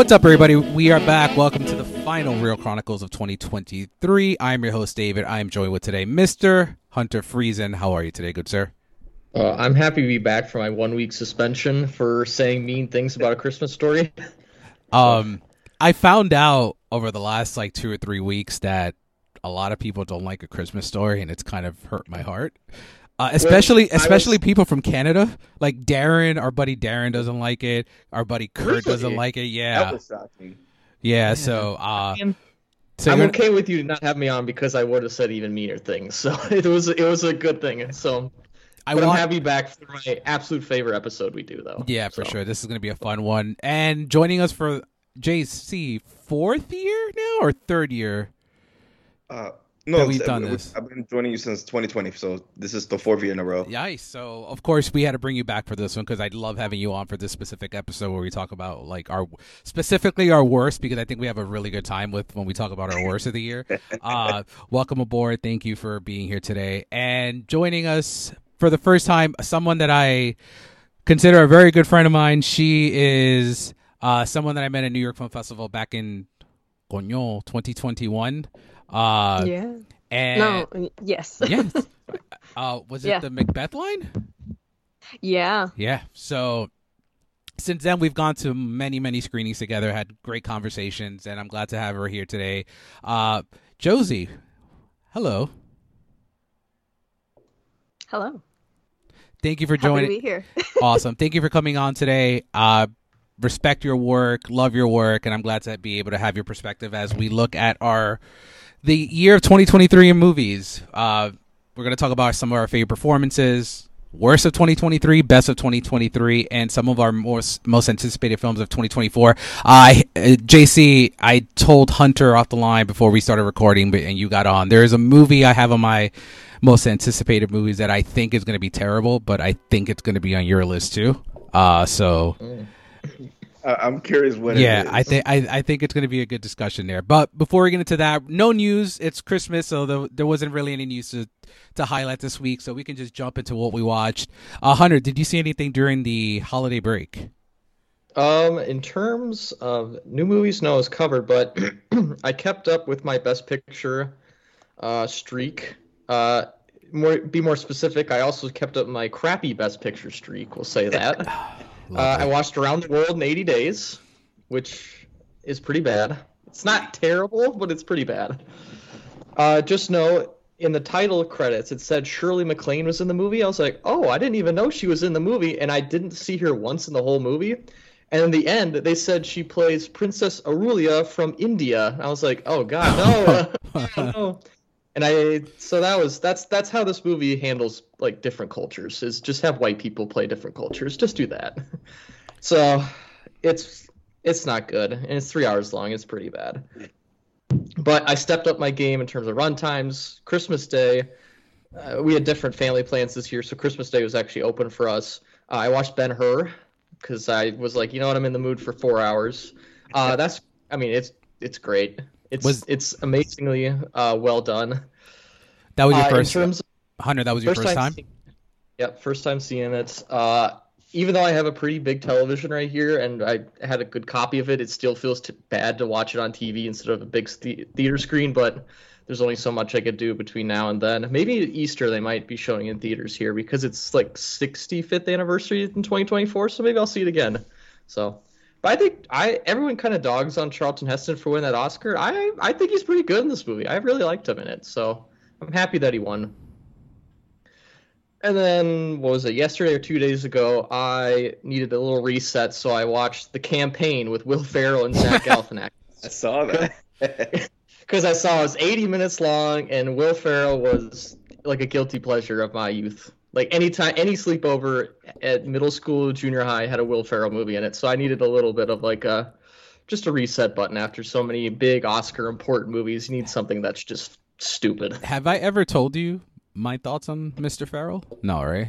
What's up, everybody? We are back. Welcome to the final Reel Chronicles of 2023. I'm your host, David. I am joined with today Mr. Hunter Friesen. How are you today, good sir? Uh, I'm happy to be back from my one week suspension for saying mean things about a Christmas story. Um, I found out over the last like two or three weeks that a lot of people don't like a Christmas story, and it's kind of hurt my heart. Uh, especially, Well, especially was- people from Canada, like Darren, our buddy Darren doesn't like it. Our buddy Kurt doesn't like it. That Yeah, was shocking. yeah. So, uh, so I'm you're- okay with you not having me on because I would have said even meaner things. So it was it was a good thing. So I but want, I'm happy back for my absolute favorite episode we do though. Yeah, for So, sure. This is going to be a fun one. And joining us for JC fourth year now or third year? Uh, That no, we've done we- this. I've been joining you since 2020, so this is the fourth year in a row. Yikes! So of course we had to bring you back for this one because I love having you on for this specific episode where we talk about like our specifically our worst because I think we have a really good time with when we talk about our worst of the year. Uh, welcome aboard. Thank you for being here today and joining us for the first time. Someone that I consider a very good friend of mine. She is uh, someone that I met at New York Film Festival back in Coño 2021. Uh, yeah. and No. Yes. yes. Uh, was it Yeah. the Macbeth line? yeah. Yeah. So since then, we've gone to many, many screenings together, had great conversations, and I'm glad to have her here today. Uh, Josie, hello. Hello. Thank you for Happy to joining. be here. awesome. Thank you for coming on today. Uh, respect your work, love your work, and I'm glad to be able to have your perspective as we look at our the year of 2023 in movies. Uh, we're going to talk about some of our favorite performances, worst of 2023, best of 2023, and some of our most most anticipated films of 2024. I uh, JC, I told Hunter off the line before we started recording, but and you got on. There is a movie I have on my most anticipated movies that I think is going to be terrible, but I think it's going to be on your list too. Uh, so I- I'm curious what. yeah, it is. I think I, I think it's going to be a good discussion there. But before we get into that, no news. It's Christmas, so there, there wasn't really any news to to highlight this week. So we can just jump into what we watched. Uh, Hunter, did you see anything during the holiday break? Um, in terms of new movies, no, it's covered, but I kept up with my Best Picture uh, streak. Uh, more be more specific, I also kept up my crappy Best Picture streak. We'll say that. Uh, I watched Around the World in 80 Days, which is pretty bad. It's not terrible, but it's pretty bad. Uh, just know in the title credits it said Shirley MacLaine was in the movie. I was like, oh, I didn't even know she was in the movie, and I didn't see her once in the whole movie. And in the end, they said she plays Princess Arulia from India. I was like, oh god, no, no. And I so that was that's that's how this movie handles like different cultures is just have white people play different cultures. Just do that. So it's it's not good and it's three hours long. It's pretty bad. But I stepped up my game in terms of run times. Christmas Day, uh, we had different family plans this year, so Christmas Day was actually open for us. Uh, I watched Ben Hur because I was like, you know what, I'm in the mood for four hours. Uh, that's, I mean, it's it's great. It's Was- it's amazingly uh, well done. That was your Uh, in first terms of Hunter. That was your first, time. see- Yep, first time seeing it. Uh, even though I have a pretty big television right here and I had a good copy of it, it still feels t- bad to watch it on TV instead of a big th- theater screen. But there's only so much I could do between now and then. Maybe Easter they might be showing in theaters here because it's like 65th anniversary in 2024. So maybe I'll see it again. So, but I think I everyone kind of dogs on Charlton Heston for winning that Oscar. I I think he's pretty good in this movie. I really liked him in it. So I'm happy that he won. And then, what was it, yesterday or two days ago, I needed a little reset, so I watched The Campaign with Will Ferrell and Zach Galifianakis. I saw that. Because I saw it was 80 minutes long, and Will Ferrell was like a guilty pleasure of my youth. Like anytime, any sleepover at middle school, junior high had a Will Ferrell movie in it, so I needed a little bit of like a just a reset button after so many big Oscar important movies. You need something that's just stupid. Have I ever told you my thoughts on Mr. ferrell No, right?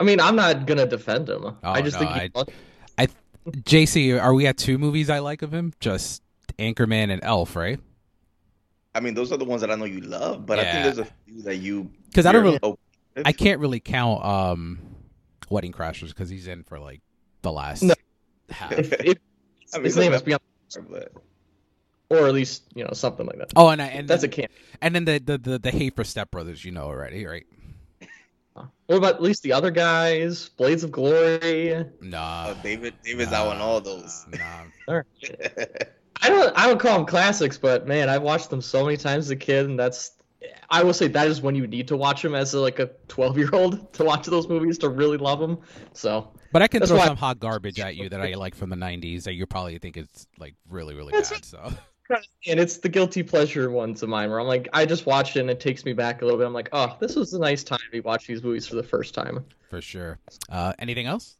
I mean, I'm not gonna defend him. Oh, I just no, think I JC, are we at two movies I like of him? Just Anchorman and Elf, right? I mean, those are the ones that I know you love, but I think there's a few that you because I don't really- okay with. I can't really count um, Wedding Crashers because he's in for like the last No. half. if, if I mean, his it's name not is beyond, but or at least you know something like that. Oh, and I, and That's a then, can. and then the, the the the hate for Step Brothers, you know already, right? What about at least the other guys? Blades of Glory. Nah, oh, David, David's out on all those. Nah. I don't. I don't call them classics, but man, I've watched them so many times as a kid, and that's. I will say that is when you need to watch them as like a 12 year old to watch those movies to really love them. So But I can throw some hot garbage at you that I like from the '90s that you probably think is like really really bad. So and it's the guilty pleasure ones of mine where I'm like, I just watch it and it takes me back a little bit. I'm like, oh, this was a nice time to watch these movies for the first time. for sure. Uh, anything else?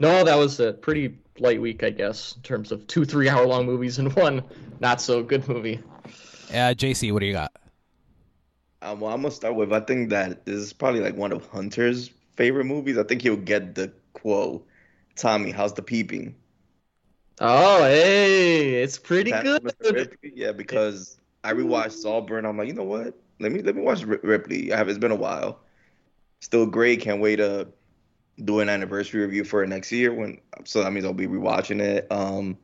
No, that was a pretty light week, I guess, in terms of two three hour long movies and one not so good movie. Uh, JC, what do you got? Um, well, I'm gonna start with. I think that this is probably like one of Hunter's favorite movies. I think he'll get the quote. Tommy, how's the peeping? Oh, hey, it's pretty That's good. Ripley? Yeah, because I rewatched Saltburn. I'm like, you know what? Let me let me watch Ripley. I have. It's been a while. Still great. Can't wait to do an anniversary review for it next year. When so that means I'll be rewatching it. Um,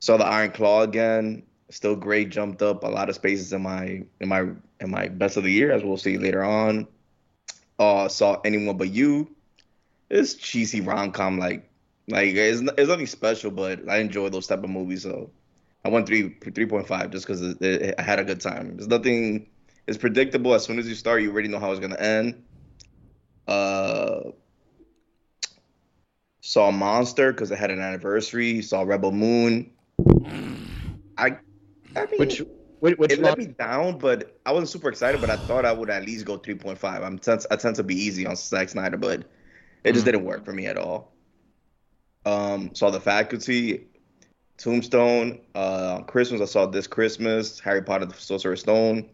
saw the Iron Claw again. Still great. Jumped up a lot of spaces in my in my in my best of the year, as we'll see later on. Uh, saw anyone but you. It's cheesy rom com like like it's, it's nothing special, but I enjoy those type of movies. So I went three three point five just because it, it, I had a good time. It's nothing. It's predictable. As soon as you start, you already know how it's gonna end. Uh, saw Monster because it had an anniversary. Saw Rebel Moon. I, I mean, Which which, which it let me down, but I wasn't super excited. But I thought I would at least go 3.5. I'm tend, I tend to be easy on Zack Snyder, but it just Mhm. didn't work for me at all. Um, saw the Faculty, Tombstone. Uh, Christmas I saw this Christmas. Harry Potter, the Sorcerer's Stone.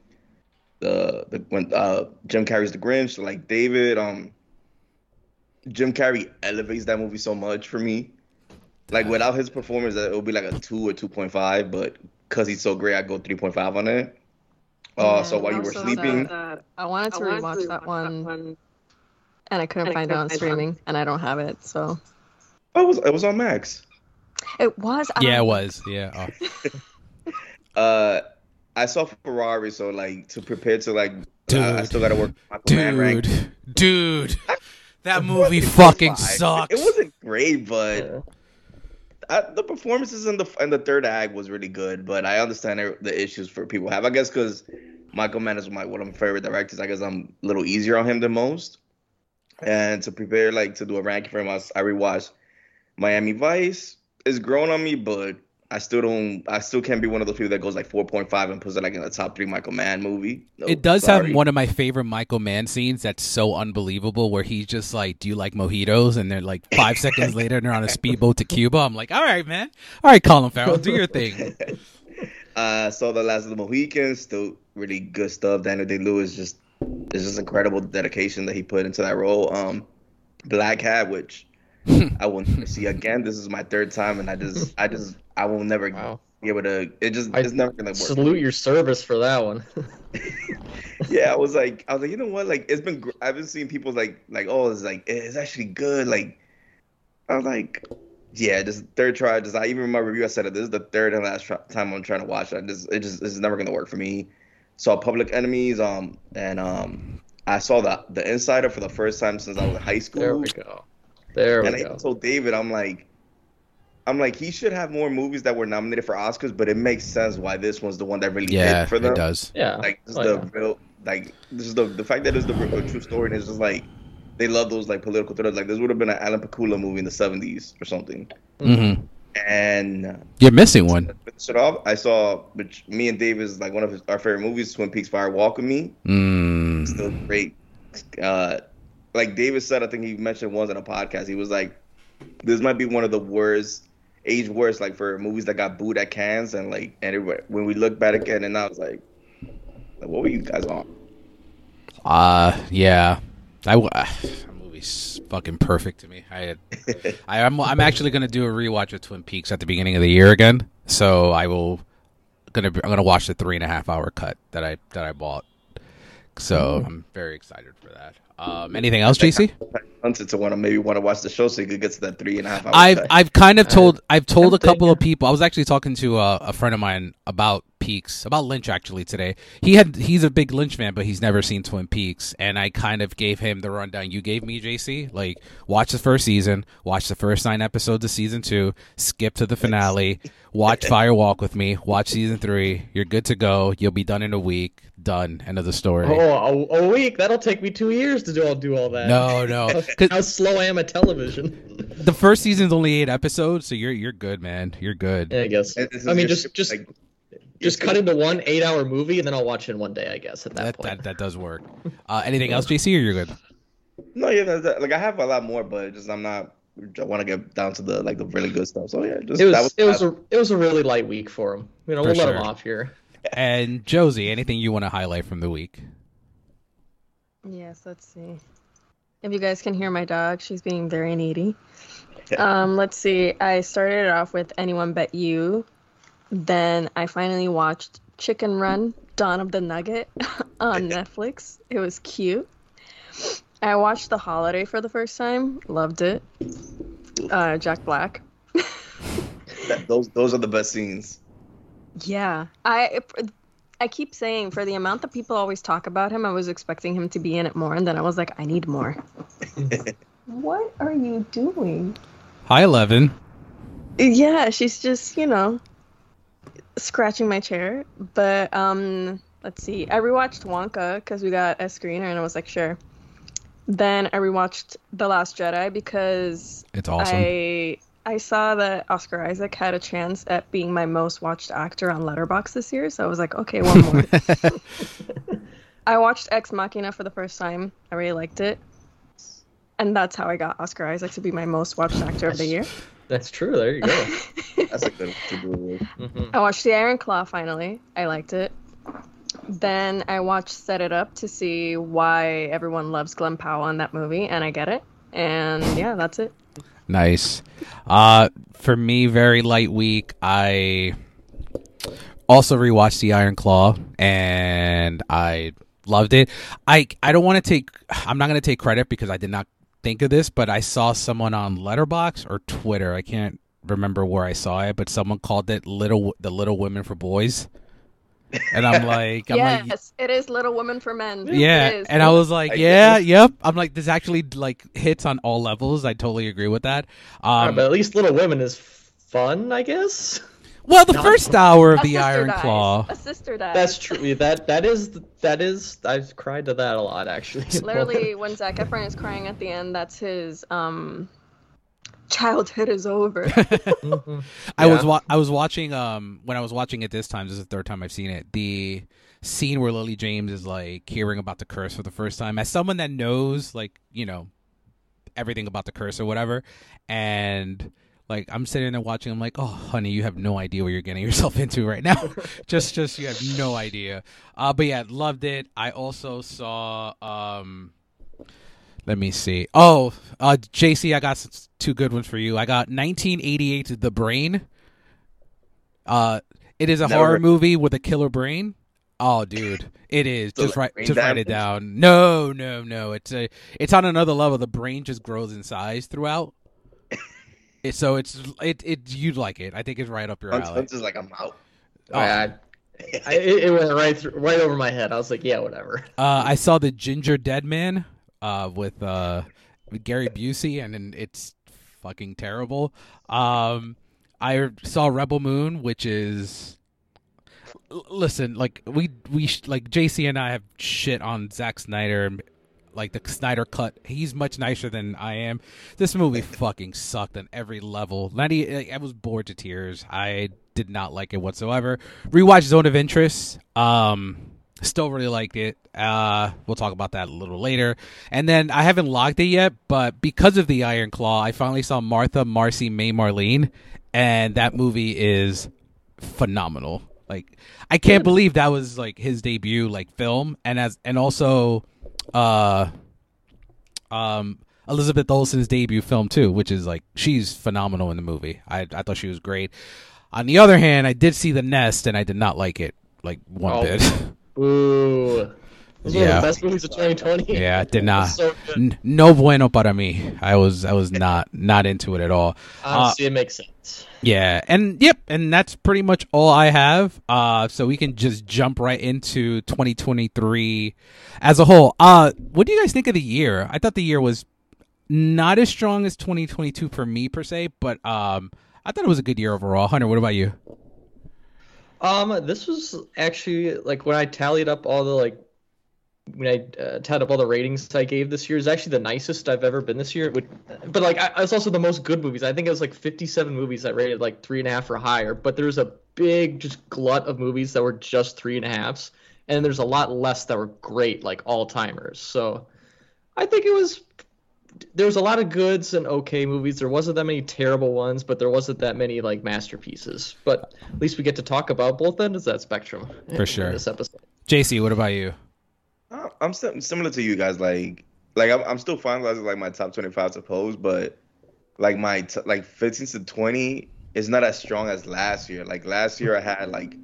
The the when uh Jim Carrey's The Grinch, like David. Um, Jim Carrey elevates that movie so much for me. Like without his performance, it would be like a two or two point five, but because he's so great, I go three point five on it. Uh, Yeah, so while you were sleeping, that- I wanted to rewatch that one, and I couldn't find it on streaming, and I don't have it, so oh, it was it was on Max. it was. Yeah, it was. Yeah. Oh. Uh, I saw Ferrari, so like to prepare to like, uh, I still gotta work on my command. Dude, dude, that movie fucking fine. sucks. It wasn't great, but Yeah. I, the performances in the in the third act was really good. But I understand the- issues for people have. I guess because Michael Mann is my one of my favorite directors. I guess I'm a little easier on him than most. And to prepare like to do a ranking for him, I, I rewatched Miami Vice. It's grown on me, but I still don't. I still can't be one of those people that goes like 4.5 and puts it like in the top three Michael Mann movie. No, it does sorry. have one of my favorite Michael Mann scenes that's so unbelievable where he's just like, Do you like mojitos? And they're like five seconds later and they're on a speedboat to Cuba. I'm like, All right, man. All right, Colin Farrell, do your thing. uh, saw the last of the Mohicans. Still really good stuff. Daniel Day Lewis just it's just incredible dedication that he put into that role. Um, Black Hat, which I will never see again. This is my third time, and I just I just I will never Wow. be able to. It just I it's never gonna work. Salute your service for that one. yeah, I was like, I was like, you know what? Like, it's been. gr- I've been seeing people like, like, oh, it's like, it's actually good. Like, I was like, yeah, just third try. Just I even in my review, I said it. This is the third and last try, time I'm trying to watch it. Just, it just, it's never gonna work for me. Saw Public Enemies, um, and um, I saw the the Insider for the first time since I was in high school. there we go. There And we I go. told David, I'm like, I'm like, he should have more movies that were nominated for Oscars, but it makes sense why this one's the one that really Yeah, hit for them. it does. Yeah. Like this is the yeah. real, like this is the the fact that it's the real, true story, and it's just like they love those like political thrillers. Like this would have been an Alan Pakula movie in the '70s or something. Mm-hmm. And uh, You're missing one. to finish I saw which me and Dave is like one of his, our favorite movies, Twin Peaks: Fire Walk with Me. Mm. Still great. Uh, like David said, I think he mentioned once on a podcast. He was like, "This might be one of the worst, age worst, like for movies that got booed at Cannes." And like, and it, when we look back again, and I was like, like, "What were you guys on?" Uh, yeah. I w- that movie's fucking perfect to me. I, I I'm I'm actually gonna do a rewatch of Twin Peaks at the beginning of the year again. So I will gonna I'm gonna watch the three and a half hour cut that I that I bought. So I'm very excited for that. Um, anything else, JC? Hunted to want to maybe want to watch the show so you could get to that three and a half hours. I've I've kind of told I've told a couple of people. I was actually talking to a, a friend of mine about Peaks, about Lynch actually today. He had he's a big Lynch fan, but he's never seen Twin Peaks, and I kind of gave him the rundown you gave me, JC. Like watch the first season, watch the first nine episodes of season two, skip to the finale, watch Fire Walk with me, watch season three. You're good to go. You'll be done in a week. Done. End of the story. Oh, a, a week? That'll take me two years to do all do all that. No, no. How slow I am at television. the first season's only eight episodes, so you're you're good, man. You're good. Yeah, I guess. And this is I mean, just just like, just cut into one eight-hour movie, and then I'll watch it in one day. I guess at that, That, point. that that does work. Uh, anything else, JC, or you're good? No, yeah, that's, that, like I have a lot more, but just I'm not. I want to get down to the like the really good stuff. So yeah, just it was, that it was a it was a really light week for him. You know, For we'll let him off here. And Josie, anything you want to highlight from the week? Yes, let's see. If you guys can hear my dog, she's being very needy. Um, let's see. I started it off with Anyone But You. Then I finally watched Chicken Run, Dawn of the Nugget on Netflix. It was cute. I watched The Holiday for the first time. Loved it. Uh, Jack Black. that, those those are the best scenes. Yeah, I I keep saying for the amount that people always talk about him, I was expecting him to be in it more, and then I was like, I need more. what are you doing? Hi, Eleven. Yeah, she's just you know scratching my chair. But um, let's see. I rewatched Wonka because we got a screener, and I was like, sure. Then I rewatched The Last Jedi because It's awesome. I I saw that Oscar Isaac had a chance at being my most watched actor on Letterboxd this year, so I was like, okay, one more. I watched Ex Machina for the first time. I really liked it. And that's how I got Oscar Isaac to be my most watched actor of the year. That's true. There you go. That's a good to do. With. Mhm. I watched The Iron Claw finally. I liked it. Then I watched Set It Up to see why everyone loves Glenn Powell in that movie, and I get it. And yeah, that's it. Nice. Uh, for me, very light week. I also rewatched The Iron Claw, and I loved it. I I don't want to take. I'm not going to take credit because I did not think of this, but I saw someone on Letterboxd or Twitter. I can't remember where I saw it, but someone called it "Little the Little Women for Boys," and I'm like, I'm like, yes, it is Little Women for Men. yeah, and I was like, I yeah, guess. yep. I'm like, this actually like hits on all levels. I totally agree with that. Alright, Um, but at least Little Women is fun, I guess. well, the first hour of A the Iron dies. Claw. A sister dies. That's true. That that is that is. I've cried to that a lot actually. Literally, when Zac Efron is crying at the end, that's his um childhood is over. Mhm. I was wa- I was watching um when I was watching it this time. This is the third time I've seen it. The scene where Lily James is like hearing about the curse for the first time, as someone that knows like you know everything about the curse or whatever, and like I'm sitting there watching. I'm like, oh, honey, you have no idea what you're getting yourself into right now. just, just you have no idea. Uh, but yeah, loved it. I also saw. um Let me see. Oh, uh, JC, I got two good ones for you. I got 1988 The Brain. Uh, it is a Never horror movie with a killer brain. Oh, dude, it is. So, just like, write, brain just write it down. No, no, no. It's a, it's on another level. The brain just grows in size throughout. It, so it's it it you'd like it. I think it's right up your Hunt, alley. Hunt's is like I'm out. Oh. I, I, it, it went right through, right over my head. I was like, yeah, whatever. Uh, I saw the Ginger Dead Man uh, with uh, Gary Busey, and, and it's fucking terrible. Um, I saw Rebel Moon, which is listen, like we we like JC and I have shit on Zack Snyder, like the Snyder cut. He's much nicer than I am. This movie fucking sucked on every level. E- I was bored to tears. I did not like it whatsoever. Rewatch Zone of Interest. Um, still really liked it. Uh, we'll talk about that a little later. And then I haven't logged it yet, but because of the Iron Claw, I finally saw Martha, Marcy, May, Marlene, and that movie is phenomenal. Like I can't believe that was like his debut like film and as and also uh um Elizabeth Olsen's debut film too, which is like she's phenomenal in the movie. I I thought she was great. On the other hand, I did see The Nest and I did not like it like one Oh. bit. Ooh. One Yeah. the best movies of 2020. yeah, did not. So. N- no bueno para mí. I was I was not not into it at all. Honestly, it makes sense. Yeah, and yep, and that's pretty much all I have. Uh, so we can just jump right into 2023 as a whole. Uh, what do you guys think of the year? I thought the year was not as strong as 2022 for me per se, but um, I thought it was a good year overall. Hunter, what about you? Um, this was actually like when I tallied up all the like when I uh, tallied up all the ratings I gave this year is actually the nicest I've ever been this year. But like I, it's also the most good movies. I think it was like 57 movies that rated like three and a half or higher. But there's a big just glut of movies that were just three and a halves, and there's a lot less that were great like all timers. So I think it was there was a lot of goods and okay movies. There wasn't that many terrible ones, but there wasn't that many like masterpieces. But at least we get to talk about both ends of that spectrum For in sure. this episode. JC, what about you? Uh, I'm sim- similar to you guys. Like, like I'm, I'm still finalizing like my top 25 to pose, but like my t- like 15 to 20 is not as strong as last year. Like last year, I had like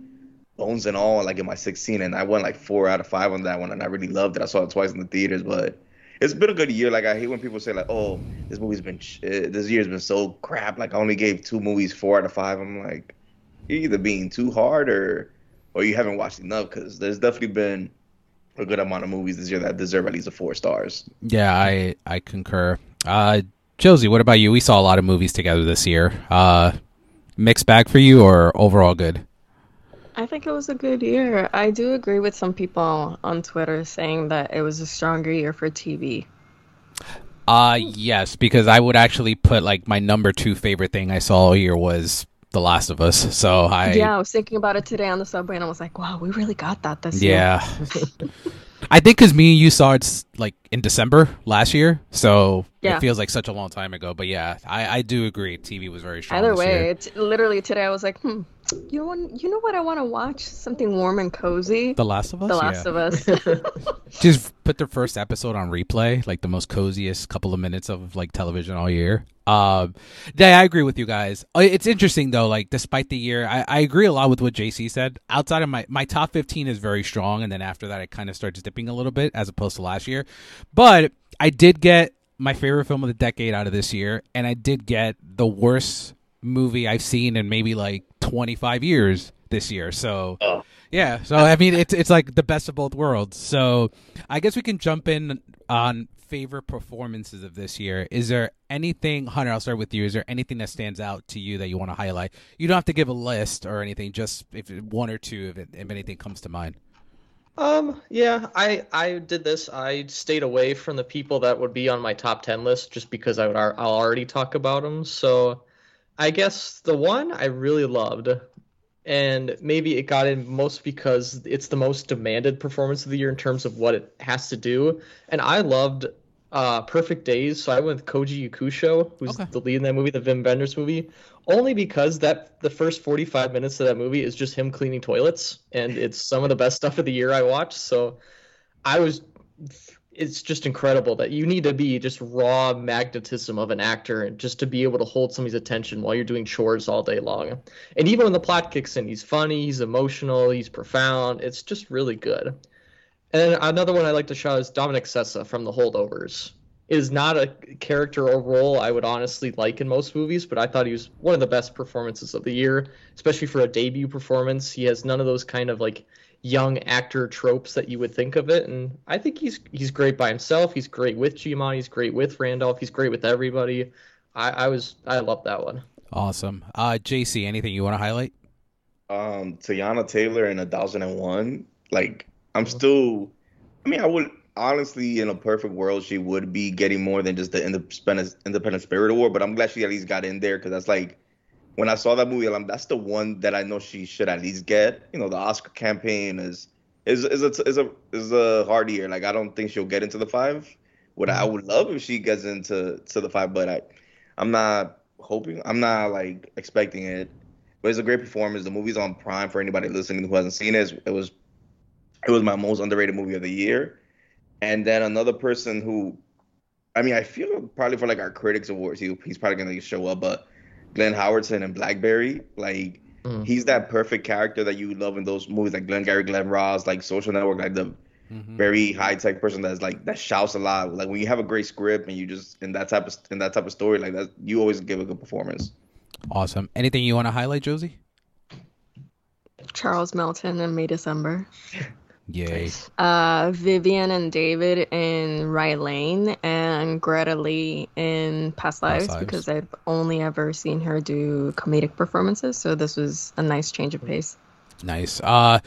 Bones and all like in my 16, and I went like four out of five on that one, and I really loved it. I saw it twice in the theaters, but it's been a good year. Like I hate when people say like, "Oh, this movie's been shit. This year's been so crap." Like I only gave two movies four out of five. I'm like, you're either being too hard or or you haven't watched enough because there's definitely been a good amount of movies this year that deserve at least a four stars. Yeah, I I concur. Uh, Josie, what about you? We saw a lot of movies together this year. Uh, mixed bag for you or overall good? I think it was a good year. I do agree with some people on Twitter saying that it was a stronger year for TV. Uh yes, because I would actually put like my number two favorite thing I saw all year was The Last of Us. So I yeah, I was thinking about it today on the subway, and I was like, "Wow, we really got that this year." yeah. I think because me and you saw it like in December last year, so Yeah. it feels like such a long time ago. But yeah, I, I do agree. TV was very strong. Either way, year. it's literally today. I was like, "Hmm, you know, what, you know what? I want to watch something warm and cozy." The Last of Us. The Last yeah. of Us. just put the first episode on replay, like the most coziest couple of minutes of like television all year. Um, yeah, I agree with you guys. Uh, It's interesting though, like despite the year, I, I agree a lot with what JC said. Outside of my my top fifteen is very strong, and then after that, it kind of starts dipping a little bit as opposed to last year. But I did get my favorite film of the decade out of this year, and I did get the worst movie I've seen in maybe like twenty five years this year. So. Oh. Yeah, so I mean, it's it's like the best of both worlds. So I guess we can jump in on favorite performances of this year. Is there anything, Hunter? I'll start with you. Is there anything that stands out to you that you want to highlight? You don't have to give a list or anything. Just if one or two, if, it, if anything comes to mind. Um, yeah, I I did this. I stayed away from the people that would be on my top 10 list just because I would I'll already talk about them. So I guess the one I really loved and maybe it got in most because it's the most demanded performance of the year in terms of what it has to do. And I loved uh Perfect Days, so I went with Koji Yakusho, who's Okay. the lead in that movie, the Wim Wenders movie, only because that the first 45 minutes of that movie is just him cleaning toilets and it's some of the best stuff of the year I watched. So I was it's just incredible that you need to be just raw magnetism of an actor and just to be able to hold somebody's attention while you're doing chores all day long. And even when the plot kicks in, he's funny, he's emotional, he's profound. It's just really good. And another one I like to shout is Dominic Sessa from The Holdovers. Is not a character or role I would honestly like in most movies, but I thought he was one of the best performances of the year, especially for a debut performance. He has none of those kind of like young actor tropes that you would think of it, and I think he's he's great by himself. He's great with Giamatti. He's great with Randolph. He's great with everybody. I, I was I love that one. Awesome. Uh, JC, anything you want to highlight? Um, Teyana Taylor in a thousand and one. Like I'm still. I mean, I would honestly, in a perfect world, she would be getting more than just the independent independent spirit award. But I'm glad she at least got in there because that's like when I saw that movie, I'm, that's the one that I know she should at least get. You know, the Oscar campaign is is is a is a is a hard year. Like I don't think she'll get into the five. What I mm-hmm. would love if she gets into to the five, but I I'm not hoping. I'm not like expecting it. But it's a great performance. The movie's on Prime for anybody listening who hasn't seen it. It was it was my most underrated movie of the year. And then another person who I mean, I feel probably for like our critics awards, he, he's probably gonna show up. But Glenn Howerton and Blackberry, like Mm. he's that perfect character that you love in those movies, like Glenn Gary, Glen Ross, like Social Network, like the Mhm. very high tech person that's like that shouts a lot. Like when you have a great script and you just in that type of in that type of story, like that, you always give a good performance. Awesome. Anything you want to highlight, Josie? Charles Melton in May December. Yay. Uh, Vivian and David in Rye Lane and Greta Lee in Past Lives, Lives. because I've only ever seen her do comedic performances, so this was a nice change of pace. Nice. Uh,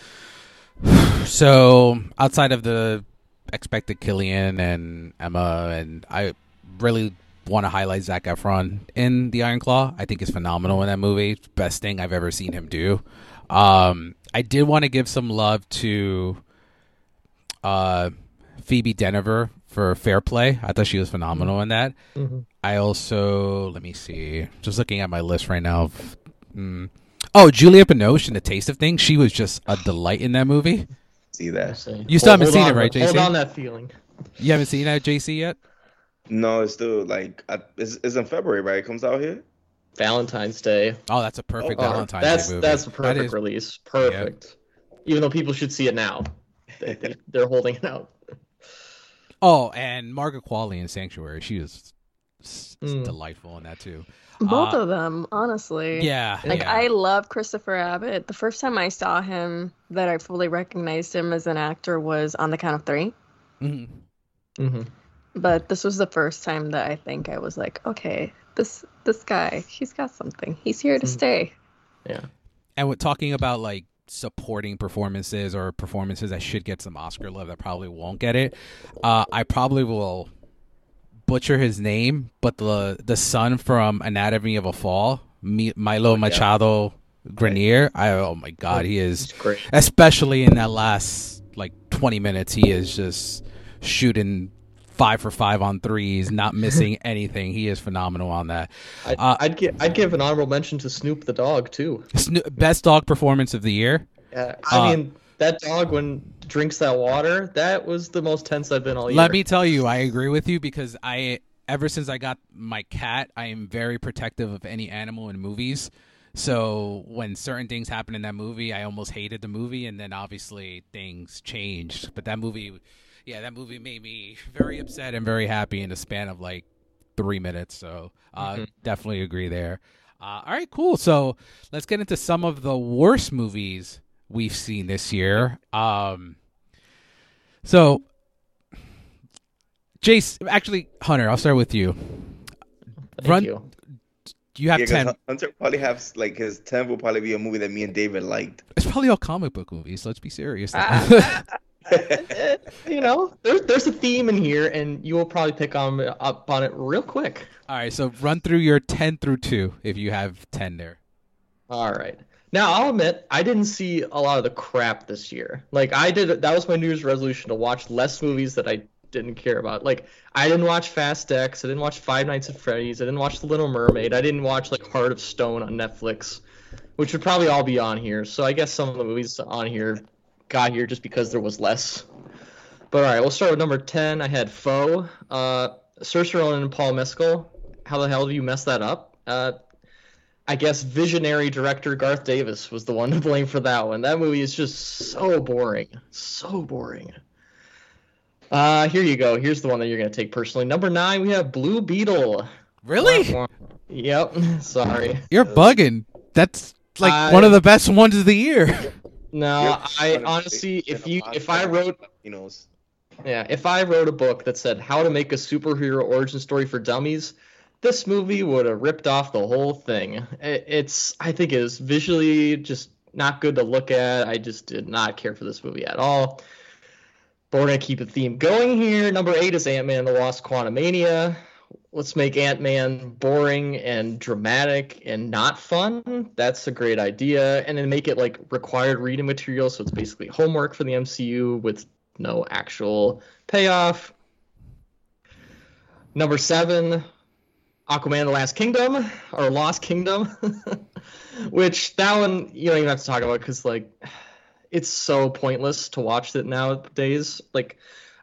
so outside of the expected Cillian and Emma, and I really want to highlight Zac Efron in The Iron Claw. I think is phenomenal in that movie. Best thing I've ever seen him do. Um, I did want to give some love to uh, Phoebe Dynevor for Fair Play. I thought she was phenomenal in that. Mhm. I also let me see. Just looking at my list right now. of- mm. Oh, Julia Binoche in The Taste of Things. She was just a delight in that movie. See that? You still haven't seen on, it, right, JC? Hold JC? on that feeling. You haven't seen that JC yet? No, it's still like I, it's, it's in February, right? It comes out here. Valentine's Day. Oh, that's a perfect Oh, Valentine's that's Day movie. that's a That perfect is- release. Perfect. Even though people should see it now, they, they, they're holding it out. Oh, and Margaret Qualley in Sanctuary. She was Mm. delightful in that too. Both Uh, of them, honestly. Yeah, Like yeah. I love Christopher Abbott. The first time I saw him that I fully recognized him as an actor was on the count of three. Mhm. hmm But this was the first time that I think I was like, okay, this this guy, he's got something. He's here to Mm. stay. Yeah. And we're talking about like supporting performances or performances that should get some Oscar love that probably won't get it, uh, I probably will butcher his name, but the the son from Anatomy of a Fall, Mi- Milo Machado Graner. I oh my god, he is great. especially in that last like 20 minutes he is just shooting five for five on threes not missing anything. He is phenomenal on that. I'd, Uh, I'd give I'd give an honorable mention to Snoop the dog too. Sno- best dog performance of the year? Yeah, I Uh, mean that dog when drinks that water, that was the most tense I've been all year. let me tell you i agree with you because i ever since i got my cat i am very protective of any animal in movies. So when certain things happen in that movie i almost hated the movie and then obviously things changed. But that movie yeah that movie made me very upset and very happy in the span of like three minutes so uh, Mhm. definitely agree there uh, all right cool so let's get into some of the worst movies we've seen this year um so Jace, actually, Hunter, I'll start with you. Thank Run- you. You have Yeah, 'cause 10. Hunter probably has like his ten will probably be a movie that me and David liked. It's probably all comic book movies. Let's be serious. You know, there's there's a theme in here, and you will probably pick on up on it real quick. all right, so run through your 10 through 2 if you have 10 there. All right. Now I'll admit I didn't see a lot of the crap this year. Like I did, that was my New Year's resolution to watch less movies that I didn't care about. Like I didn't watch Fast X. I didn't watch Five Nights at Freddy's. I didn't watch The Little Mermaid. I didn't watch like Heart of Stone on Netflix, which would probably all be on here. So I guess some of the movies on here got here just because there was less. But all right, we'll start with number ten. I had Foe, uh, Ronan and Paul Mescal. How the hell do you mess that up? Uh, I guess visionary director Garth Davis was the one to blame for that one. That movie is just so boring. So boring. Uh, here you go. Here's the one that you're going to take personally. Number nine, we have Blue Beetle. Really? Yep. Sorry. You're bugging. That's like I- one of the best ones of the year. No, I honestly, if you, if I wrote, you know, yeah, if I wrote a book that said how to make a superhero origin story for dummies, this movie would have ripped off the whole thing. It's, I think, it is visually just not good to look at. I just did not care for this movie at all. But we're gonna keep the theme going here. Number eight is Ant Man and the Wasp: Quantumania. Let's make Ant Man boring and dramatic and not fun. That's a great idea. And then make it like required reading material, so it's basically homework for the MCU with no actual payoff. Number seven, Aquaman: The Last Kingdom or Lost Kingdom, which that one you don't even have to talk about because like it's so pointless to watch it nowadays. Like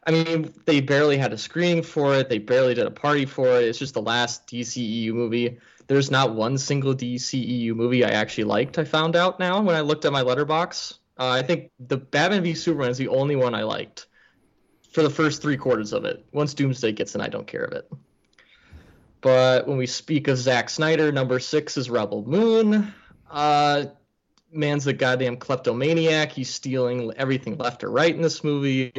I mean, they barely had a screening for it. They barely did a party for it. It's just the last DCEU movie. There's not one single DCEU movie I actually liked. I found out now when I looked at my Letterboxd. Uh, I think the Batman v Superman is the only one I liked for the first three quarters of it. Once Doomsday gets in, I don't care of it. But when we speak of Zack Snyder, number six is Rebel Moon. Uh, man's a goddamn kleptomaniac. He's stealing everything left or right in this movie.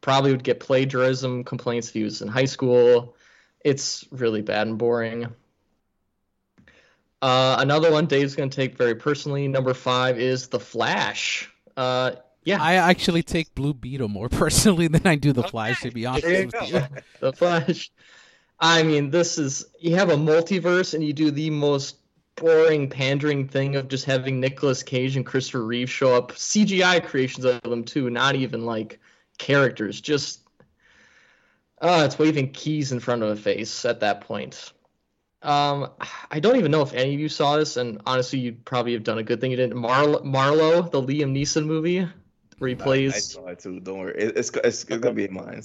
Probably would get plagiarism complaints if he was in high school. It's really bad and boring. Uh, another one Dave's going to take very personally. Number five is The Flash. Uh, yeah. I actually take Blue Beetle more personally than I do The Flash, to be honest you with go. you. the Flash. I mean, this is you have a multiverse and you do the most boring pandering thing of just having Nicolas Cage and Christopher Reeve show up. CGI creations of them too, not even like characters. Just uh it's waving keys in front of a face at that point. Um, I don't even know if any of you saw this, and honestly, you'd probably have done a good thing you didn't. Mar- Marlowe, the Liam Neeson movie, where he I, I saw it too. Don't worry. It, it's, it's, it's gonna be in mine.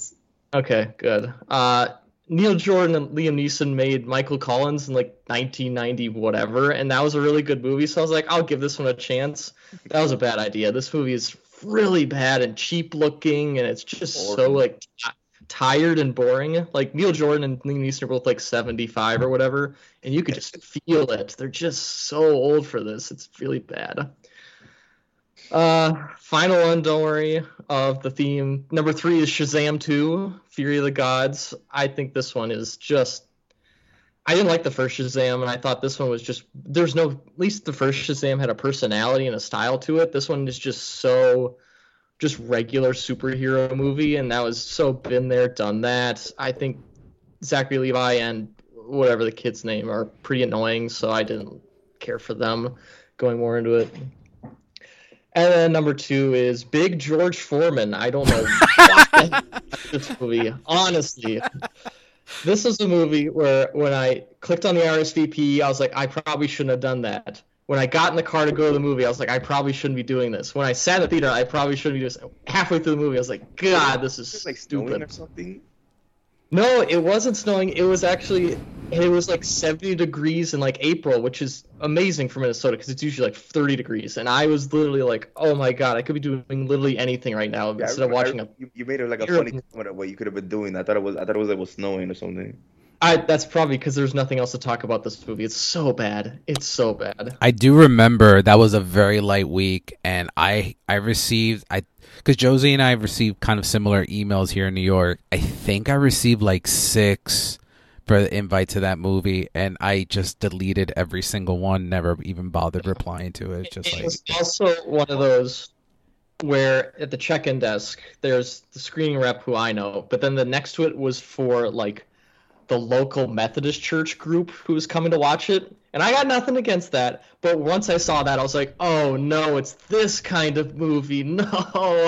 Okay, good. Uh, Neil Jordan and Liam Neeson made Michael Collins in like 1990 whatever, and that was a really good movie. So I was like, I'll give this one a chance. That was a bad idea. This movie is really bad and cheap looking, and it's just so like t- tired and boring. Like Neil Jordan and Liam Neeson are both like 75 or whatever, and you could just feel it. They're just so old for this. It's really bad. Uh, final one, don't worry, of the theme. Number three is Shazam 2, Fury of the Gods. I think this one is just. I didn't like the first Shazam, and I thought this one was just. There's no. At least the first Shazam had a personality and a style to it. This one is just so. Just regular superhero movie, and that was so been there, done that. I think Zachary Levi and whatever the kid's name are pretty annoying, so I didn't care for them going more into it. And then number two is Big George Foreman. I don't know why this movie. Honestly, this is a movie where when I clicked on the RSVP, I was like, I probably shouldn't have done that. When I got in the car to go to the movie, I was like, I probably shouldn't be doing this. When I sat in the theater, I probably shouldn't be doing this. halfway through the movie. I was like, God, this is like stupid. or something. No, it wasn't snowing. It was actually it was like 70 degrees in like April, which is amazing for Minnesota because it's usually like 30 degrees. And I was literally like, "Oh my god, I could be doing literally anything right now Yeah, I instead of watching I- a." You, you made it like a Europe- funny comment of what you could have been doing. I thought it was. I thought it was. It was snowing or something. I that's probably because there's nothing else to talk about this movie. It's so bad. It's so bad. I do remember that was a very light week, and I I received I because Josie and I received kind of similar emails here in New York. I think I received like six for the invite to that movie, and I just deleted every single one. Never even bothered replying to it. It's just it like was also one of those where at the check-in desk there's the screening rep who I know, but then the next to it was for like the local Methodist church group who was coming to watch it. And I got nothing against that, but once I saw that I was like, "Oh no, it's this kind of movie. No,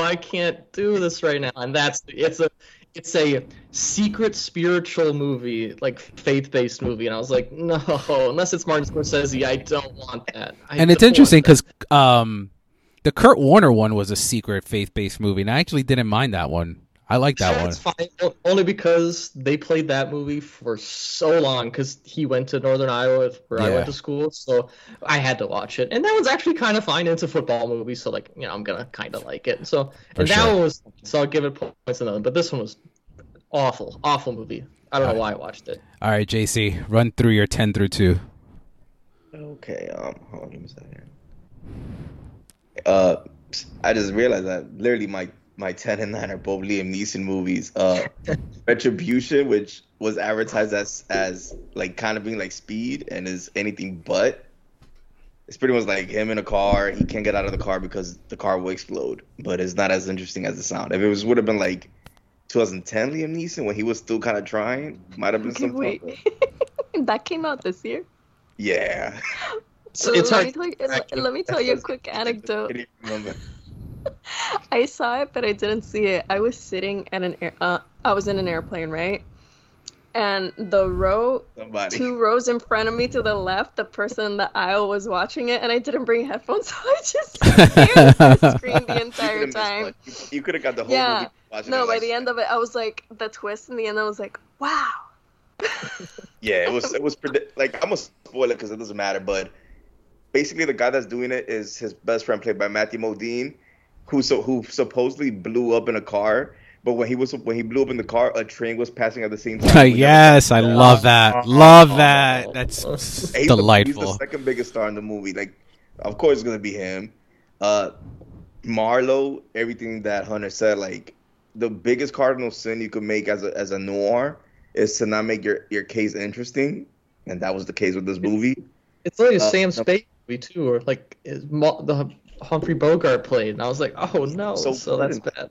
I can't do this right now." And that's it's a it's a secret spiritual movie, like faith-based movie, and I was like, "No, unless it's Martin Scorsese, I don't want that." I and it's interesting because um, the Kurt Warner one was a secret faith based movie, and I actually didn't mind that one. I like that one. That's fine. Only because they played that movie for so long. Because he went to Northern Iowa, where I went to school, so I had to watch it. And that one's actually kind of fine. It's a football movie, so like you know, I'm gonna kind of like it. So For and that one was so I'll give it points another. But this one was awful, awful movie. I don't know why I watched it. All right, JC, run through your ten through two. Okay. Um. Hold on. Give me a second. Uh, I just realized that literally my my ten and nine are both Liam Neeson movies. Uh, Retribution, which was advertised as as like kind of being like Speed and is anything but. It's pretty much like him in a car. He can't get out of the car because the car will explode. But it's not as interesting as the sound. If it was would have been like 2010 Liam Neeson when he was still kind of trying, might have been Okay, some. wait. that came out this year. Yeah. So it's let, hard. me tell you, let, let me tell you a quick anecdote. Can't even remember. I saw it, but I didn't see it. I was sitting at an air, uh, I was in an airplane, right? and the row Somebody. two rows in front of me to the left, the person in the aisle was watching it, and I didn't bring headphones, so I just stared at the screen the You entire could've time. You, you could have got the whole Yeah. movie watching No, by the end of it, I was like, the twist in the end, I was like, wow. Yeah, it was it was predi- like I'm gonna spoil it because it doesn't matter. But basically, the guy that's doing it is his best friend, played by Matthew Modine, who so who supposedly blew up in a car. But when he was when he blew up in the car, a train was passing at the same time. yes, I love that. Love that. That's And he's the- he's the second biggest star in the movie. Like, of course, it's gonna be him. Uh, Marlowe, everything that Hunter said, like the biggest cardinal sin you could make as a as a noir is to not make your your case interesting, and that was the case with this movie. It's literally a Uh, Sam. Spade movie too, or like is Mo- the Humphrey Bogart played, and I was like, oh no, So so, that's bad.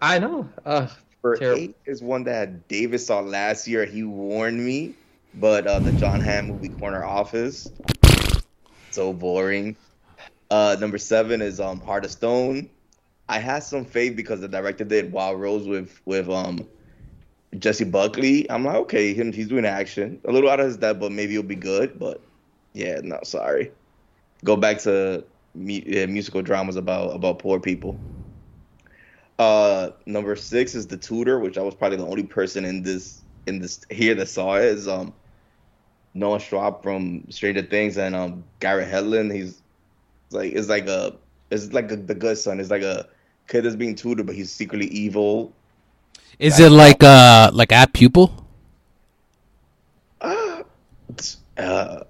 I know. Uh, For Terrible. eight is one that David saw last year. He warned me, but uh, the Jon Hamm movie Corner Office, so boring. Uh, number seven is um Heart of Stone. I had some faith because the director did Wild Rose with with um Jessie Buckley. I'm like, okay, him he's doing action, a little out of his depth, but maybe it'll be good. But yeah, no, sorry. Go back to mu- musical dramas about about poor people. Uh, number six is the tutor, which I was probably the only person in this in this here that saw it. Is um Noah Schnapp from Stranger Things and um Garrett Hedlund. He's like it's like a it's like a, the good son. It's like a kid that's being tutored, but he's secretly evil. Is it like uh like Apt Pupil? Uh, uh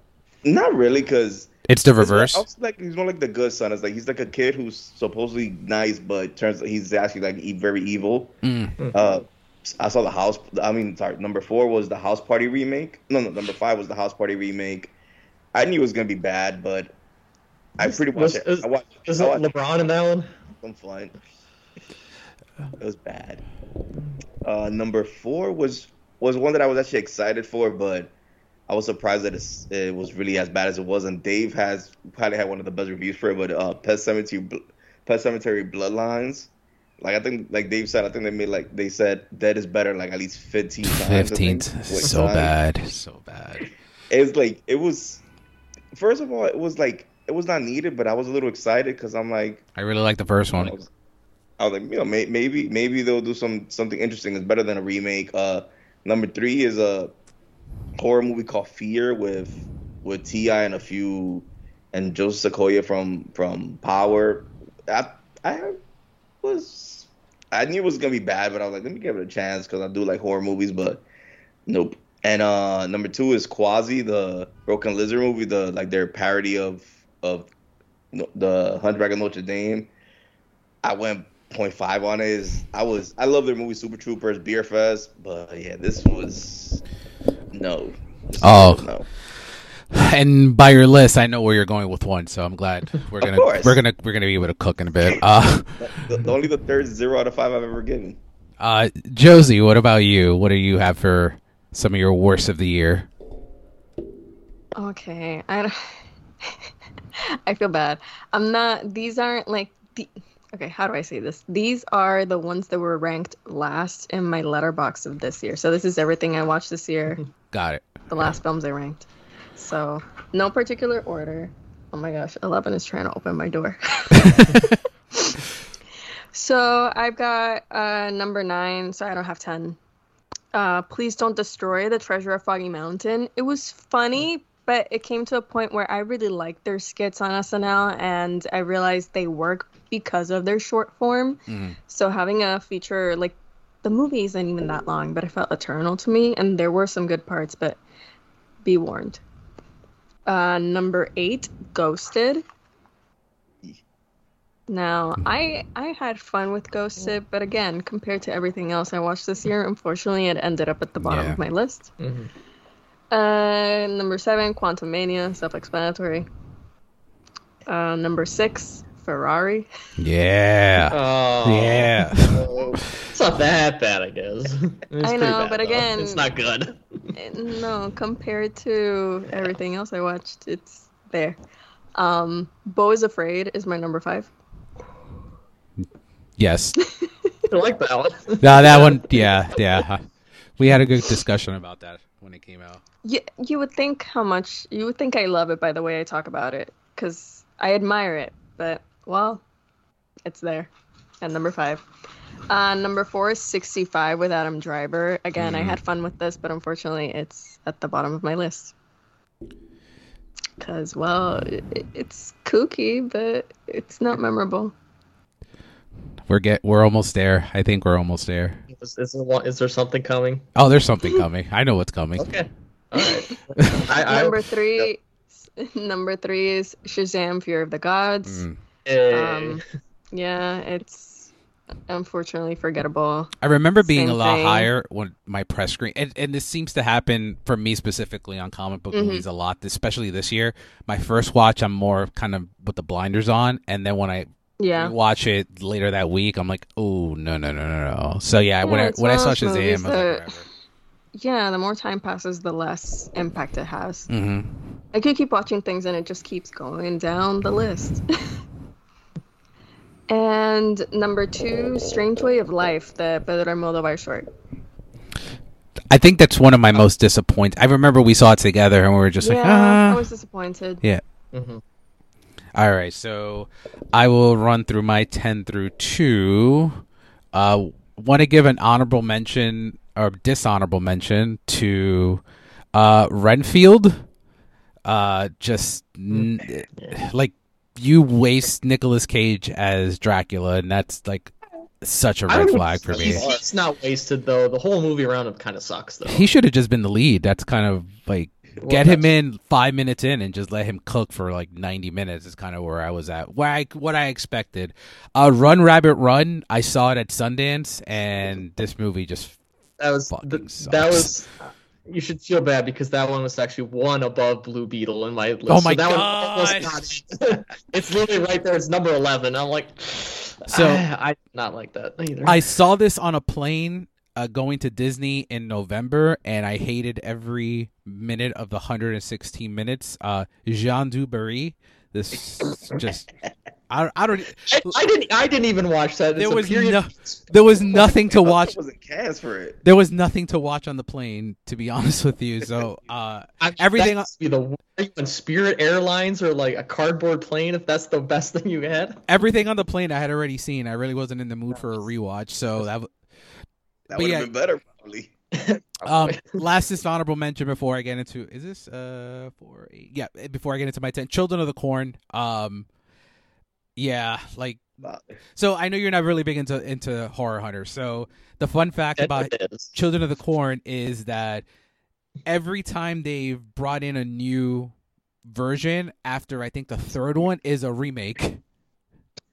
not really, because It's the reverse. I was like he's more like the good son. It's like he's like a kid who's supposedly nice, but turns he's actually like e- very evil. Mm. Uh, I saw the house. I mean, sorry. Number four was the House Party remake. No, no. Number five was the House Party remake. I knew it was gonna be bad, but I pretty much Was- is- I watched. is I it watched LeBron in that one? some fun. It was bad. Uh, number four was was one that I was actually excited for, but I was surprised that it was really as bad as it was. And Dave has probably had one of the best reviews for it, but uh, Pet Sematary, Pet Sematary Bloodlines. Like I think, like Dave said, I think they made like they said Dead is better like at least fifteen times. I think, Fifteenth, so time. bad, so bad. It's like it was. First of all, it was like it was not needed, but I was a little excited because I'm like, I really like the first I one. was, I was like, you know, may, maybe maybe they'll do some something interesting. It's better than a remake. Uh, number three is a horror movie called Fear with with Ti and a few and Joseph Sikora from from Power. I I was I knew it was gonna be bad, but I was like, let me give it a chance because I do like horror movies, but nope. And uh, number two is Quasi, the Broken Lizard movie, the like their parody of of the Hunchback of Notre Dame. I went 0.5 on it. Is I was I love their movie Super Troopers, Beer Fest, but yeah, this was no. Oh. no. And by your list, I know where you're going with one, so I'm glad we're gonna course. we're gonna we're gonna be able to cook in a bit. Uh, The, the- only the third zero out of five I've ever given. uh, Josie, what about you? What do you have for some of your worst of the year? Okay, I don't- I feel bad. I'm not. These aren't like the. Okay, how do I say this? These are the ones that were ranked last in my Letterboxd of this year. So this is everything I watched this year. Got it. the last films I ranked. So no particular order. Oh my gosh, Eleven is trying to open my door. so I've got uh, number nine. So I don't have ten. Uh, Please don't destroy the treasure of Foggy Mountain. It was funny, but it came to a point where I really liked their skits on SNL, and I realized they work because of their short form. Mhm. So having a feature like the movie isn't even that long, but it felt eternal to me, and there were some good parts, but be warned. Uh, number eight, Ghosted. Now, I I had fun with Ghosted, but again, compared to everything else I watched this year, unfortunately, it ended up at the bottom Yeah. of my list. Mhm. Uh, number seven, Quantum Mania, self-explanatory. Uh, number six, Ferrari. Yeah. Oh, Yeah. It's not that bad, I guess. It's I know, bad, but though. again- it's not good. Eh, No, compared to everything else I watched, it's there. Um, Beau is Afraid is my number five. Yes. I like that one. No, that one. Yeah, yeah. We had a good discussion about that when it came out. You, you would think how much you would think I love it by the way I talk about it because I admire it, but well, it's there. At number five. Uh, number four is 65 with Adam Driver. Again, I Mhm. had fun with this, but unfortunately, it's at the bottom of my list. Because, well, it, it's kooky, but it's not memorable. We're get we're almost there. I think we're almost there. Is, is, there, is there something coming? Oh, there's something coming. I know what's coming. Okay. All right. I, I, number three, number three is Shazam: Fury of the Gods. Mm. eh, Um, yeah, it's unfortunately forgettable. I remember being a lot thing. higher when my press screen, and, and this seems to happen for me specifically on comic book Mhm. movies a lot, especially this year. My first watch, I'm more kind of with the blinders on, and then when I Yeah. watch it later that week, I'm like, oh no no no no no. So yeah, when I when I saw of those Shazam, I was like, whatever. Yeah, the more time passes, the less impact it has. hmm I could keep watching things and it just keeps going down the list. and number two, Strange Way of Life, the Pedro Almodovar short. I think that's one of my most disappointing. I remember we saw it together, and we were just yeah, like, ah. I was disappointed. Yeah. Mhm. All right, so I will run through my 10 through 2. Uh, want to give an honorable mention or dishonorable mention to uh, Renfield. Uh, just n- like you waste Nicolas Cage as Dracula, and that's like such a red flag for me. He's, he's not wasted though. The whole movie around him kind of sucks though. He should have just been the lead. That's kind of like Well, get him in five minutes in and just let him cook for like 90 minutes is kind of where I was at. Where I what I expected. Uh Run Rabbit Run, I saw it at Sundance and this movie just That was th- that was. You should feel bad because that one was actually one above Blue Beetle in my list. Oh my so that God. One it's literally right there. It's number eleven. I'm like, So- I, I not like that either. I saw this on a plane uh, going to Disney in November and I hated every minute of the 116 minutes. Uh Jean Dubarry, this just I, I don't I, I didn't. I didn't even watch that. It's There was no- there was nothing to I watch wasn't cast for it. there was nothing to watch on the plane to be honest with you so uh I- everything- that be the on Spirit Airlines or like a cardboard plane if that's the best thing you had. everything on the plane i had already seen i really wasn't in the mood for a rewatch so that That would yeah. have been better, probably. um last is honorable mention before i get into is this uh four eight yeah before i get into my 10 children of the corn um yeah like so i know you're not really big into into horror hunters so the fun fact about. Children of the Corn is that every time they've brought in a new version after I think the third one is a remake.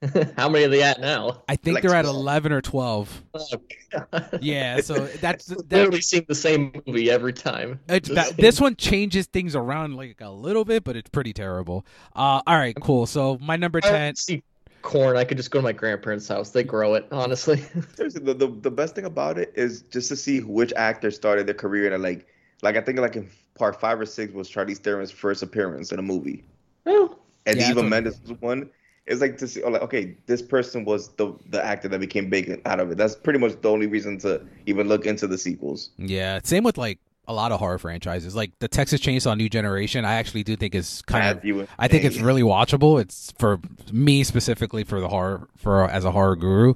How many are they at now? I think Like they're at 11 or 12. Oh, God. Yeah, so that's It's that, literally seeing the same movie every time. it's ba- this one changes things around like a little bit, but it's pretty terrible. Uh all right, cool. So my number I 10 see corn. I could just go to my grandparents' house. They grow it, honestly. Seriously, the, the the best thing about it is just to see which actor started their career in a like like I think like in part five or six was Charlize Theron's first appearance in a movie, oh, and Yeah, Eva Mendes was one. It's like to see, oh, like, okay, this person was the the actor that became big out of it. That's pretty much the only reason to even look into the sequels. Yeah, same with like a lot of horror franchises. Like the Texas Chainsaw New Generation, I actually do think is kind of Matthew and I think it's really watchable. It's for me specifically for the horror for as a horror guru.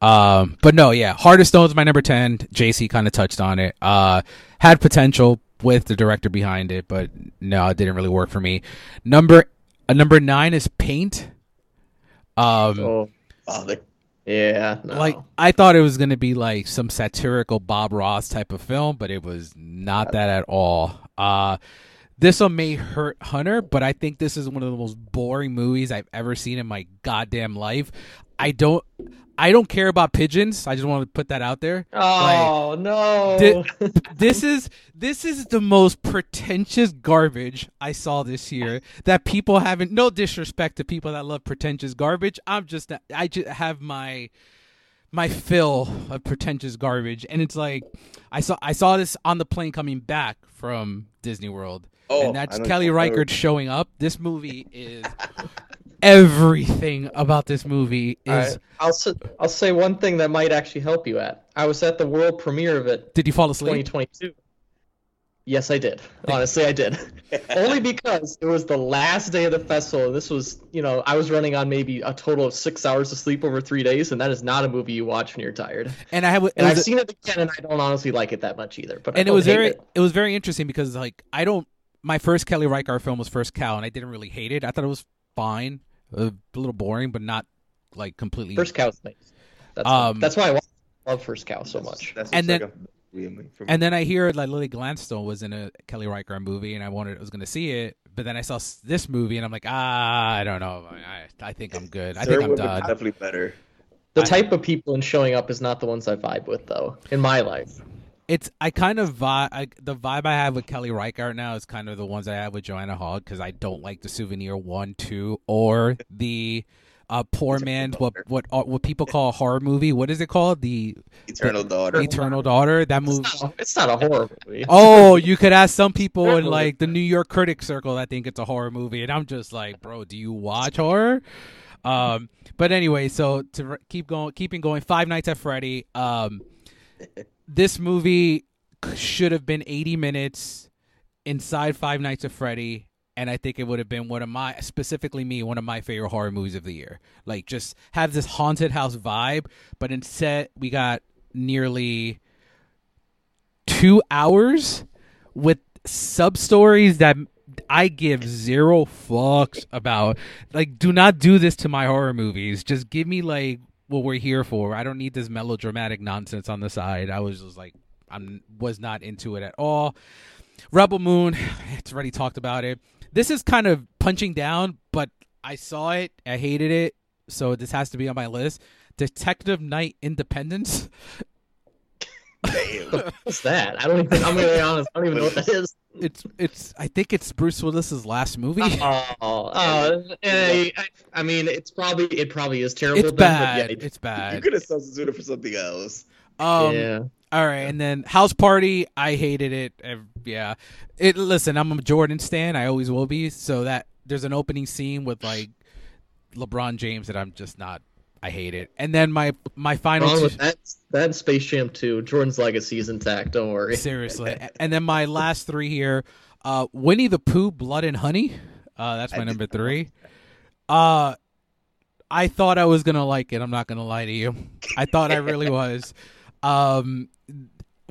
Um, but no, yeah, Heart of Stone's my number ten. JC kind of touched on it. Uh, had potential with the director behind it, but no, it didn't really work for me. Number uh, number nine is Paint. Um, oh, oh they, yeah. No. like I thought it was gonna be like some satirical Bob Ross type of film, but it was not that at all. Uh this one may hurt Hunter, but I think this is one of the most boring movies I've ever seen in my goddamn life. I don't I don't care about pigeons. I just want to put that out there. oh no. Di- This is this is the most pretentious garbage I saw this year that people haven't no disrespect to people that love pretentious garbage. I'm just I just have my my fill of pretentious garbage and it's like I saw I saw this on the plane coming back from Disney World Oh, and that's Kelly you're Reichardt showing up. This movie is everything about this movie is. All right. I'll s- I'll say one thing that might actually help you at. I was at the world premiere of it, Did you fall asleep? 2022. Yes, I did. Honestly, I did. Only because it was the last day of the festival. This was, you know, I was running on maybe a total of six hours of sleep over three days, and that is not a movie you watch when you're tired. And I have. And I've was, seen it again, and I don't honestly like it that much either. But I and it was very. it. It was very interesting because like I don't. My first Kelly Reichardt film was First Cow, and I didn't really hate it. I thought it was fine, a little boring, but not like completely. First Cow's nice. That's Um, that's why I love First Cow so much. That's And then- like a- really for me. And then I hear like Lily Gladstone was in a Kelly Reichardt movie, and I wanted I was going to see it, but then I saw this movie, and I'm like, ah, I don't know, I, I think I'm good. I Sir think I'm would be done. Definitely better. The I- type of people in showing up is not the ones I vibe with, though, in my life. It's I kind of vibe. I, the vibe I have with Kelly Reichardt now is kind of the ones I have with Joanna Hogg because I don't like the Souvenir one, two, or the uh, poor Eternal man. What what uh, what people call a horror movie? What is it called? The Eternal daughter. Eternal Daughter. That It's movie. not, it's not a horror movie. Oh, you could ask some people in like the New York critic circle that think it's a horror movie, and I'm just like, bro, do you watch horror? Um, but anyway, so to keep going, keeping going, Five Nights at Freddy. Um, this movie should have been 80 minutes inside Five Nights at Freddy, and I think it would have been one of my, specifically me, one of my favorite horror movies of the year. Like, just have this haunted house vibe, but instead we got nearly two hours with sub stories that I give zero fucks about. Like, do not do this to my horror movies. Just give me like what we're here for. I don't need this melodramatic nonsense on the side. I was just like, I'm was not into it at all. Rebel Moon, it's already talked about it. This is kind of punching down, but I saw it. I hated it, so this has to be on my list. Detective Knight Independence. Damn. What's that? I don't even. I'm gonna be honest. I don't even know what that is. It's it's. I think it's Bruce Willis's last movie. Oh, oh, I, I mean, it's probably it probably is terrible. it's then, bad. But yeah, It's bad. You could have substituted for something else. Um. yeah. All right, and then House Party. I hated it. Yeah. It. Listen, I'm a Jordan stan. I always will be. So that there's an opening scene with like LeBron James that I'm just not. I hate it. And then my my final. Wrong two- with that. That Space Jam 2. Jordan's legacy is intact. Don't worry. Seriously. and then my last three here uh, Winnie the Pooh, Blood and Honey. Uh, that's my did number three. Uh, I thought I was going to like it. I'm not going to lie to you. I thought I really was. Um,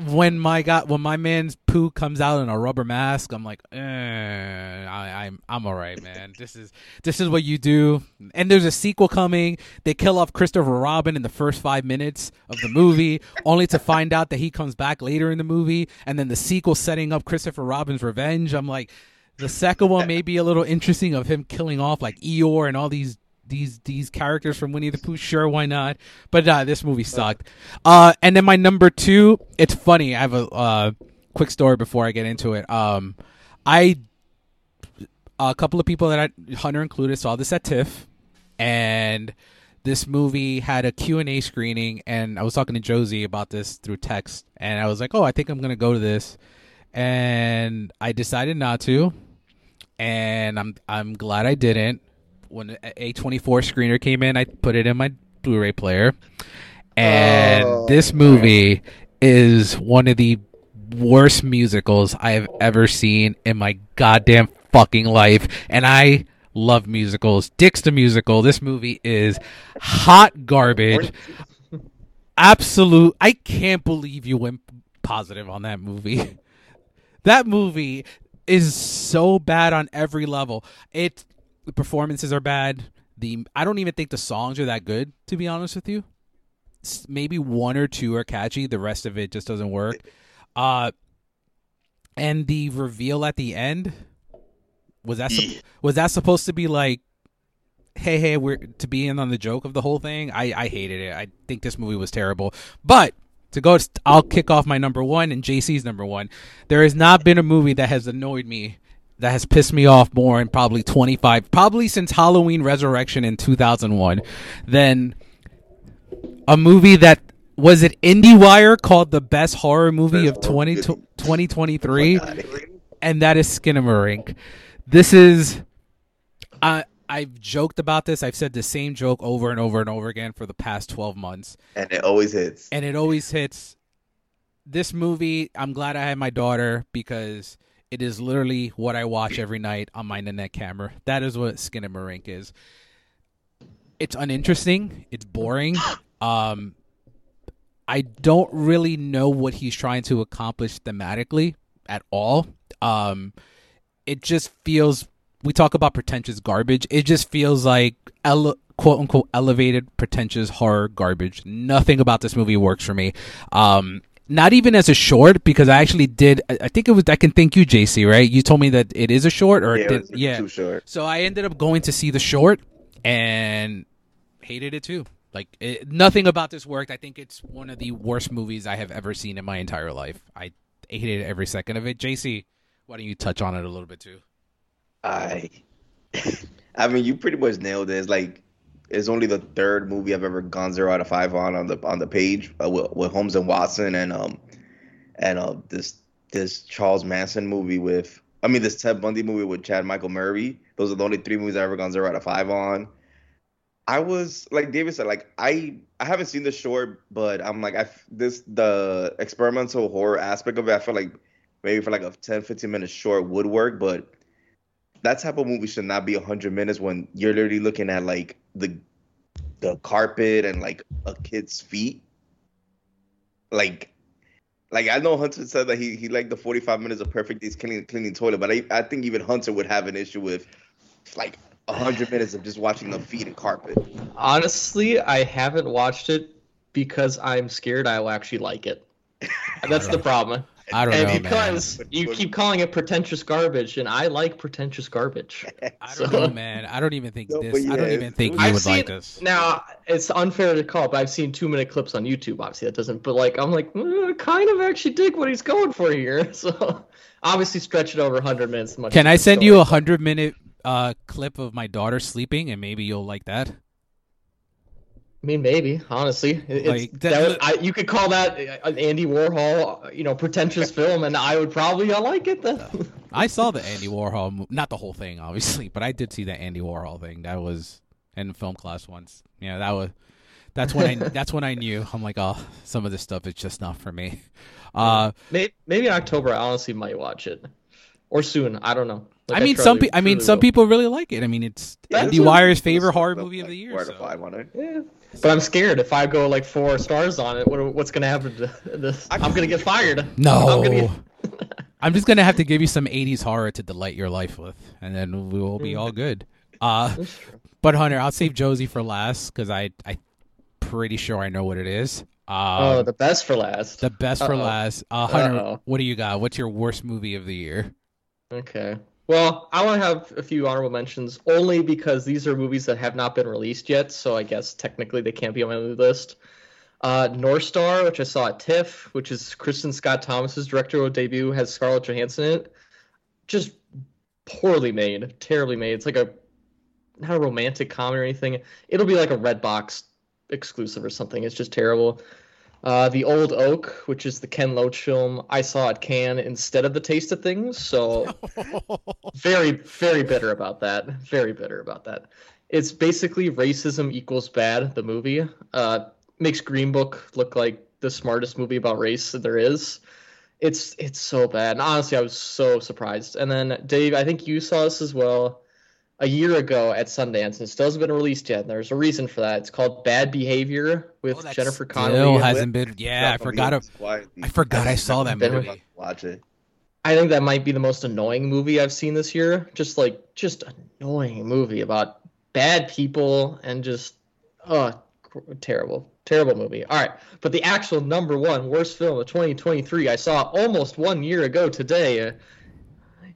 when my got when my man's poo comes out in a rubber mask, I'm like, eh, I, I'm I'm all right, man. This is this is what you do. And there's a sequel coming. They kill off Christopher Robin in the first five minutes of the movie, only to find out that he comes back later in the movie. And then the sequel setting up Christopher Robin's revenge. I'm like, the second one may be a little interesting of him killing off like Eeyore and all these these these characters from Winnie the Pooh. Sure, why not? But uh, this movie sucked. Uh, and then my number two. It's funny. I have a uh, quick story before I get into it. Um, I a couple of people that I Hunter included saw this at TIFF, and this movie had a Q&A screening and I was talking to Josie about this through text and I was like, "Oh, I think I'm going to go to this." And I decided not to. And I'm I'm glad I didn't. When a 24 screener came in, I put it in my Blu-ray player. And Oh, this movie is one of the worst musicals I have ever seen in my goddamn fucking life. And I love musicals. Dick's the musical. This movie is hot garbage. Absolute. I can't believe you went positive on that movie. that movie is so bad on every level. It the performances are bad. The I don't even think the songs are that good to be honest with you. S- Maybe one or two are catchy. The rest of it just doesn't work. Uh and the reveal at the end was that Yeah. was that supposed to be like hey hey we're to be in on the joke of the whole thing i i hated it i think this movie was terrible but to go i'll kick off my number one and jc's number one there has not been a movie that has annoyed me that has pissed me off more in probably 25 probably since halloween resurrection in 2001 than a movie that was it IndieWire called the best horror movie of Best horror 20, 2023 and that is Skinamarink. This is, I I've joked about this. I've said the same joke over and over and over again for the past 12 months. And it always hits. And it always hits. This movie, I'm glad I had my daughter because it is literally what I watch every night on my Nanit camera. That is what Skinamarink is. It's uninteresting. It's boring. Um, I don't really know what he's trying to accomplish thematically at all. Um, it just feels. We talk about pretentious garbage. It just feels like ele- quote unquote elevated pretentious horror garbage. Nothing about this movie works for me. Um, not even as a short because I actually did. I think it was. I can thank you, JC. Right? You told me that it is a short, or Yeah, did, yeah. too short. So I ended up going to see the short and hated it too. Like it, nothing about this worked. I think it's one of the worst movies I have ever seen in my entire life. I hated every second of it. JC, why don't you touch on it a little bit too? I, I mean, you pretty much nailed it. It's like it's only the third movie I've ever gone zero out of five on on the on the page uh, with, with Holmes and Watson and um and uh this this Charles Manson movie with I mean this Ted Bundy movie with Chad Michael Murray. Those are the only three movies I've ever gone zero out of five on. I was like David said, like I I haven't seen the short, but I'm like I this the experimental horror aspect of it. I feel like maybe for like a 10, 15 minute short would work, but that type of movie should not be 100 minutes when you're literally looking at like the the carpet and like a kid's feet like like i know hunter said that he he liked the 45 minutes of perfect days cleaning cleaning toilet but i i think even hunter would have an issue with like 100 minutes of just watching the feet and carpet Honestly, I haven't watched it because I'm scared I will actually like it. That's the problem. I don't and know, man. because you keep calling it pretentious garbage, and I like pretentious garbage. I don't So- know, man. I don't even think No, this. but I don't even think was- you I've would like this. Now it's unfair to call, but I've seen two minute clips on YouTube. Obviously, that doesn't. But like, I'm like, "Mm, I kind of actually dig what he's going for here. So obviously, stretch it over 100 minutes. Much Can I send you a hundred minute uh clip of my daughter sleeping, and maybe you'll like that? I mean, maybe honestly, it's, Like, that- that would- I, you could call that an Andy Warhol, you know, pretentious film, and I would probably like it. Then. I saw the Andy Warhol, not the whole thing, obviously, but I did see the Andy Warhol thing. That was in film class once. Yeah, that was. That's when I. that's when I knew. I'm like, oh, some of this stuff is just not for me. Uh, maybe, maybe in October, I honestly might watch it, or soon. I don't know. Like, I mean, truly- some. Pe- I mean, truly some people really like it. I mean, it's That's Andy what- Wire's favorite It's horror like movie of the year. four out so- five on it Yeah. But I'm scared if I go like four stars on it. What, what's gonna happen to this? I'm gonna get fired. No. I'm gonna get. I'm just gonna have to give you some '80s horror to delight your life with, and then we will be all good. Uh, but Hunter, I'll save Josie for last because I, I'm pretty sure I know what it is. oh, Um, the best for last. the best for uh-oh. last. Uh, Hunter, Uh-oh. what do you got? What's your worst movie of the year? Okay. Well, I want to have a few honorable mentions only because these are movies that have not been released yet, so I guess technically they can't be on my list. Uh, North Star, which I saw at TIFF, which is Kristin Scott Thomas's directorial debut, has Scarlett Johansson in it. Just poorly made, terribly made. It's like a not a romantic comedy or anything. It'll be like a Redbox exclusive or something. It's just terrible. Uh, the Old Oak, which is the Ken Loach film, I saw at Cannes instead of The Taste of Things, so very, very bitter about that. Very bitter about that. It's basically racism equals bad. The movie uh, makes Green Book look like the smartest movie about race that there is. It's it's so bad. And honestly, I was so surprised. And then Dave, I think you saw this as well a year ago at Sundance, and it still hasn't been released yet. And there's a reason for that. It's called Bad Behavior with Oh, that Jennifer Still Connelly. hasn't been. Yeah, I forgot. a- I forgot I saw that movie. Watch it. I think that might be the most annoying movie I've seen this year. Just like just annoying movie about bad people and just uh terrible, terrible movie. All right, but the actual number one worst film of 2023 I saw almost one year ago today.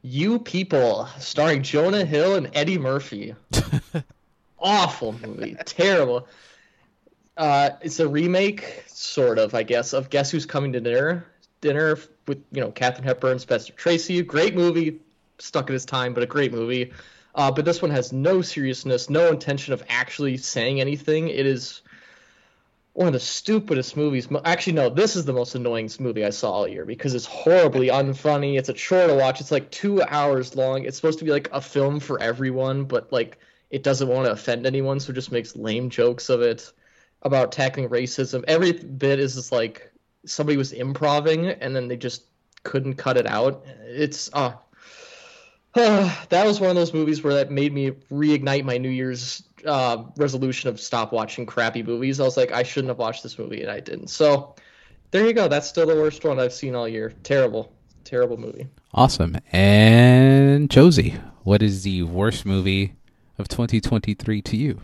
You People, starring Jonah Hill and Eddie Murphy. Awful movie, terrible. Uh, it's a remake, sort of, I guess, of Guess Who's Coming to Dinner. Dinner with you know Katharine Hepburn, Spencer Tracy. Great movie, stuck in his time, but a great movie. Uh, but this one has no seriousness, no intention of actually saying anything. It is one of the stupidest movies. Actually, no, this is the most annoying movie I saw all year because it's horribly unfunny. It's a chore to watch. It's like two hours long. It's supposed to be like a film for everyone, but like it doesn't want to offend anyone, so it just makes lame jokes of it about tackling racism. Every bit is just like somebody was improving and then they just couldn't cut it out. It's uh that was one of those movies where that made me reignite my New Year's uh, resolution of stop watching crappy movies. I was like, I shouldn't have watched this movie, and I didn't. So there you go. That's still the worst one I've seen all year. Terrible, terrible movie. Awesome. And Josie, what is the worst movie of 2023 to you?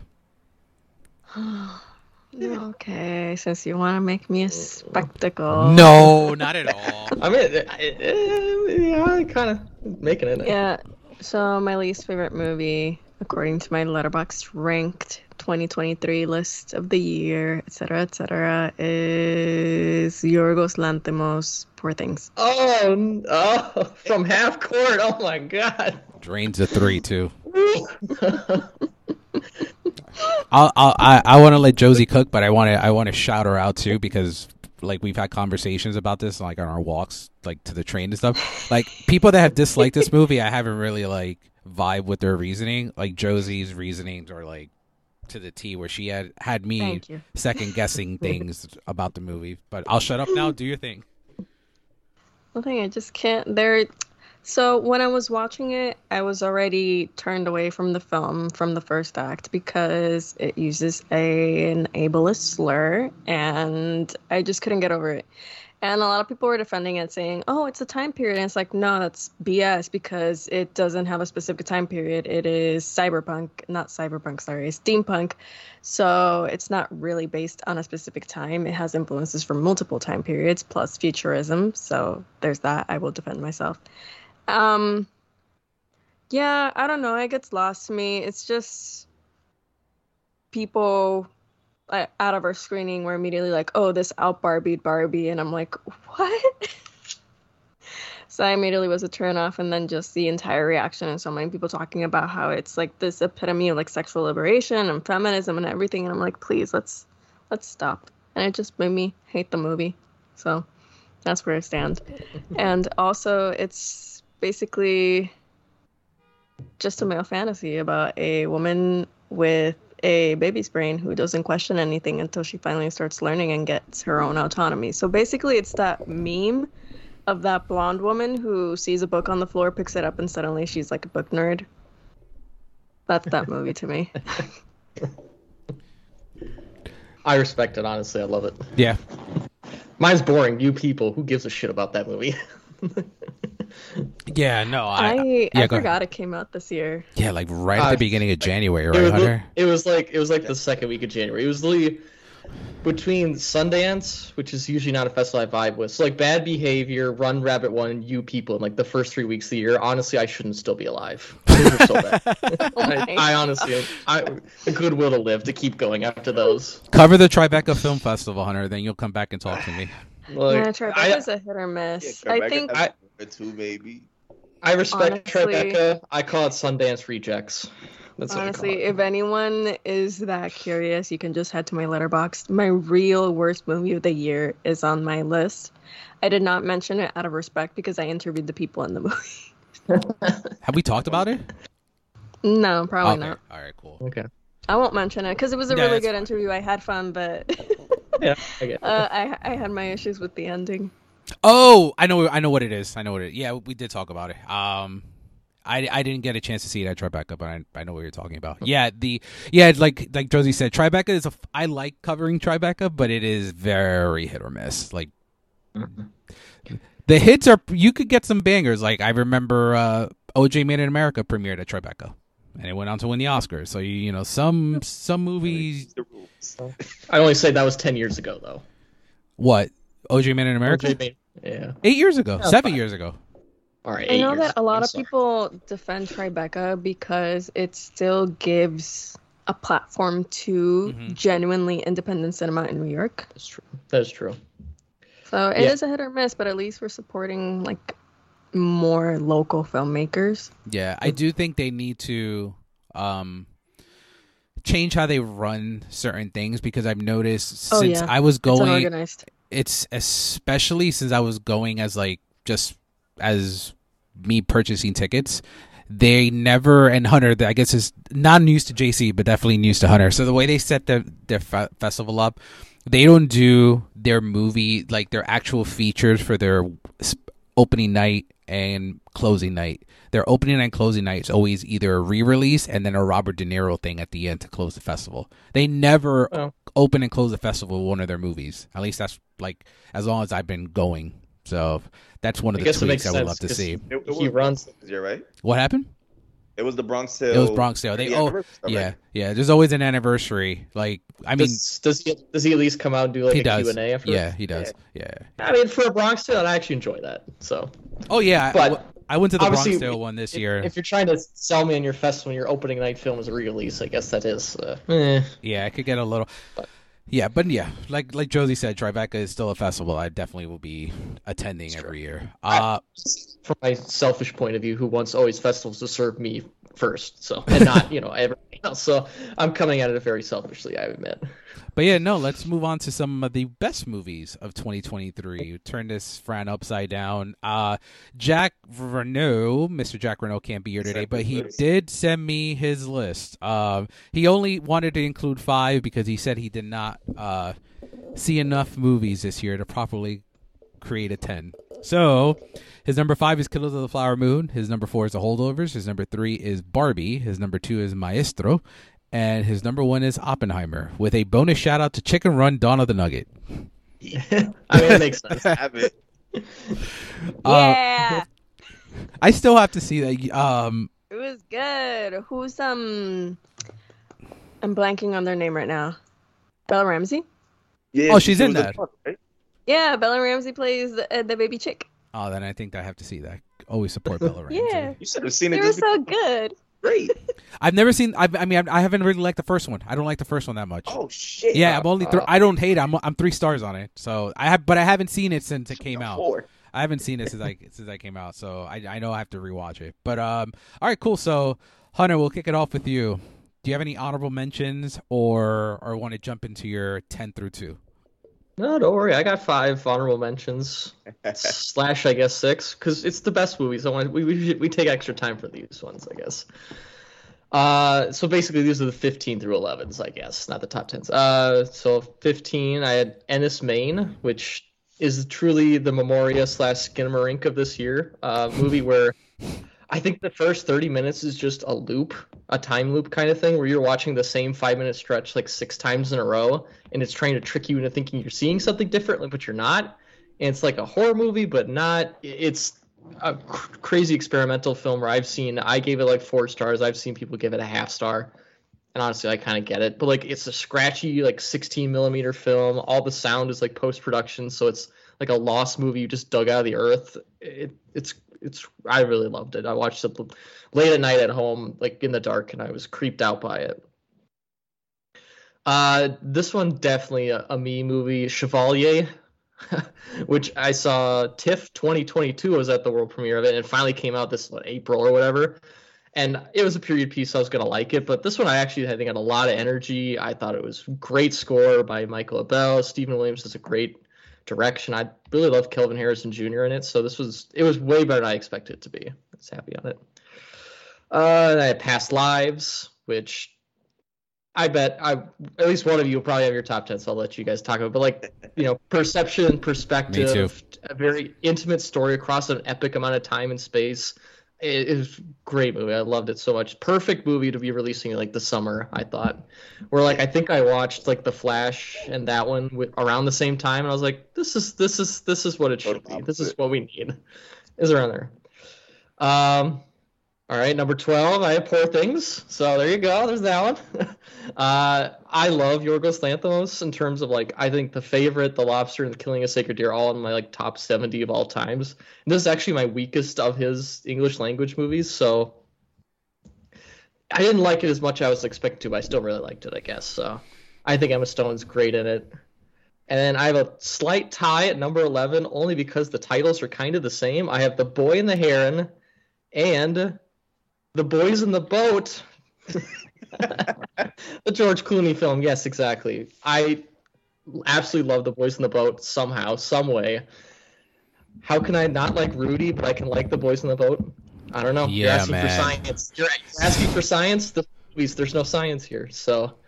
Okay, since you want to make me a spectacle. No, not at all. I mean, it, it, yeah, I kind of making it. Yeah. So my least favorite movie, according to my Letterboxd ranked 2023 list of the year, etc., etc., is Yorgos Lanthimos' Poor Things. Oh, oh, from half court. Oh my god. Drains a three too. I'll, I'll, I I want to let Josie cook, but I want to I want to shout her out too because like we've had conversations about this like on our walks like to the train and stuff. Like people that have disliked this movie, I haven't really like vibe with their reasoning. Like Josie's reasonings are like to the T, where she had had me second guessing things about the movie. But I'll shut up now. Do your thing. Nothing. I just can't. There. So when I was watching it, I was already turned away from the film from the first act because it uses a, an ableist slur, and I just couldn't get over it. And a lot of people were defending it, saying, "Oh, it's a time period." And it's like, no, that's BS because it doesn't have a specific time period. It is cyberpunk, not cyberpunk. Sorry, steampunk. So it's not really based on a specific time. It has influences from multiple time periods plus futurism. So there's that. I will defend myself. Um, yeah, I don't know. It gets lost to me. It's just people like, out of our screening were immediately like, "Oh, this out Barbie Barbie," and I'm like, "What?" so I immediately was a turn off, and then just the entire reaction and so many people talking about how it's like this epitome of like sexual liberation and feminism and everything, and I'm like, "Please, let's let's stop." And it just made me hate the movie. So that's where I stand. and also, it's basically just a male fantasy about a woman with a baby's brain who doesn't question anything until she finally starts learning and gets her own autonomy. So basically, it's that meme of that blonde woman who sees a book on the floor, picks it up, and suddenly she's like a book nerd. That's that movie to me. I respect it. Honestly, I love it. Yeah. Mine's boring. You people, who gives a shit about that movie? Yeah. No. I. I, yeah, I go ahead. forgot it came out this year. yeah. Like right at Uh, the beginning of January, it, right, was, Hunter? it was like it was like the second week of January. It was literally between Sundance, which is usually not a festival I vibe with. So like Bad Behavior, Run Rabbit One, You People in like the first three weeks of the year. Honestly, I shouldn't still be alive. Those are so bad. I, honestly I honestly, I a goodwill to live to keep going after those. Cover the Tribeca Film Festival, Hunter. Then you'll come back and talk to me. Like, yeah, I, Tribeca's a hit or miss. Yeah, I think I- a two maybe. I respect Honestly- Tribeca. I call it Sundance Rejects. That's what I call Honestly, if anyone is that curious, you can just head to my Letterboxd. My real worst movie of the year is on my list. I did not mention it out of respect because I interviewed the people in the movie. Have we talked about it? no, probably okay. not. All right. Cool. Okay. I won't mention it because it was a Yeah, really good fine. interview. I had fun, but Yeah. I get uh, I I had my issues with the ending. Oh, I know. I know what it is. I know what it. Yeah, we did talk about it. Um, I, I didn't get a chance to see it at Tribeca, but I, I know what you're talking about. Yeah, the yeah, like like Josie said, Tribeca is a. I like covering Tribeca, but it is very hit or miss. Like the hits are, you could get some bangers. Like I remember, uh, OJ Made in America premiered at Tribeca, and it went on to win the Oscars. So you, you know, some some movies. I only say that was ten years ago though. What OJ Man in America? OJ made- yeah. Eight years ago, Yeah, seven fine. years ago. All right. I know that a lot I'm of sorry. people defend Tribeca because it still gives a platform to Mhm. genuinely independent cinema in New York. That's true. That is true. So it is Yeah. a hit or miss, but at least we're supporting like more local filmmakers. Yeah, I do think they need to um change how they run certain things because I've noticed Oh, since yeah. I was It's going unorganized. It's especially since I was going as like just as me purchasing tickets they never and Hunter. I guess is not news to JC, but definitely news to Hunter. So the way they set their their fe- festival up, they don't do their movie like their actual features for their opening night and closing night. Their opening and closing night is always either a re-release and then a Robert De Niro thing at the end to close the festival. They never Oh. open and close the festival with one of their movies. At least that's like as long as I've been going. So that's one of I the guess it makes tweaks I would love to see. It, it He runs- this year, right? What happened? It was the Bronx Tale. It was Bronx Tale. They Yeah, oh anniversary, yeah yeah. There's always an anniversary. Like I mean, does, does he does he at least come out and do like he a does. Q and A after? Yeah, he does. Yeah. I mean, for a Bronx Tale, I actually enjoy that. So, Oh yeah. I- But I, went to the Bronx obviously, Tale one this if, year. if you're trying to sell me on your festival, your opening night film is a re-release. I guess that is. Uh, eh. Yeah, I could get a little. Yeah, but yeah, like like Josie said, Tribeca is still a festival. I definitely will be attending every year. Uh, From my selfish point of view, who wants always festivals to serve me first, so and not you know everything else. So I'm coming at it very selfishly, I admit. But yeah, no. Let's move on to some of the best movies of 2023. Turn this Fran upside down. Uh, Jack Renault, Mr. Jack Renault, can't be here today, but he did send me his list. Um, he only wanted to include five because he said he did not uh see enough movies this year to properly create a 10. So, his number five is Killers of the Flower Moon. His number four is The Holdovers. His number three is Barbie. His number two is Maestro. And his number one is Oppenheimer, with a bonus shout out to Chicken Run Dawn of the Nugget. I mean, it makes sense. Have it. Uh, Yeah, I still have to see that. Um, it was good. Who's um? I'm blanking on their name right now. Bella Ramsey. Yeah, Oh, she's in was that. fuck, right? Yeah, Bella Ramsey plays the, uh, the baby chick. oh, then I think I have to see that. Always support Bella Ramsey. Yeah, You should have seen they it. were Just so because- good. Great. I've never seen. I've, I mean, I haven't really liked the first one. I don't like the first one that much. Oh shit. yeah, I'm only. Th- uh, I don't hate. it. I'm. I'm three stars on it. So I have, but I haven't seen it since it came out. Four. I haven't seen it since I since I came out, so I I know I have to rewatch it. But um, all right, cool. So Hunter, we'll kick it off with you. Do you have any honorable mentions, or or want to jump into your ten through two? No, don't worry. I got five honorable mentions slash, I guess six, because it's the best movies. I want we we, should, we take extra time for these ones, I guess. Uh, so basically, these are the 15 through 11s, I guess, not the top 10s. Uh, so 15, I had Enys Men, which is truly the Memoria slash Skinamarink of this year. Uh, movie where I think the first 30 minutes is just a loop, a time loop kind of thing, where you're watching the same five minute stretch like six times in a row, and it's trying to trick you into thinking you're seeing something different, but you're not. And it's like a horror movie, but not. It's a cr- crazy experimental film where I've seen, I gave it like four stars. I've seen people give it a half star. And honestly, I kind of get it. But like, it's a scratchy, like 16 millimeter film. All the sound is like post production, so it's like a lost movie you just dug out of the earth. It, it's it's I really loved it. I watched it late at night at home, like in the dark, and I was creeped out by it. Uh, this one definitely a, a me movie, Chevalier, which I saw TIFF 2022 I was at the world premiere of it, and it finally came out this what, April or whatever. And it was a period piece, so I was gonna like it. But this one, I actually I think had a lot of energy. I thought it was great score by Michael Abel. Stephen Williams is a great direction. I really love Kelvin Harrison Jr. in it, so this was it was way better than I expected it to be. I was happy on it. Uh, and I had Past Lives, which I bet I at least one of you will probably have your top ten, so I'll let you guys talk about. It. But like you know, perception, perspective, a very intimate story across an epic amount of time and space. It is great movie. I loved it so much. Perfect movie to be releasing like the summer. I thought. Where like I think I watched like The Flash and that one with, around the same time, and I was like, this is this is this is what it should be. This is what we need. Is around there. Um. All right, number 12, I have Poor Things. So there you go. There's that one. uh, I love Yorgos Lanthimos in terms of like, I think The Favorite, The Lobster, and The Killing of Sacred Deer all in my like top 70 of all times. And this is actually my weakest of his English language movies. So I didn't like it as much as I was expecting to, but I still really liked it, I guess. So I think Emma Stone's great in it. And then I have a slight tie at number 11, only because the titles are kind of the same. I have The Boy and the Heron and the Boys in the Boat. the George Clooney film. Yes, exactly. I absolutely love The Boys in the Boat somehow, some way. How can I not like Rudy, but I can like The Boys in the Boat? I don't know. You're asking man. for science. You're asking for science. The movies, there's no science here. So,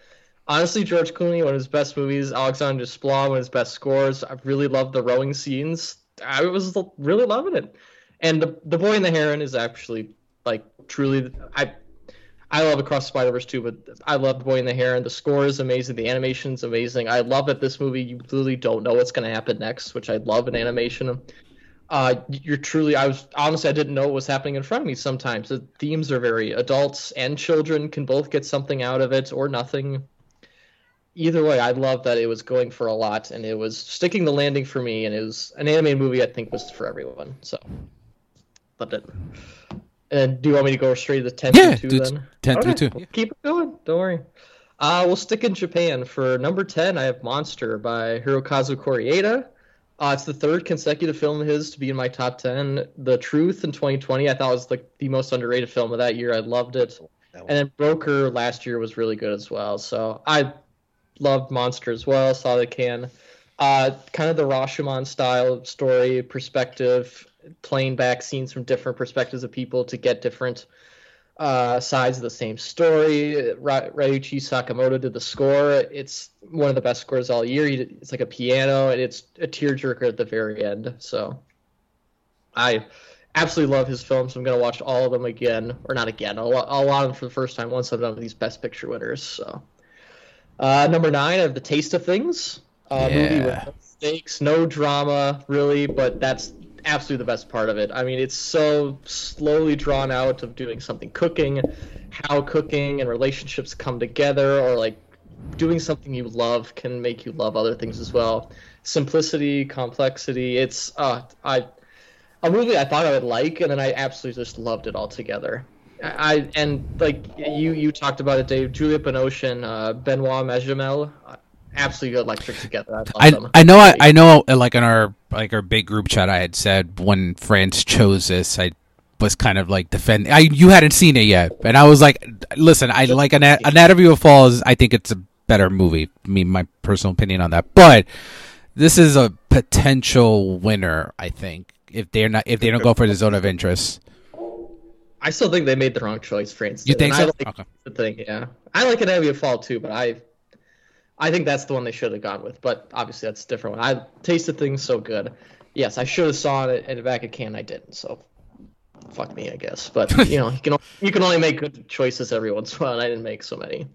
honestly, George Clooney, one of his best movies. Alexandre Desplat, one of his best scores. I really love the rowing scenes. I was really loving it. And the the boy and the heron is actually like truly. I I love Across Spider Verse too, but I love boy in the Hair, and The score is amazing. The animation's amazing. I love that this movie you literally don't know what's going to happen next, which I love in animation uh, you're truly i was honestly i didn't know what was happening in front of me sometimes the themes are very adults and children can both get something out of it or nothing either way i love that it was going for a lot and it was sticking the landing for me and it was an animated movie i think was for everyone so loved it and do you want me to go straight to the 10 Yeah, through 2 t- then 10 through Okay, 2. we'll keep it going don't worry uh, we'll stick in Japan for number 10. I have Monster by Hirokazu Koreeda. Uh, it's the third consecutive film of his to be in my top 10. The Truth in 2020, I thought was like the most underrated film of that year. I loved it. And then Broker last year was really good as well. So I loved Monster as well. Saw the Cannes. Uh, kind of the Rashomon style story perspective, playing back scenes from different perspectives of people to get different uh, sides of the same story. Ra- Ryuichi Sakamoto did the score. It's one of the best scores all year. It's like a piano, and it's a tearjerker at the very end. So I absolutely love his films. I'm gonna watch all of them again, or not again. A lot, a lot of them for the first time once I'm done with these Best Picture winners. So uh, number nine, I have The Taste of Things. Uh, Movie with Yeah. no stakes, no drama, really, but that's absolutely the best part of it. I mean, it's so slowly drawn out of doing something cooking, how cooking and relationships come together, or like doing something you love can make you love other things as well. Simplicity, complexity. It's uh, I a movie I thought I would like, and then I absolutely just loved it all together. I and like you you talked about it, Dave. Juliette Binoche, uh, Benoit Magimel, absolutely electric together. I I. I know I, I know like in our like our big group chat I had said when France chose this I was kind of like defend I you hadn't seen it yet and I was like listen I like Ana- Anatomy of Falls I think it's a better movie me my personal opinion on that but this is a potential winner I think if they're not if they don't go for the zone of interest I still think they made the wrong choice. France. you did, think and so I like okay the thing. Yeah, I like Anatomy of Fall too, but I, I think that's the one they should have gone with. But obviously, that's a different one. I tasted things so good. Yes, I should have saw it in the back of Cannes. I didn't. So, fuck me, I guess. But you know, you can you can only make good choices every once in a while, and I didn't make so many.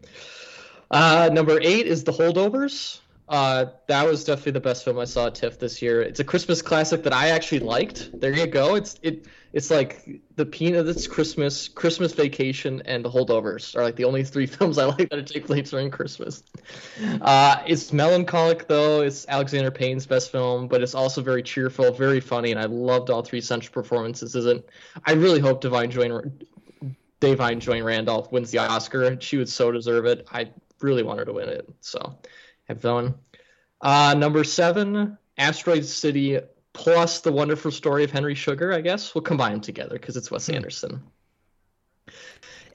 Uh, number eight is The Holdovers. Uh, that was definitely the best film I saw at TIFF this year. It's a Christmas classic that I actually liked. There you go. It's it it's like the Peanuts, Christmas, Christmas Vacation, and The Holdovers are like the only three films I like that take place during Christmas. Uh, it's melancholic though. It's Alexander Payne's best film, but it's also very cheerful, very funny, and I loved all three central performances. Isn't I really hope Da'Vine Joy Da'Vine Joy Randolph wins the Oscar. She would so deserve it. I really want her to win it. So have fun. Uh, number seven, Asteroid City plus the wonderful story of Henry Sugar, I guess. We'll combine them together because it's Wes Anderson.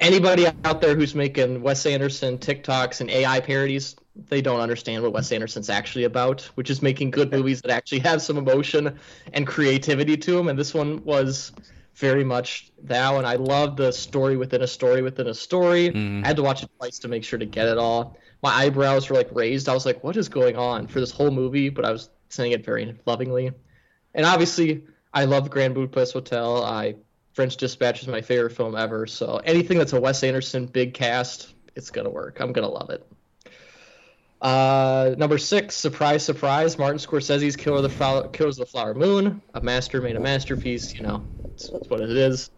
Anybody out there who's making Wes Anderson TikToks and AI parodies, they don't understand what Wes Anderson's actually about, which is making good movies that actually have some emotion and creativity to them. And this one was very much that and I love the story within a story within a story. Mhm. I had to watch it twice to make sure to get it all. My eyebrows were like raised. I was like, what is going on for this whole movie? But I was saying it very lovingly. And obviously, I love Grand Budapest Hotel. I French Dispatch is my favorite film ever. So anything that's a Wes Anderson big cast, it's gonna work. I'm gonna love it. Uh, number six, surprise, surprise, Martin Scorsese's Killer the Flower, Killers of the Flower Moon. A master made a masterpiece. You know, it's, it's what it is.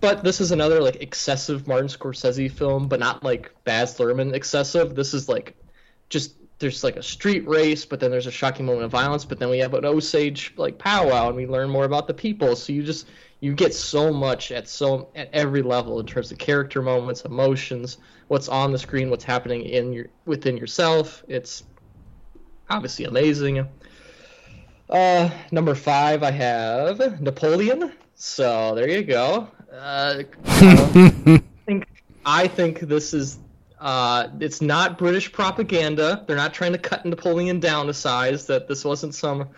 But this is another like excessive Martin Scorsese film, but not like Baz Luhrmann excessive. This is like just there's like a street race, but then there's a shocking moment of violence, but then we have an Osage like powwow, and we learn more about the people. So you just you get so much at so at every level in terms of character moments, emotions, what's on the screen, what's happening in your within yourself. It's obviously amazing. Uh, number five, I have Napoleon. So there you go. Uh, I think I think this is uh, it's not British propaganda. They're not trying to cut Napoleon down to size. That this wasn't some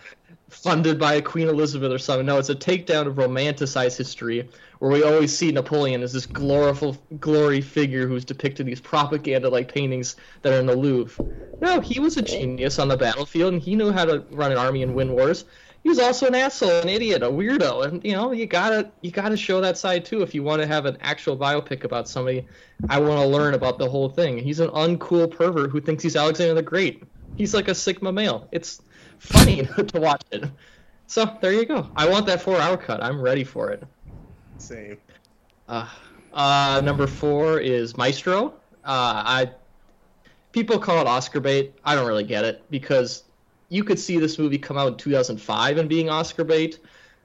funded by Queen Elizabeth or something. No, it's a takedown of romanticized history where we always see Napoleon as this gloriful glory figure who's depicted these propaganda like paintings that are in the Louvre. No, he was a genius on the battlefield and he knew how to run an army and win wars. He was also an asshole, an idiot, a weirdo, and you know you gotta you gotta show that side too if you want to have an actual biopic about somebody. I want to learn about the whole thing. He's an uncool pervert who thinks he's Alexander the Great. He's like a sigma male. It's funny to watch it. So there you go. I want that four hour cut. I'm ready for it. Same. Uh, uh, number four is Maestro. Uh, I people call it Oscar bait. I don't really get it because you could see this movie come out in 2005 and being Oscar bait.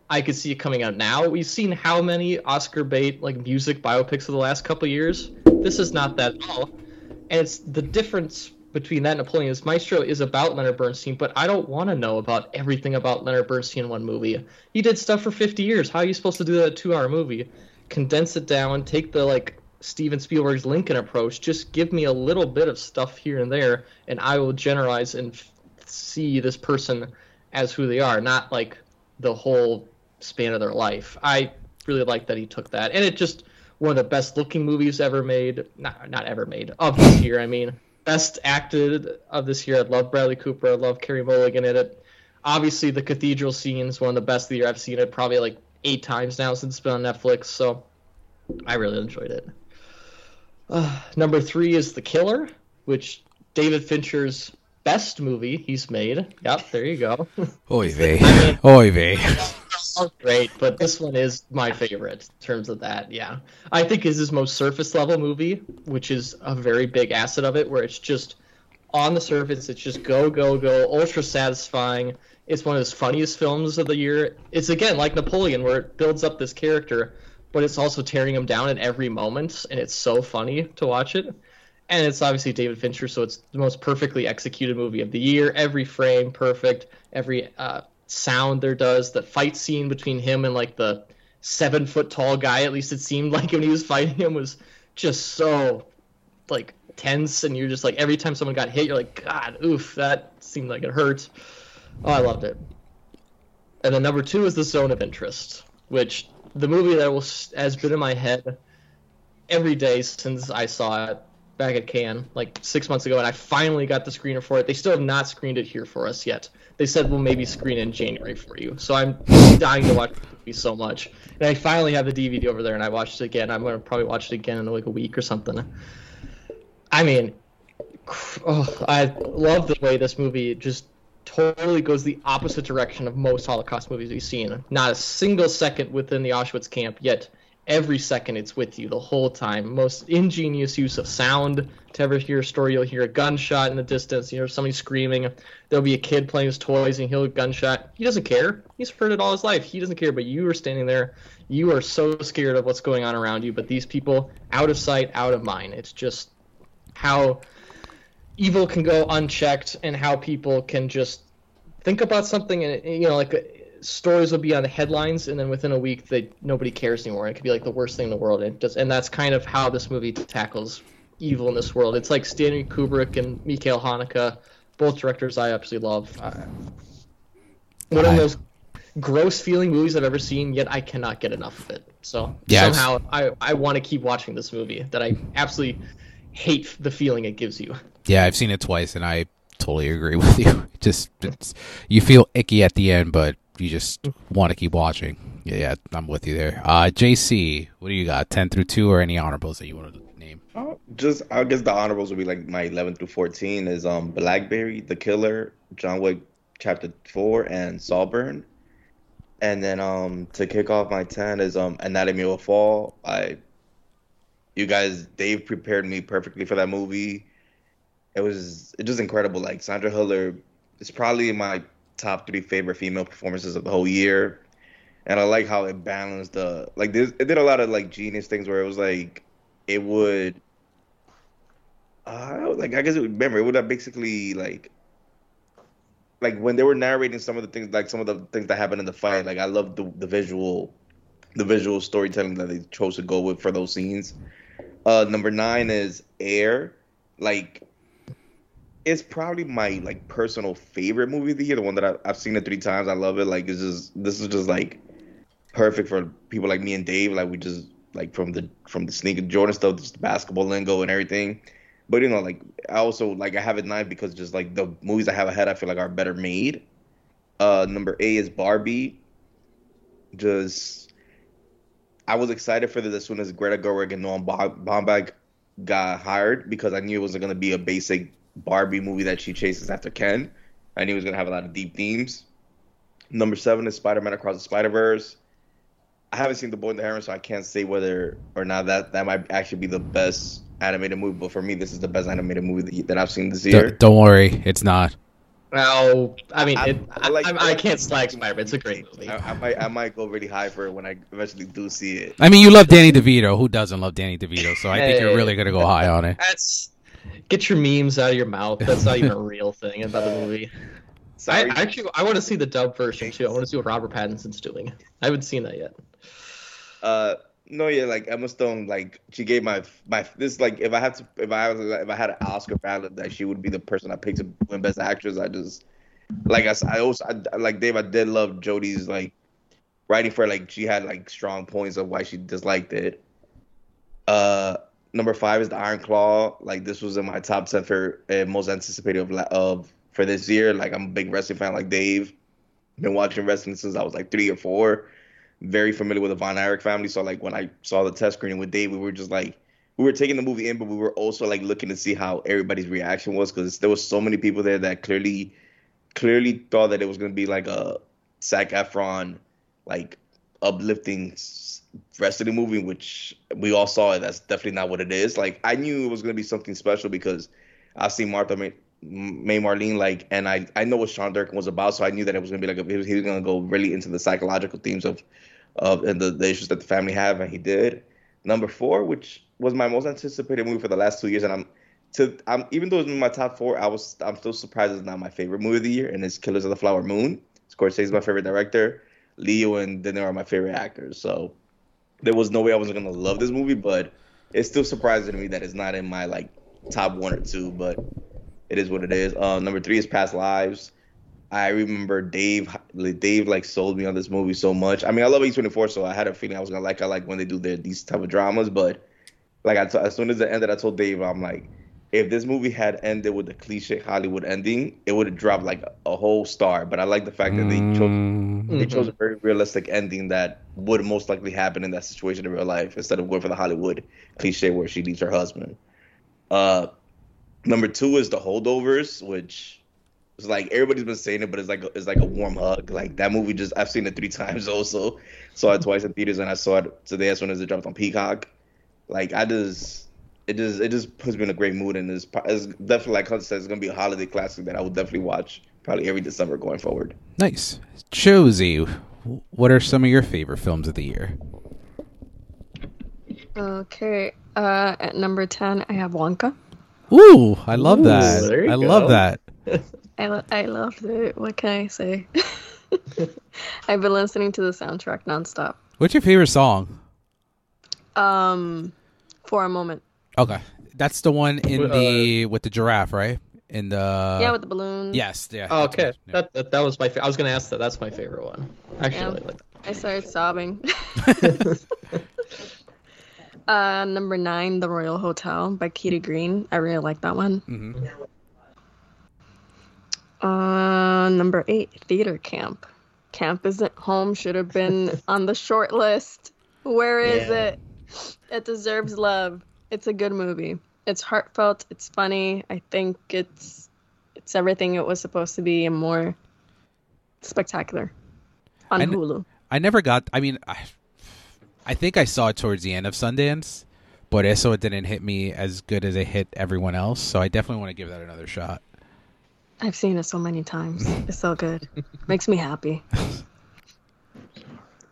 I could see it coming out now. We've seen how many Oscar bait like music biopics of the last couple years. This is not that at all, and it's the difference between that and Napoleon is Maestro is about Leonard Bernstein, but I don't want to know about everything about Leonard Bernstein in one movie. He did stuff for 50 years. How are you supposed to do that two-hour movie? Condense it down, take the like Steven Spielberg's Lincoln approach. Just give me a little bit of stuff here and there, and I will generalize and see this person as who they are, not like the whole span of their life. I really like that he took that, and it just one of the best looking movies ever made. Not not ever made of this year. I mean, best acted of this year. I love Bradley Cooper. I love Carey Mulligan in it. Obviously, the cathedral scene is one of the best of the year. I've seen it probably like eight times now since it's been on Netflix, so I really enjoyed it. Uh, number three is The Killer, which David Fincher's best movie he's made. Yep, there you go. Oy vey. I mean- Oy vey. great, but this one is my favorite in terms of that. Yeah, I think is his most surface level movie, which is a very big asset of it, where it's just on the surface, it's just go go go, ultra satisfying. It's one of his funniest films of the year. It's again like Napoleon, where it builds up this character, but it's also tearing him down at every moment, and it's so funny to watch it. And it's obviously David Fincher, so it's the most perfectly executed movie of the year. Every frame perfect, every uh, sound there does. The fight scene between him and like the seven foot tall guy, at least it seemed like when he was fighting him, was just so like tense. And you're just like every time someone got hit, you're like, God, oof, that seemed like it hurt. Oh, I loved it. And then number two is the Zone of Interest, which the movie that was has been in my head every day since I saw it back at Cannes like six months ago, and I finally got the screener for it. They still have not screened it here for us yet. They said we'll maybe screen in January for you. So I'm dying to watch movie so much, and I finally have the DVD over there, and I watched it again. I'm gonna probably watch it again in like a week or something. I mean, oh, I love the way this movie just totally goes the opposite direction of most Holocaust movies we've seen. Not a single second within the Auschwitz camp, yet every second it's with you the whole time. Most ingenious use of sound. To ever hear a story, you'll hear a gunshot in the distance. You hear somebody screaming. There'll be a kid playing his toys and he'll hear a gunshot. He doesn't care. He's heard it all his life. He doesn't care. But you are standing there. You are so scared of what's going on around you. But these people, out of sight, out of mind. It's just how evil can go unchecked and how people can just think about something and you know like stories will be on the headlines and then within a week they nobody cares anymore. It could be like the worst thing in the world. And just and that's kind of how this movie tackles evil in this world. It's like Stanley Kubrick and Michael Haneke both directors I absolutely love. Uh, one of most gross feeling movies I've ever seen yet I cannot get enough of it. So Yeah, it's- somehow I, I want to keep watching this movie that I absolutely hate the feeling it gives you. Yeah, I've seen it twice, and I totally agree with you. Just it's, you feel icky at the end, but you just want to keep watching. Yeah, yeah, I'm with you there. Uh, JC, what do you got? Ten through two, or any honorables that you want to name? Oh, just I guess the honorables would be like my 11 through 14 is um Blackberry, The Killer, John Wick Chapter 4, and Saltburn. And then um to kick off my 10 is um Anatomy of a Fall. I you guys Dave prepared me perfectly for that movie. It was it was incredible. Like Sandra Hüller is probably my top three favorite female performances of the whole year. And I like how it balanced the like this it did a lot of like genius things where it was like it would uh, like I guess it would remember it would have basically like like when they were narrating some of the things like some of the things that happened in the fight like I love the the visual the visual storytelling that they chose to go with for those scenes. Uh number 9 is Air like it's probably my like personal favorite movie of the year. The one that I, I've seen it three times. I love it. Like it's just this is just like perfect for people like me and Dave. Like we just like from the from the sneaker Jordan stuff, just the basketball lingo and everything. But you know, like I also like I have it nine because just like the movies I have ahead, I feel like are better made. Uh, number A is Barbie. Just I was excited for this as soon as Greta Gerwig and Noah Baumbach got hired because I knew it wasn't gonna be a basic Barbie movie that she chases after Ken. I knew it was gonna have a lot of deep themes. Number seven is Spider-Man Across the Spider-Verse. I haven't seen The Boy and the Heron, so I can't say whether or not that that might actually be the best animated movie. But for me, this is the best animated movie that, that I've seen this year. Don't, don't worry, it's not. Well, I mean, I- it, I I, like- I, I I can't slag Spider-Man. It's a great movie. I, I might I might go really high for it when I eventually do see it. I mean, you love Danny DeVito. Who doesn't love Danny DeVito? So I think you're really gonna go high on it. That's get your memes out of your mouth. That's not even a real thing about the movie. I, Sorry, I actually I want to see the dub version too. I want to see what Robert Pattinson's doing. I haven't seen that yet. uh, no, yeah, like Emma Stone, like she gave my my this like if I had to if I was if I had an Oscar ballot that she would be the person I picked to win Best Actress. I just like I, I also I, like Dave. I did love Jodie's like writing for her, like she had like strong points of why she disliked it. Uh, number five is the Iron Claw. Like this was in my top ten for uh, most anticipated of of for this year. Like I'm a big wrestling fan, like Dave. Been watching wrestling since I was like three or four. Very familiar with the Von Erich family. So like when I saw the test screening with Dave, we were just like we were taking the movie in, but we were also like looking to see how everybody's reaction was because there was so many people there that clearly clearly thought that it was gonna be like a Zac Efron like uplifting s- the movie, which we all saw it. That's definitely not what it is. Like I knew it was gonna be something special because I've seen Martha Marcy May Marlene like, and I I know what Sean Durkin was about, so I knew that it was gonna be like a, he was, he was gonna go really into the psychological themes of of and the, the issues that the family have, and he did. Number four, which was my most anticipated movie for the last two years, and I'm to I'm even though it's in my top four, I was I'm still surprised it's not my favorite movie of the year, and it's Killers of the Flower Moon. Scorsese's my favorite director. Leo and De Niro are my favorite actors. So there was no way I was gonna love this movie, but it's still surprising to me that it's not in my like top one or two. But it is what it is. Uh, number three is Past Lives. I remember Dave. Dave like sold me on this movie so much. I mean, I love A24, so I had a feeling I was gonna like. I like when they do their these type of dramas, but like I t- as soon as it ended, I told Dave, I'm like, if this movie had ended with a cliche Hollywood ending, it would have dropped like a whole star. But I like the fact that they chose Mm, they chose a very realistic ending that would most likely happen in that situation in real life instead of going for the Hollywood cliche where she leaves her husband. Uh, number two is the holdovers, which is like everybody's been saying it, but it's like it's like a warm hug. Like that movie, just I've seen it three times also. Saw it twice in theaters, and I saw it today as soon as it dropped on Peacock. Like I just. It just it just puts me in a great mood and it's, it's definitely like Hunter said it's gonna be a holiday classic that I will definitely watch probably every December going forward. nice. Josie, what are some of your favorite films of the year? Okay. Uh, at number 10, I have Wonka. Ooh, I love Ooh, that. there you I love that. I, lo- I loved it. What can I say? I've been listening to the soundtrack nonstop. What's your favorite song? Um, for a moment. Okay, that's the one in Uh, the with the giraffe, right? In the yeah, with the balloons. yes, yeah. Oh, okay. Yeah. that, that that was my. Fa- I was gonna ask that. That's my favorite one. Actually, Yeah. I like I started sobbing. uh, number nine, The Royal Hotel by Kitty Green. I really like that one. Mhm. Uh, number eight, Theater Camp. Camp isn't home should have been on the short list. Where is Yeah. it? It deserves love. It's a good movie. It's heartfelt. It's funny. I think it's it's everything it was supposed to be and more spectacular. On And- Hulu. I never got. I mean, I, I think I saw it towards the end of Sundance, but also it didn't hit me as good as it hit everyone else. So I definitely want to give that another shot. I've seen it so many times. It's so good. Makes me happy.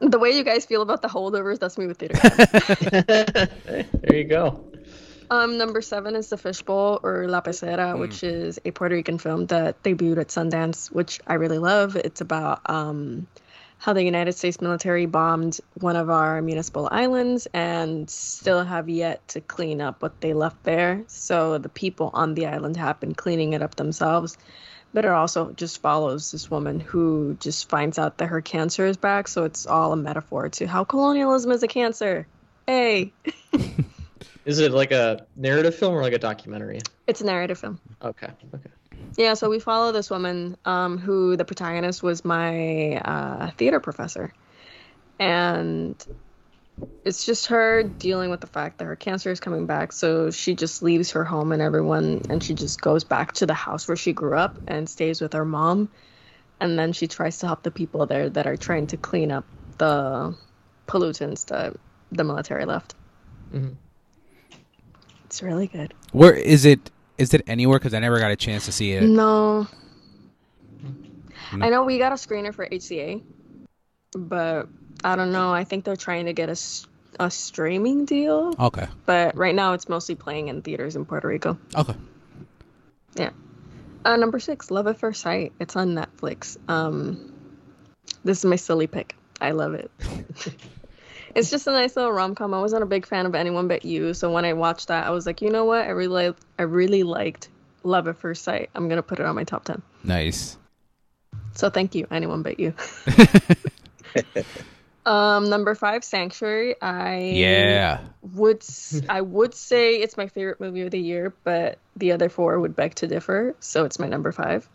The way you guys feel about the holdovers, that's me with theater. There you go. Um, number seven is The Fishbowl or La Pecera, which is a Puerto Rican film that debuted at Sundance, which I really love. It's about um, how the United States military bombed one of our municipal islands and still have yet to clean up what they left there. So the people on the island have been cleaning it up themselves. But it also just follows this woman who just finds out that her cancer is back. So it's all a metaphor to how colonialism is a cancer. Hey, Is it like a narrative film or like a documentary? it's a narrative film. Okay. Okay. Yeah, so we follow this woman um, who the protagonist was my uh, theater professor. And it's just her dealing with the fact that her cancer is coming back. So she just leaves her home and everyone, and she just goes back to the house where she grew up and stays with her mom. And then she tries to help the people there that are trying to clean up the pollutants that the military left. Mm-hmm. It's really good. Where is it? Is it anywhere? Because I never got a chance to see it. No. No. I know we got a screener for HCA, but I don't know. I think they're trying to get a a streaming deal, Okay. but right now it's mostly playing in theaters in Puerto Rico. Okay. Yeah. Uh, number six, Love at First Sight. It's on Netflix. Um, this is my silly pick. I love it. it's just a nice little rom com. I wasn't a big fan of anyone but you, so when I watched that, I was like, you know what? I really, I really liked Love at First Sight. I'm gonna put it on my top ten. Nice. So thank you, anyone but you. um, number five, Sanctuary. I Yeah. would I would say it's my favorite movie of the year, but the other four would beg to differ. So it's my number five.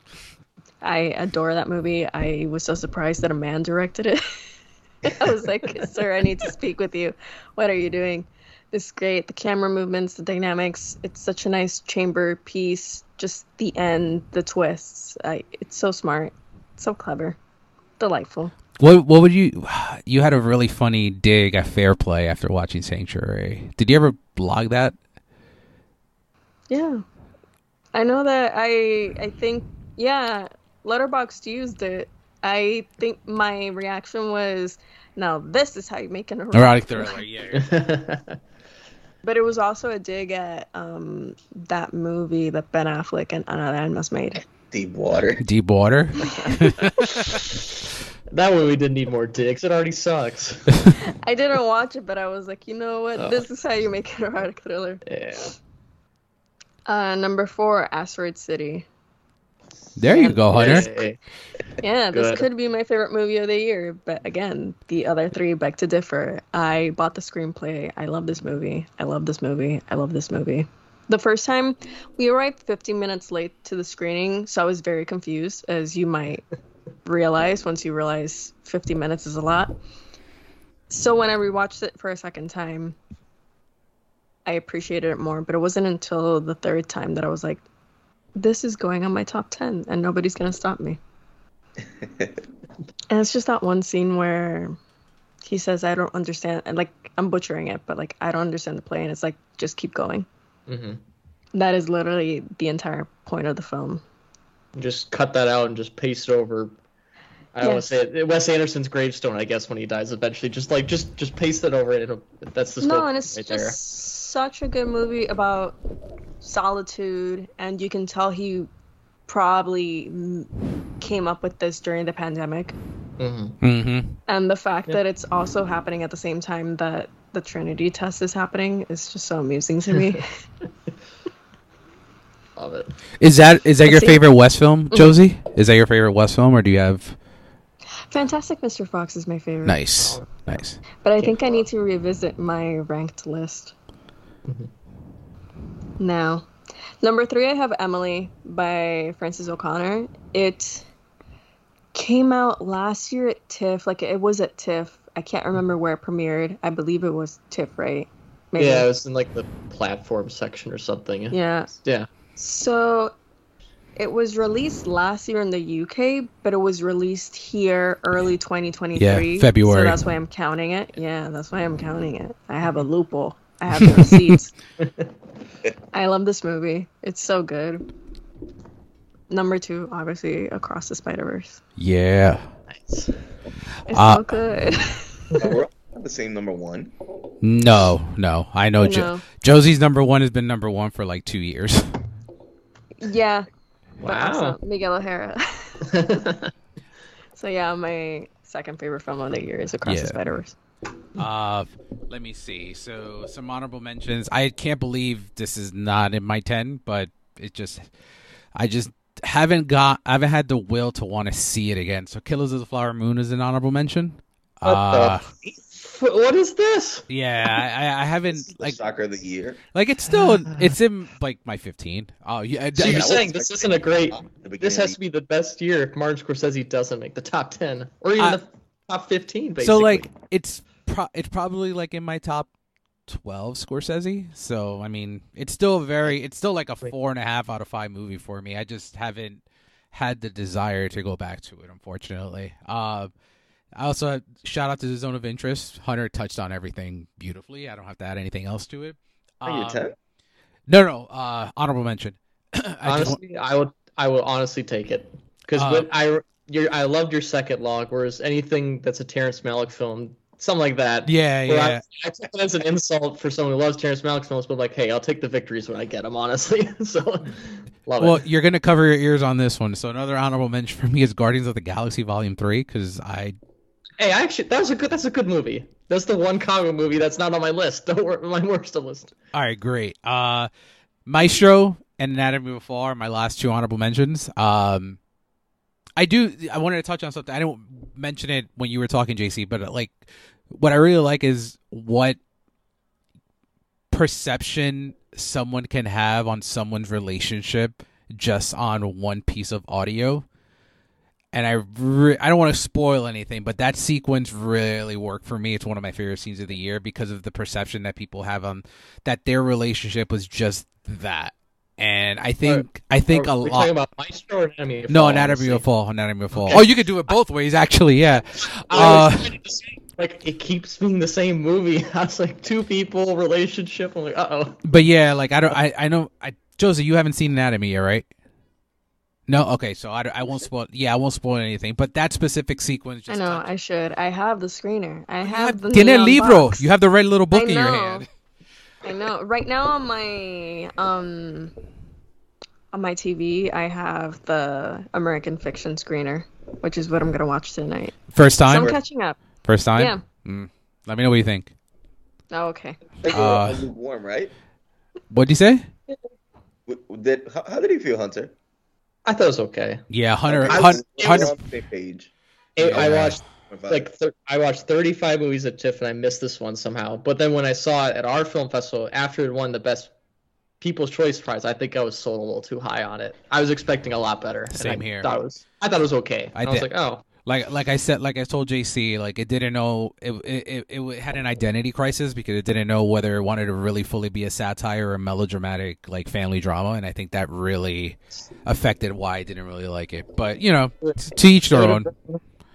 I adore that movie. I was so surprised that a man directed it. I was like, "Sir, I need to speak with you. What are you doing?" This is great. The camera movements, the dynamics. It's such a nice chamber piece. Just the end, the twists. I, it's so smart, so clever, delightful. What What would you? You had a really funny dig at Fair Play after watching Sanctuary. Did you ever blog that? Yeah. I know that I I think yeah, Letterboxd used it. I think my reaction was now this is how you make an Erotic thriller. Yeah. But it was also a dig at um that movie that Ben Affleck and Ana de Armas made. Deep water. Deep water. that way we didn't need more dicks. It already sucks. I didn't watch it, but I was like, you know what? Oh. This is how you make an erotic thriller. Yeah. Uh number four, Asteroid City. There you go, Hunter. Hey. Yeah, this Good. could be my favorite movie of the year, but again, the other three beg to differ. I bought the screenplay. I love this movie. I love this movie. I love this movie. The first time we arrived 15 minutes late to the screening, so I was very confused, as you might realize once you realize 50 minutes is a lot. So when I rewatched it for a second time, I appreciated it more, but it wasn't until the third time that I was like, this is going on my top 10 and nobody's going to stop me. And it's just that one scene where he says, I don't understand. And like, I'm butchering it, but like, I don't understand the play. And it's like, just keep going. Hmm That is literally the entire point of the film. Just cut that out and just paste it over. I don't want Yes. to say it. Wes Anderson's gravestone, I guess, when he dies eventually. Just like just just paste it over it. It'll, that's the no, and it's right just there. such a good movie about solitude. And you can tell he probably came up with this during the pandemic. hmm Mm-hmm. And the fact Yeah. that it's also happening at the same time that the Trinity test is happening is just so amusing to me. Love it. Is that is that your Let's see. favorite Wes film, Josie? Is that your favorite Wes film, or do you have? Fantastic Mr. Fox is my favorite. Nice, nice. But I Can't think I need to revisit my ranked list. Mm-hmm. Now, number three, I have Emily by Frances O'Connor. It came out last year at TIFF. Like it was at TIFF. I can't remember where it premiered. I believe it was TIFF, right? Yeah, it was in like the platform section or something. Yeah. Yeah. So it was released last year in the UK, but it was released here early 2023. Yeah, February. So that's why I'm counting it. Yeah, that's why I'm counting it. I have a loophole. I have the receipts. I love this movie. It's so good. Number two, obviously, Across the Spider Verse. Yeah. Nice. It's Uh, so good. We're all the same number one. No, no. I know. I Jo- know. Josie's number one has been number one for like two years. yeah. Wow. also Miguel O'Hara. So yeah, my second favorite film of the year is Across Yeah. the Spider Verse. Uh, let me see. So some honorable mentions. I can't believe this is not in my ten, but it just, I just haven't got, I haven't had the will to want to see it again. So Killers of the Flower Moon is an honorable mention. What Uh, the? f- What is this? yeah, I, I- I haven't like like, soccer of the year. like it's still, it's in like my fifteen. Oh yeah, So you're I saying this isn't a great? at the beginning This has to be the best year if Martin Scorsese doesn't make the top ten or even I- the top fifteen. Basically. so like it's pro- it's probably like in my top 12 Scorsese. So I mean, it's still very it's still like a four and a half out of five movie for me. I just haven't had the desire to go back to it, unfortunately. Uh, I also shout out to the zone of interest. Hunter touched on everything beautifully. I don't have to add anything else to it. Are you Um, 10? No, no. Uh, honorable mention. I just want- honestly, I would I would honestly take it because Uh, when I your I loved your second log, whereas anything that's a Terrence Malick film, something like that. yeah, where yeah. I, I take it as an insult for someone who loves Terrence Malick films, but like, hey, I'll take the victories when I get them. Honestly, so love Well, it. you're gonna cover your ears on this one. So another honorable mention for me is Guardians of the Galaxy Volume Three because I Hey, I actually, that was a good. That's a good movie. That's the one comic movie that's not on my list. Don't worry, my worst of list. All right, great. Uh, Maestro and Anatomy of a Fall are my last two honorable mentions. Um, I do. I wanted to touch on something. I didn't mention it when you were talking, JC, but uh, like, what I really like is what perception someone can have on someone's relationship just on one piece of audio. And I, re- I don't want to spoil anything, but that sequence really worked for me. It's one of my favorite scenes of the year because of the perception that people have on that their relationship was just that. And I think I think Are a lot. talking about Maestro or Anatomy of No, Fall, Anatomy honestly? of Fall. Anatomy of Fall. Okay. Oh, you could do it both ways, actually. Yeah. Uh, trying to say, like it keeps being the same movie. I was like two people relationship. I'm like, uh oh. but yeah, like I don't. I I know. I Josie, you haven't seen Anatomy yet, right? No. Okay, so I, I won't spoil. Yeah, I won't spoil anything. But that specific sequence. I know, touched- I should. I have the screener. I have the Tiene el neon libro. box. You have the red little book I in your hand. I know. Right now on my um on my TV, I have the American Fiction screener, which is what I'm gonna watch tonight. First So time. I'm catching up. First time. Yeah. Mm. Let me know what you think. Oh, okay. Like, Uh, warm, right? What'd you say? Did how, how did you feel, Hunter? I thought it was okay. Yeah, Hunter. I Hun- was- it Hunter. was- on the same page. It- I watched like thir- I watched 35 movies at TIFF and I missed this one somehow. But then when I saw it at our film festival after it won the best People's Choice Prize, I think I was sold a little too high on it. I was expecting a lot better. and Same I here. Thought it was, I thought it was okay. I I, was like, oh, like like I said, like I told JC, like it didn't know it, it it had an identity crisis because it didn't know whether it wanted to really fully be a satire or a melodramatic like family drama, and I think that really affected why I didn't really like it. But you know, to each their own.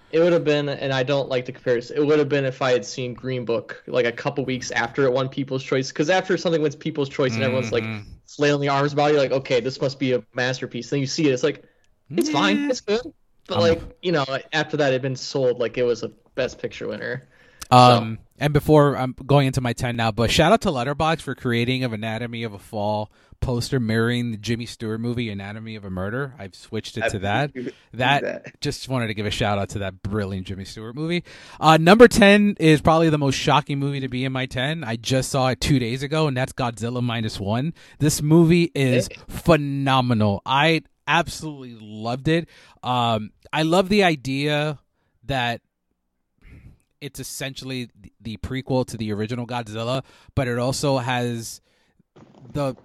It would have been, and I don't like the comparison. It would have been if I had seen Green Book like a couple weeks after it won People's Choice. Because after something wins People's Choice and everyone's like Mhm. flailing the arms about, it, you're like, okay, this must be a masterpiece. Then you see it, it's like, it's fine, it's good. But Um, like, you know, after that, it'd been sold like it was a Best Picture winner. Um, and before I'm going into my ten now, but shout out to Letterboxd for creating of Anatomy of a Fall poster mirroring the Jimmy Stewart movie Anatomy of a Murder. I've switched it to that. That just wanted to give a shout out to that brilliant Jimmy Stewart movie. Uh, number 10 is probably the most shocking movie to be in my 10. I just saw it two days ago, and that's Godzilla Minus One. This movie is phenomenal. I absolutely loved it. Um, I love the idea that it's essentially the- the prequel to the original Godzilla, but it also has the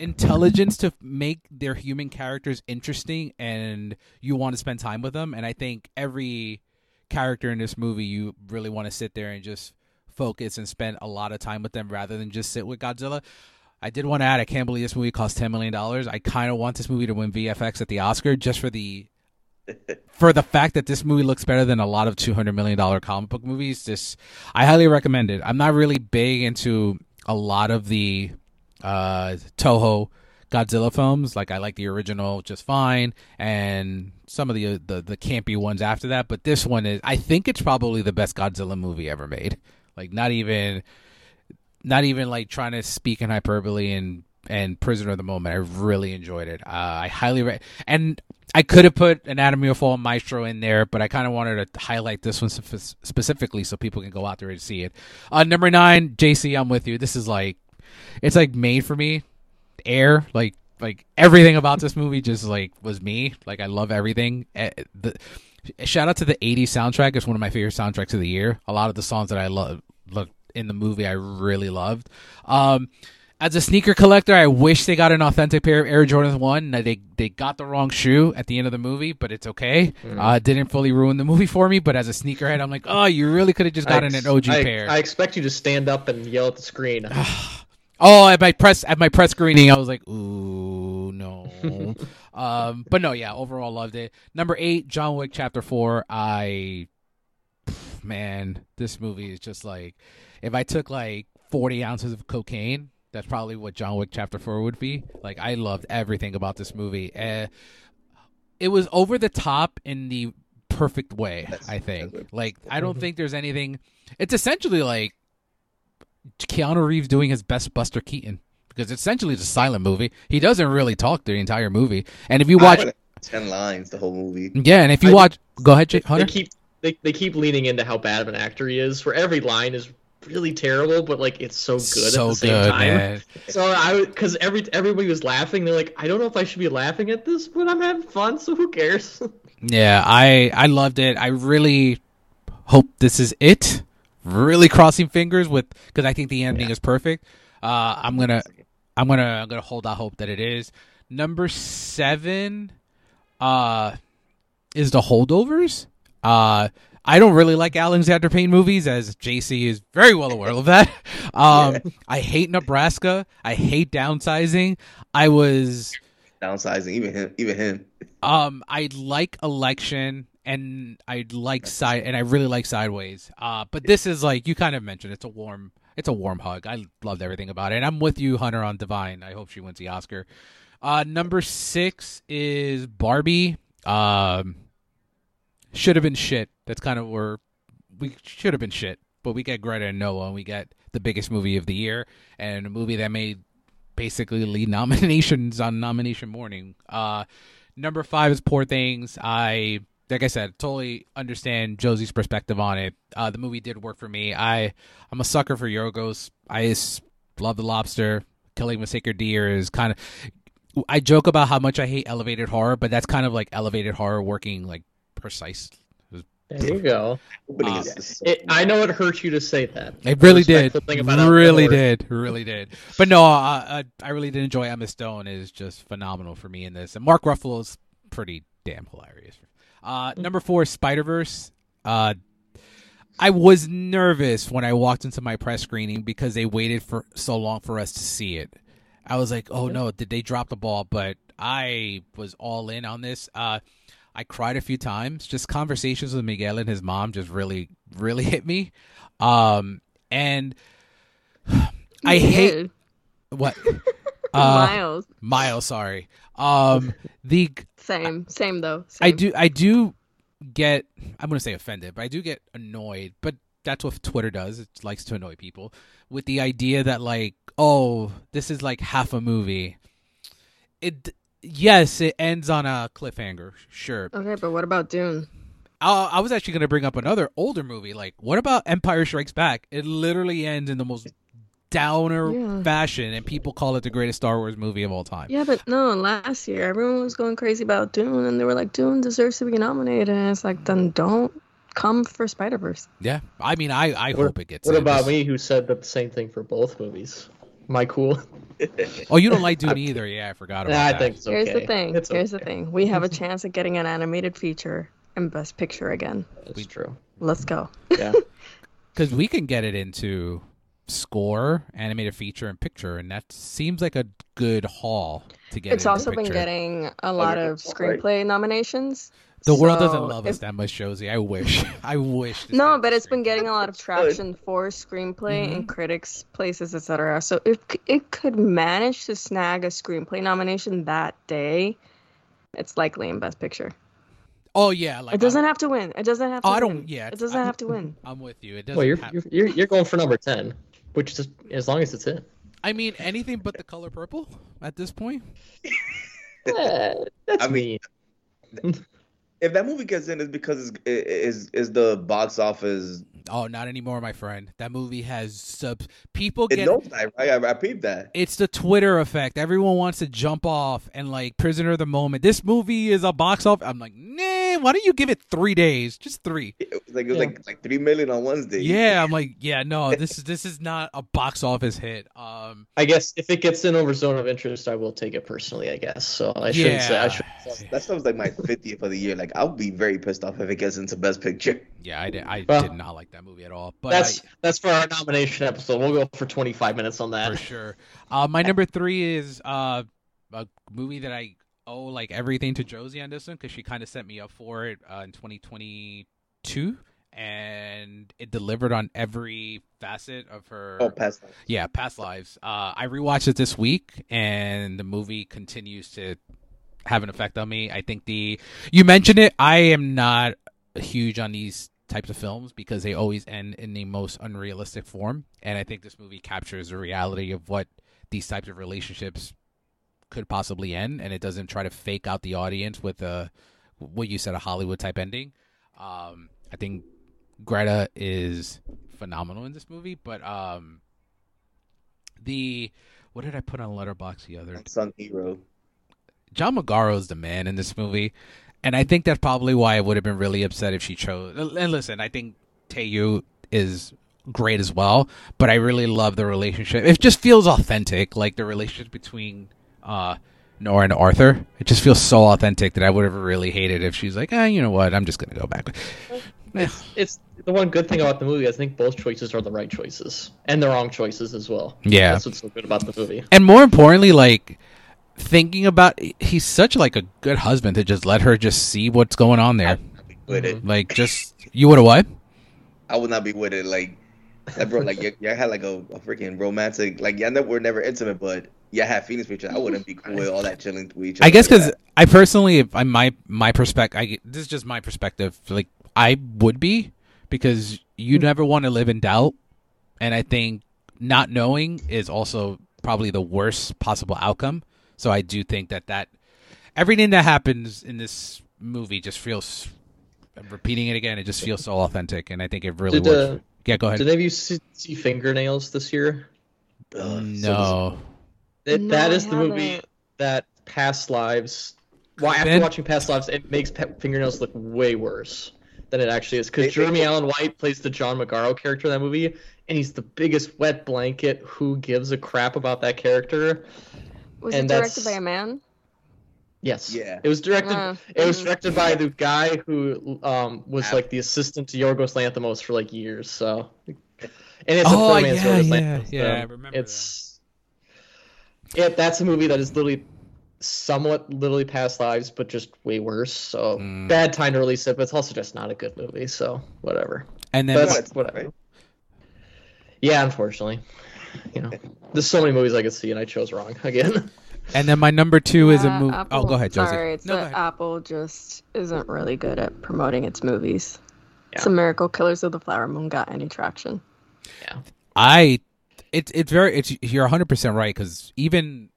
intelligence to make their human characters interesting and you want to spend time with them and i think every character in this movie you really want to sit there and just focus and spend a lot of time with them rather than just sit with godzilla i did want to add i can't believe this movie cost 10 million dollars. I kind of want this movie to win vfx at the oscar just for the for the fact that this movie looks better than a lot of 200 million dollar comic book movies. Just i highly recommend it. I'm not really big into a lot of the uh toho godzilla films. Like i like the original just fine and some of the the, the campy ones after that but this one is i think it's probably the best godzilla movie ever made. Like not even not even like trying to speak in hyperbole and and prisoner of the moment i really enjoyed it uh, i highly re- and I could have put Anatomy of Fall Maestro in there, but I kind of wanted to highlight this one spe- specifically so people can go out there and see it. Uh, number nine, JC, I'm with you. This is like, it's like made for me. Air, like, like everything about this movie just like was me. Like I love everything. Eh, the shout out to the '80s soundtrack. It's one of my favorite soundtracks of the year. A lot of the songs that I love, look in the movie, I really loved. Um, as a sneaker collector, I wish they got an authentic pair of Air Jordan One. They they got the wrong shoe at the end of the movie, but it's okay. Mm. Uh, didn't fully ruin the movie for me. But as a sneakerhead, I'm like, oh, you really could have just gotten ex- an OG I, pair. I expect you to stand up and yell at the screen. oh, at my press at my press screening, I was like, ooh, no. um, but no, yeah, overall loved it. Number eight, John Wick Chapter Four. I, man, this movie is just like, if I took like 40 ounces of cocaine that's probably what John Wick Chapter Four would be. Like I loved everything about this movie. Uh, it was over the top in the perfect way. That's, I think. Like I don't think there's anything. It's essentially like Keanu Reeves doing his best Buster Keaton because essentially it's a silent movie. He doesn't really talk the entire movie. And if you watch ten lines the whole movie, yeah, and if you I, watch, go ahead, Jay, Hunter. They keep they, they keep leaning into how bad of an actor he is. For every line is really terrible, but like it's so good so at the same good, time. Man. So I because every everybody was laughing. They're like, I don't know if I should be laughing at this, but I'm having fun, so who cares? yeah, I I loved it. I really hope this is it. Really crossing fingers with because I think the ending yeah. is perfect. Uh, I'm gonna I'm gonna I'm gonna hold out hope that it is. Number seven, uh, is the holdovers. Uh, I don't really like Alexander Payne movies, as JC is very well aware of that. Um, yeah. I hate Nebraska. I hate downsizing. I was downsizing, even him, even him. Um, I like election, and I like side, and I really like sideways. Uh, but this is like you kind of mentioned. It's a warm, it's a warm hug. I loved everything about it. And I'm with you, Hunter, on Da'Vine. I hope she wins the Oscar. Uh, number six is Barbie. Um, should have been shit. That's kind of where we should have been shit. But we get Greta and Noah, and we get the biggest movie of the year, and a movie that made basically lead nominations on nomination morning. Uh, number five is Poor Things. I like I said, totally understand Josie's perspective on it. Uh, the movie did work for me. I I'm a sucker for Yorgos. I love the lobster. Killing a Sacred Deer is kind of. I joke about how much I hate elevated horror, but that's kind of like elevated horror working like precise. There you go. Uh, it, I know it hurt you to say that. It really did. Really did. Really did. But no, I, I really did enjoy Emma Stone. is just phenomenal for me in this, and Mark Ruffalo is pretty damn hilarious. Uh, number four, Spider Verse. Uh, I was nervous when I walked into my press screening because they waited for so long for us to see it. I was like, "Oh no, did they drop the ball?" But I was all in on this. Uh, I cried a few times. Just conversations with Miguel and his mom just really, really hit me. Um, and I hate what uh, Miles. Miles, sorry. Um, the same, same though. Same. I do, I do get. I'm gonna say offended, but I do get annoyed. But that's what Twitter does. It likes to annoy people with the idea that like, oh, this is like half a movie. It yes, it ends on a cliffhanger. Sure. Okay, but what about Dune? Uh, I was actually going to bring up another older movie. Like, what about Empire Strikes Back? It literally ends in the most downer yeah. fashion, and people call it the greatest Star Wars movie of all time. Yeah, but no, last year everyone was going crazy about Dune, and they were like, Dune deserves to be nominated. And it's like, then don't come for Spider Verse. Yeah, I mean, I I what, hope it gets. What about me, who said the same thing for both movies? Am I cool? oh, you don't like Dune either? Yeah, I forgot about nah, that. I think it's okay. Here's the thing. It's Here's okay. the thing. We have a chance at getting an animated feature and Best Picture again. That's true. Let's go. Yeah. Because we can get it into score, animated feature, and picture, and that seems like a good haul to get. It's also been getting a lot of screenplay nominations. The so world doesn't love if, us that much, Josie. I wish. I wish. No, but it's been getting a lot of traction for screenplay mm-hmm. and critics places, etc. So if it could manage to snag a screenplay nomination that day, it's likely in Best Picture. Oh yeah, like it doesn't have to win. It doesn't have to. Oh, I don't. Yeah, it doesn't I'm, have to win. I'm with you. It doesn't. Well, you're have... you're, you're going for number ten, which is as long as it's in. I mean, anything but the color purple at this point. yeah, that's I mean, if that movie gets in, it's because it's, is is the box office. Oh, not anymore, my friend. That movie has sub People It get. knows that, right? I, I peeped that. It's the Twitter effect. Everyone wants to jump off and like prisoner of the moment. This movie is a box office. I'm like, nah. Why don't you give it three days? Just three. It was like it was Yeah. like like three million on Wednesday. Yeah, I'm like, yeah, no. This is this is not a box office hit. Um, I guess if it gets in over zone of interest, I will take it personally. I guess so. I shouldn't say. I should. That sounds like my 50th of the year. Like I'll be very pissed off if it gets into Best Picture. yeah, I did. I Well, did not like that movie at all. But That's I, that's for our nomination episode. We'll go for 25 minutes on that for sure. Uh, my number three is uh, a movie that I owe like everything to Josie on this one because she kind of set me up for it uh, in 2022, and it delivered on every facet of her. Oh, past life. Yeah, past lives. Uh, I rewatched it this week, and the movie continues to have an effect on me. I think the you mentioned it. I am not huge on these types of films because they always end in the most unrealistic form, and I think this movie captures the reality of what these types of relationships could possibly end, and it doesn't try to fake out the audience with a what you said a Hollywood type ending. Um, I think Greta is phenomenal in this movie, but um, the what did I put on Letterboxd the other? Unsung hero. John Magaro's the man in this movie, and I think that's probably why I would have been really upset if she chose. And listen, I think Teo Yoo is great as well, but I really love the relationship. It just feels authentic, like the relationship between uh, Nora and Arthur. It just feels so authentic that I would have really hated if she's like, ah, you know what, I'm just gonna go back. It's, it's the one good thing about the movie. I think both choices are the right choices and the wrong choices as well. Yeah. that's what's so good about the movie. and more importantly like thinking about he's such like a good husband to just let her just see what's going on there With it, like just you would have what I would not be with it. Like, like bro, like y- y'all had like a, a freaking romantic. Like y'all never were never intimate, but y'all had feelings for each other. I wouldn't be cool with all that chilling to each other. i guess because i personally if i my my perspective I, this is just my perspective like i would be because you never want to live in doubt and i think not knowing is also probably the worst possible outcome so i do think that that everything that happens in this movie just feels I'm repeating it again it just feels so authentic and i think it really Did, works uh, yeah go ahead did any of you see, see fingernails this year? Ugh, so no It, No, that I the movie haven't. that past lives. Well, after Ben? watching past lives, it makes pe- fingernails look way worse than it actually is. They- Because they- Jeremy Allen White plays the John Magaro character in that movie, and he's the biggest wet blanket. Who gives a crap about that character? Was And it directed that's- by a man? Yes. Yeah. It was directed. Uh, It was directed by the guy who um, was Wow. like the assistant to Yorgos Lanthimos for like years. So, and it's Oh, a poor man's yeah, Yorgos yeah, Lanthimos. yeah, so I remember It's yeah, that's a movie that is literally somewhat literally past lives, but just way worse. So Mm. bad time to release it, but it's also just not a good movie. So whatever. and then That's What? whatever. Right? Yeah, unfortunately, you know, there's so many movies I could see, and I chose wrong again. and then my number two is a Yeah, movie oh go ahead josie Sorry, it's no, that. Apple just isn't really good at promoting its movies. Yeah. Some Miracle Killers of the Flower Moon got any traction. Yeah. I it's it's very it's you're 100% right cuz even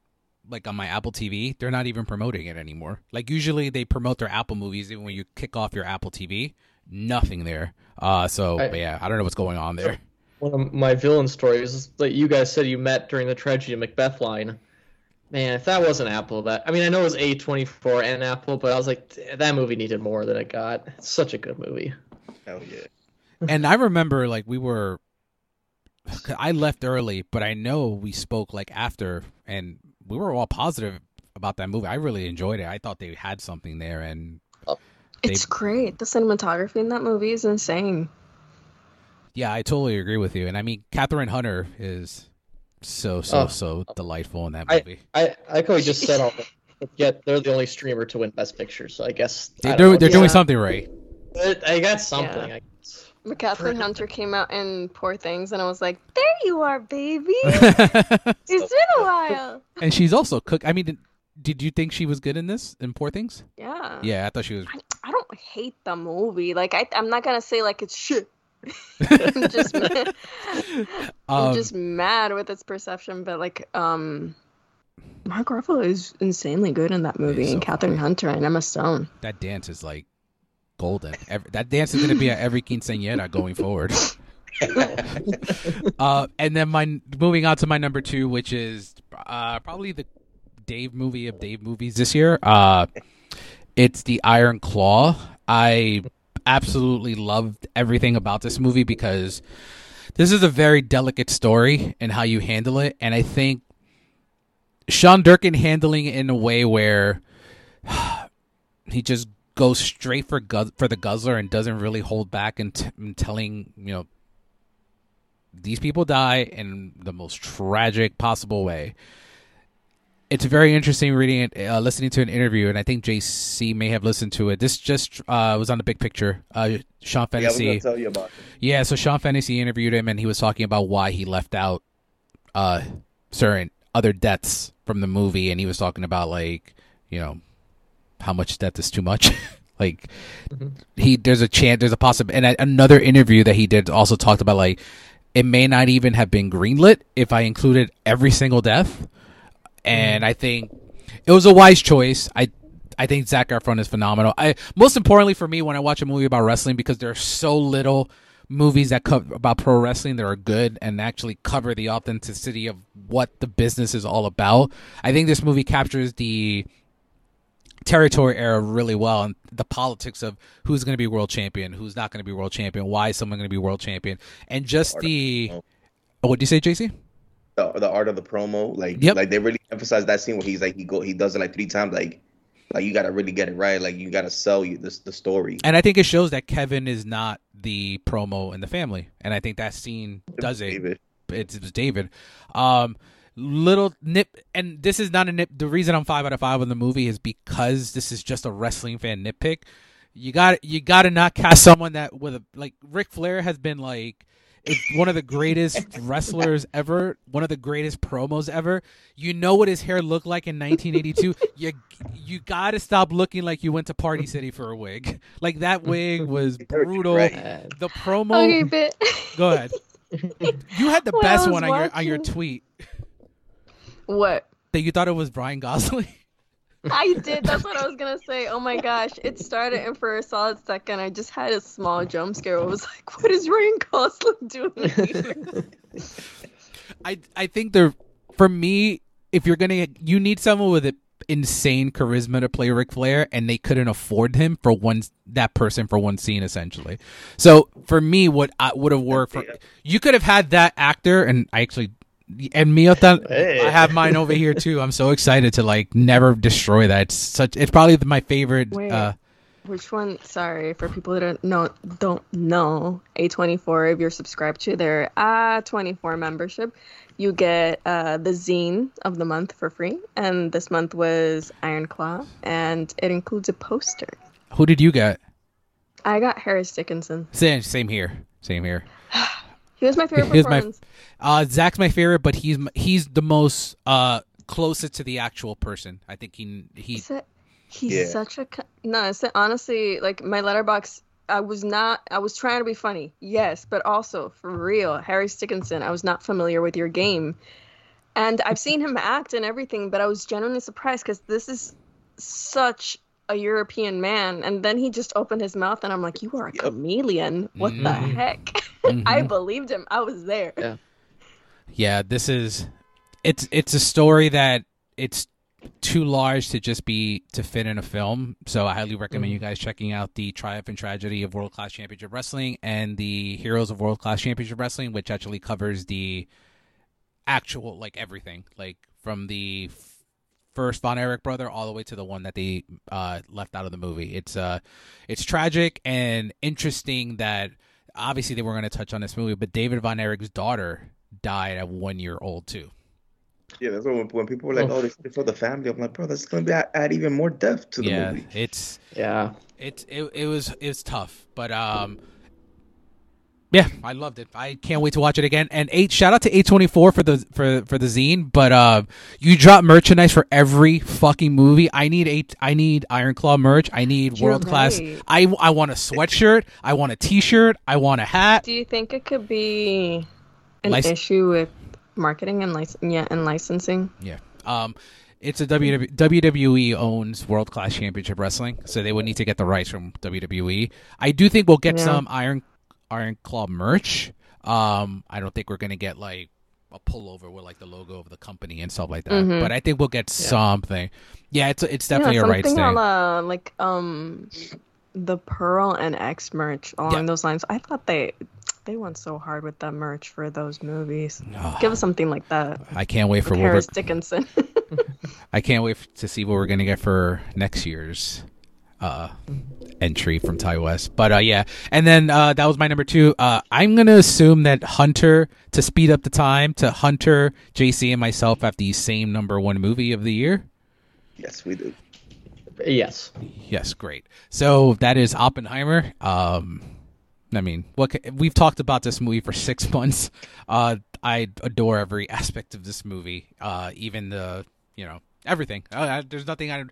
like on my Apple TV, they're not even promoting it anymore. Like usually they promote their Apple movies even when you kick off your Apple TV, nothing there. Uh so I- but yeah, I don't know what's going on there. One of my villain stories is that you guys said you met during the tragedy of Macbeth line. Man, if that wasn't Apple, that I mean, I know it was A24 and Apple, but I was like, that movie needed more than it got. It's such a good movie. Hell yeah. and I remember like we were I left early, but I know we spoke like after and we were all positive about that movie. I really enjoyed it. I thought they had something there and oh. They- It's great. The cinematography in that movie is insane. Yeah, I totally agree with you. And I mean, Kathryn Hunter is so so Oh. so delightful in that movie. I I like how we just said all that, yet they're the only streamer to win Best Picture. So I guess They're don't they're doing Yeah. something right. I got something. Yeah. I guess. But Kathryn Pretty- Hunter came out in Poor Things, and I was like, "There you are, baby. It's been a while." and she's also cook. I mean, did, did you think she was good in this in Poor Things? Yeah. Yeah, I thought she was. I, I don't hate the movie. Like I, I'm not gonna say like it's shit. I'm just, mad. I'm Um, just mad with its perception. But like, um, Mark Ruffalo is insanely good in that movie, He's and so Kathryn funny. Hunter and Emma Stone. That dance is like golden. Every, that dance is going to be at every quinceañera going forward. uh, and then my moving on to my number two, which is uh, probably the Dave movie of Dave movies this year. Uh, it's the Iron Claw. I absolutely loved everything about this movie because this is a very delicate story and how you handle it, and I think Sean Durkin handling it in a way where he just goes straight for gu- for the guzzler and doesn't really hold back in, t- in telling you know these people die in the most tragic possible way. It's very interesting reading it, uh, listening to an interview, and I think JC may have listened to it. This just uh, was on the big picture. Uh, Sean Yeah, Fennessy. gonna tell you about it. Yeah, so Sean Fennessy interviewed him, and he was talking about why he left out uh, certain other deaths from the movie, and he was talking about like, you know, how much death is too much. like, mm-hmm. he there's a chance, there's a possible, and a- another interview that he did also talked about like, it may not even have been greenlit if I included every single death, and mm-hmm. I think it was a wise choice. I I think Zac Efron is phenomenal. I most importantly for me when I watch a movie about wrestling because there's so little movies that cover about pro wrestling that are good and actually cover the authenticity of what the business is all about. I think this movie captures the territory era really well and the politics of who's going to be world champion, who's not going to be world champion, why is someone going to be world champion, and just the. Oh, what do you say, JC? The, the art of the promo, like Yep. like they really emphasize that scene where he's like he go he does it like three times, like like you gotta really get it right, like you gotta sell you this the story. And I think it shows that Kevin is not the promo in the family, and I think that scene does it. David. It's, it's David. Um, little nip, and this is not a nip. The reason I'm five out of five on the movie is because this is just a wrestling fan nitpick. You got you got to not cast someone that with a like Ric Flair has been like. One of the greatest wrestlers ever, one of the greatest promos ever. You know what his hair looked like in 1982. you you got to stop looking like you went to Party City for a wig. Like that wig was brutal. Right. The promo. Okay, but Go ahead. You had the When best was one on your on your tweet what? that you thought it was Ryan Gosling. I did. That's what I was gonna say. Oh my gosh! It started, and for a solid second, I just had a small jump scare. I was like, "What is Ryan Gosling doing?" here?" I I think they're for me. If you're gonna, you need someone with a insane charisma to play Ric Flair, and they couldn't afford him for one that person for one scene essentially. So for me, what I would have worked for you could have had that actor, and I actually. And Mia, thought Hey. I have mine over here too. I'm so excited to like never destroy that. It's such. It's probably my favorite. Wait. Uh, Which one? Sorry for people that don't know. Don't know A24. If you're subscribed to their A24 membership, you get uh, the zine of the month for free. And this month was Iron Claw, and it includes a poster. who did you get? I got Harris Dickinson. Same, same here. Same here. He was my favorite He was my- performance. Uh, Zach's my favorite, but he's he's the most uh closest to the actual person. I think he he. He's, a- he's Yeah. such a co- no. It's honestly like my Letterboxd. I was not. I was trying to be funny, yes, but also for real, Harris Dickinson. I was not familiar with your game, and I've seen him act and everything, but I was genuinely surprised because this is such a European man, and then he just opened his mouth, and I'm like, "You are a Yep. chameleon. What the Mhm. heck?" Mhm. I believed him. I was there. yeah, this is it's it's a story that it's too large to just be to fit in a film. So I highly recommend Mm. you guys checking out the Triumph and Tragedy of World Class Championship Wrestling and the Heroes of World Class Championship Wrestling, which actually covers the actual like everything, like from the f- first Von Erich brother all the way to the one that they uh, left out of the movie. It's uh, it's tragic and interesting that obviously they were going to touch on this movie, but David Von Erich's daughter died at one year old too. Yeah, that's what when, when people were like, "Oh, this is for the family," I'm like, "Bro, that's gonna be add, add even more depth to the yeah, movie." it's yeah. It it it was it was tough, but um, yeah, I loved it. I can't wait to watch it again. And eight shout out to A24 for the for for the zine. But uh, you drop merchandise for every fucking movie. I need eight. I need Iron Claw merch. I need You're world class. right. I I want a sweatshirt. I want a t shirt. I want a hat. Do you think it could be an Lic- issue with marketing and lic- yeah, and licensing? Yeah, Um, it's a WW, WWE owns World Class Championship Wrestling, so they would need to get the rights from WWE. I do think we'll get Yeah. some Iron Iron Claw merch. Um, I don't think we're gonna get like a pullover with like the logo of the company and stuff like that. Mhm. But I think we'll get something. Yeah, it's it's definitely yeah, a rights something thing. uh, like um the Pearl and X merch along Yeah. those lines. I thought they they went so hard with that merch for those movies. Ah, Give us something like that. I can't wait for Like what we're, Harris Dickinson. I can't wait to see what we're gonna get for next year's uh entry from Ti West. But uh yeah. And then uh that was my number two. Uh I'm gonna assume that Hunter to speed up the time to Hunter, JC and myself have the same number one movie of the year. Yes, we do. Yes. Yes, great. So that is Oppenheimer. Um, I mean, what ca- we've talked about this movie for six months. Uh, I adore every aspect of this movie, uh, even the you know everything. Uh, there's nothing I,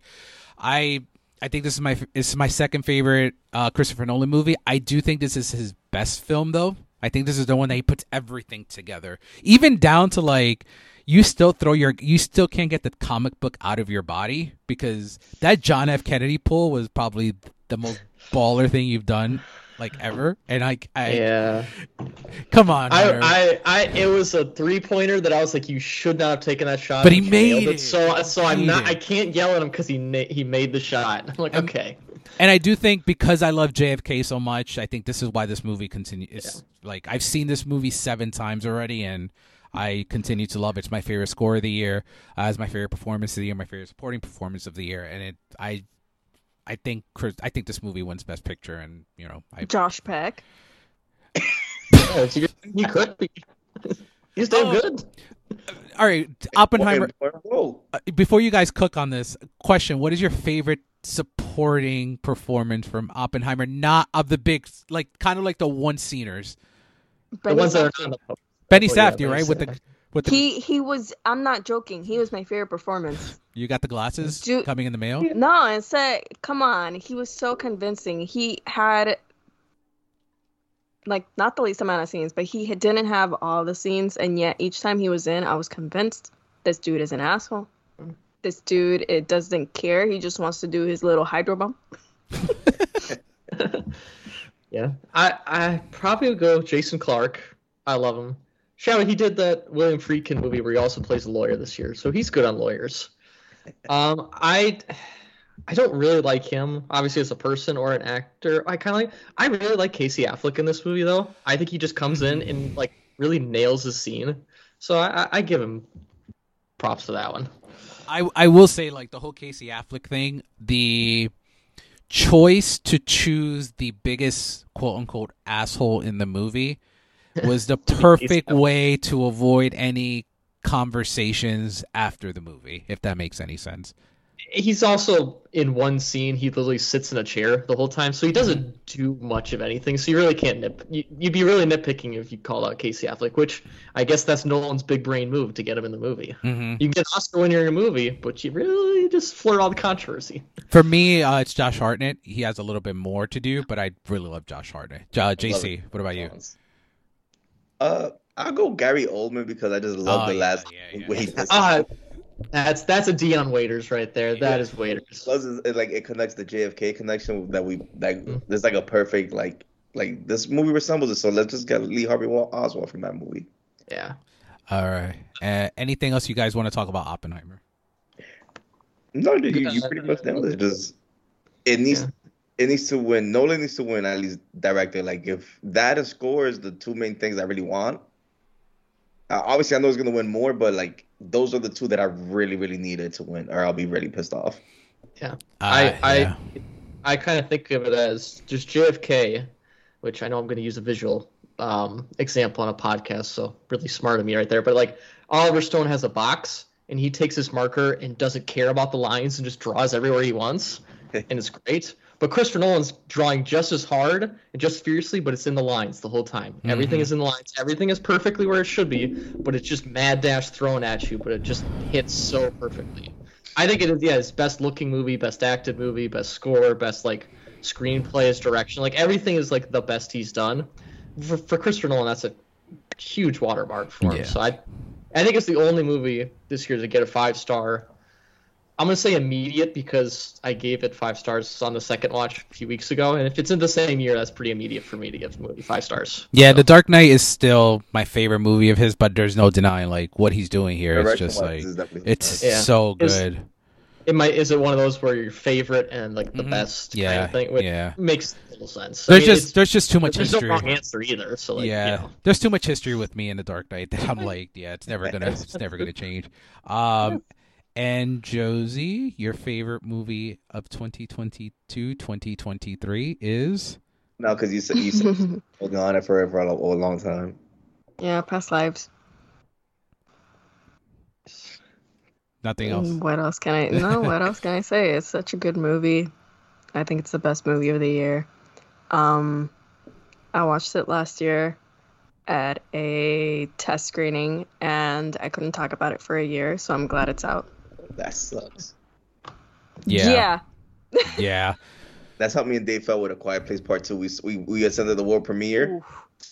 I I think this is my this is my second favorite uh, Christopher Nolan movie. I do think this is his best film, though. I think this is the one that he puts everything together, even down to like you still throw your you still can't get the comic book out of your body because that John F. Kennedy pull was probably the most baller thing you've done like ever. And I, I Yeah. come on, I, I, I, it was a three pointer that I was like, you should not have taken that shot. But he and made it. So, so I'm not. it. I can't yell at him because he na- he made the shot. I'm like, okay. and I do think because I love JFK so much, I think this is why this movie continues. Like I've seen this movie seven times already, and I continue to love it. It's my favorite score of the year. Uh, it's my favorite performance of the year. My favorite supporting performance of the year, and it I. I think Chris, I think this movie wins Best Picture, and you know, I Josh Peck. Yeah, he, he could be. He's damn Oh. good. all right. Oppenheimer. Whoa. uh, before you guys cook on this question, what is your favorite supporting performance from Oppenheimer? Not of the big, like kind of like the one sceners. The ones that are not on. Benny Oh, yeah, Safdie, Benny right? With the Safdie. With the He he was. I'm not joking. He was my favorite performance. you got the glasses Dude- coming in the mail. No, and said, come on. He was so convincing. He had like not the least amount of scenes, but he didn't have all the scenes, and yet each time he was in, I was convinced this dude is an asshole. Mm. This dude it doesn't care. He just wants to do his little hydro bump. Yeah, I I probably would go Jason Clarke. I love him. Shadow, he did that William Friedkin movie where he also plays a lawyer this year, so he's good on lawyers. Um, I I don't really like him, obviously as a person or an actor. I kind of like. I really like Casey Affleck in this movie, though. I think he just comes in and like really nails the scene. So I, I, I give him props for that one. I I will say like the whole Casey Affleck thing, the choice to choose the biggest quote unquote asshole in the movie was the perfect way to avoid any conversations after the movie, if that makes any sense. He's also in one scene. He literally sits in a chair the whole time, so he doesn't do much of anything. So you really can't nip. You, you'd be really nitpicking if you call out Casey Affleck, which I guess that's Nolan's big brain move to get him in the movie. hmm You can get an Oscar when you're in a movie, but you really just flirt all the controversy. For me, uh, it's Josh Hartnett. He has a little bit more to do, but I really love Josh Hartnett. Uh, JC, what about you? Uh, I'll go Gary Oldman because I just love Oh, the yeah, last yeah, yeah. way he Ah, that's that's a Dion Waiters right there. That Yeah. is Waiters. Plus, it's- it, like it connects the JFK connection that we like. Mhm. There's like a perfect like like this movie resembles it. So let's just get Lee Harvey Oswald from that movie. Yeah. All right. Uh, anything else you guys want to talk about Oppenheimer? No, dude, you, you pretty much nailed it. Just it needs Yeah. It needs to win. Nolan needs to win at least director. Like if that and score is the two main things I really want. Uh, obviously, I know he's gonna win more, but like those are the two that I really, really needed to win, or I'll be really pissed off. Uh, I I yeah. I kind of think of it as just JFK, which I know I'm going to use a visual um, example on a podcast, so really smart of me right there. But like Oliver Stone has a box, and he takes his marker and doesn't care about the lines and just draws everywhere he wants, and it's great. But Christopher Nolan's drawing just as hard and just fiercely, but it's in the lines the whole time. Everything Mhm. is in the lines. Everything is perfectly where it should be, but it's just mad dash thrown at you, but it just hits so perfectly. I think it is yeah, it's best looking movie, best acted movie, best score, best like screenplay, his direction, like everything is like the best he's done. For, for Christopher Nolan, that's a huge watermark for him. Yeah. So I, I think it's the only movie this year to get a five star. I'm gonna say immediate because I gave it five stars on the second watch a few weeks ago, and if it's in the same year, that's pretty immediate for me to give the movie five stars. Yeah, So, The Dark Knight is still my favorite movie of his, but there's no denying like what he's doing here. It's just like this is definitely it's Yeah. so It's- good. it might is it one of those where your favorite and like the Mhm. best kind Yeah, of thing, which yeah. makes little sense. I There's mean, just there's just too much there's history. no wrong answer either. So like, yeah, you know. there's too much history with me in the Dark Knight that I'm like, yeah, it's never gonna, it's never gonna change. Um, and Josie, your favorite movie of 2022, 2023 is No, because you said you said holding on it for for a, a long time. yeah, past lives. nothing else. Mm, What else can I? No, what else can I say? It's such a good movie. I think it's the best movie of the year. Um, I watched it last year at a test screening, and I couldn't talk about it for a year, so I'm glad it's out. That sucks. Yeah, Yeah. yeah. That's how me and Dave felt with A Quiet Place Part Two. We we we attended the world premiere. Oof.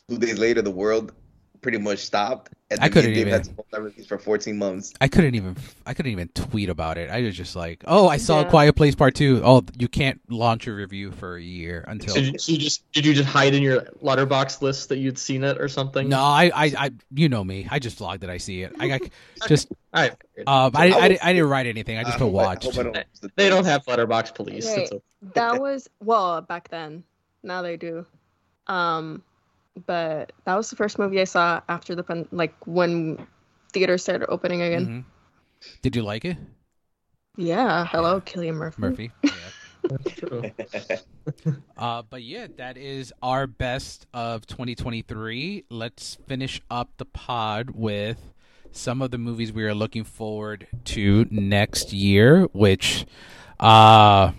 Two days later, the world pretty much stopped. And I couldn't even- had to hold that release for 14 months. I couldn't even, I couldn't even tweet about it. I was just like, oh, I saw Yeah. Quiet Place Part Two. Oh, you can't launch a review for a year until. So, you- so you just did you just hide in your Letterboxd list that you'd seen it or something? No, I, I, I, you know me. I just vlog that I see it. I, I just, All right. um, I, I, I, didn't write anything. I just put hope I- I watched. I don't lose They don't have Letterboxd police. Right. It's okay. That was well back then. Now they do. Um, but that was the first movie I saw after the pan- like when theaters started opening again. Mhm. Did you like it, Yeah. Hello, Cillian Murphy. Murphy? Yeah. That's true. Uh, but yeah, that is our best of 2023. Let's finish up the pod with some of the movies we are looking forward to next year, which uh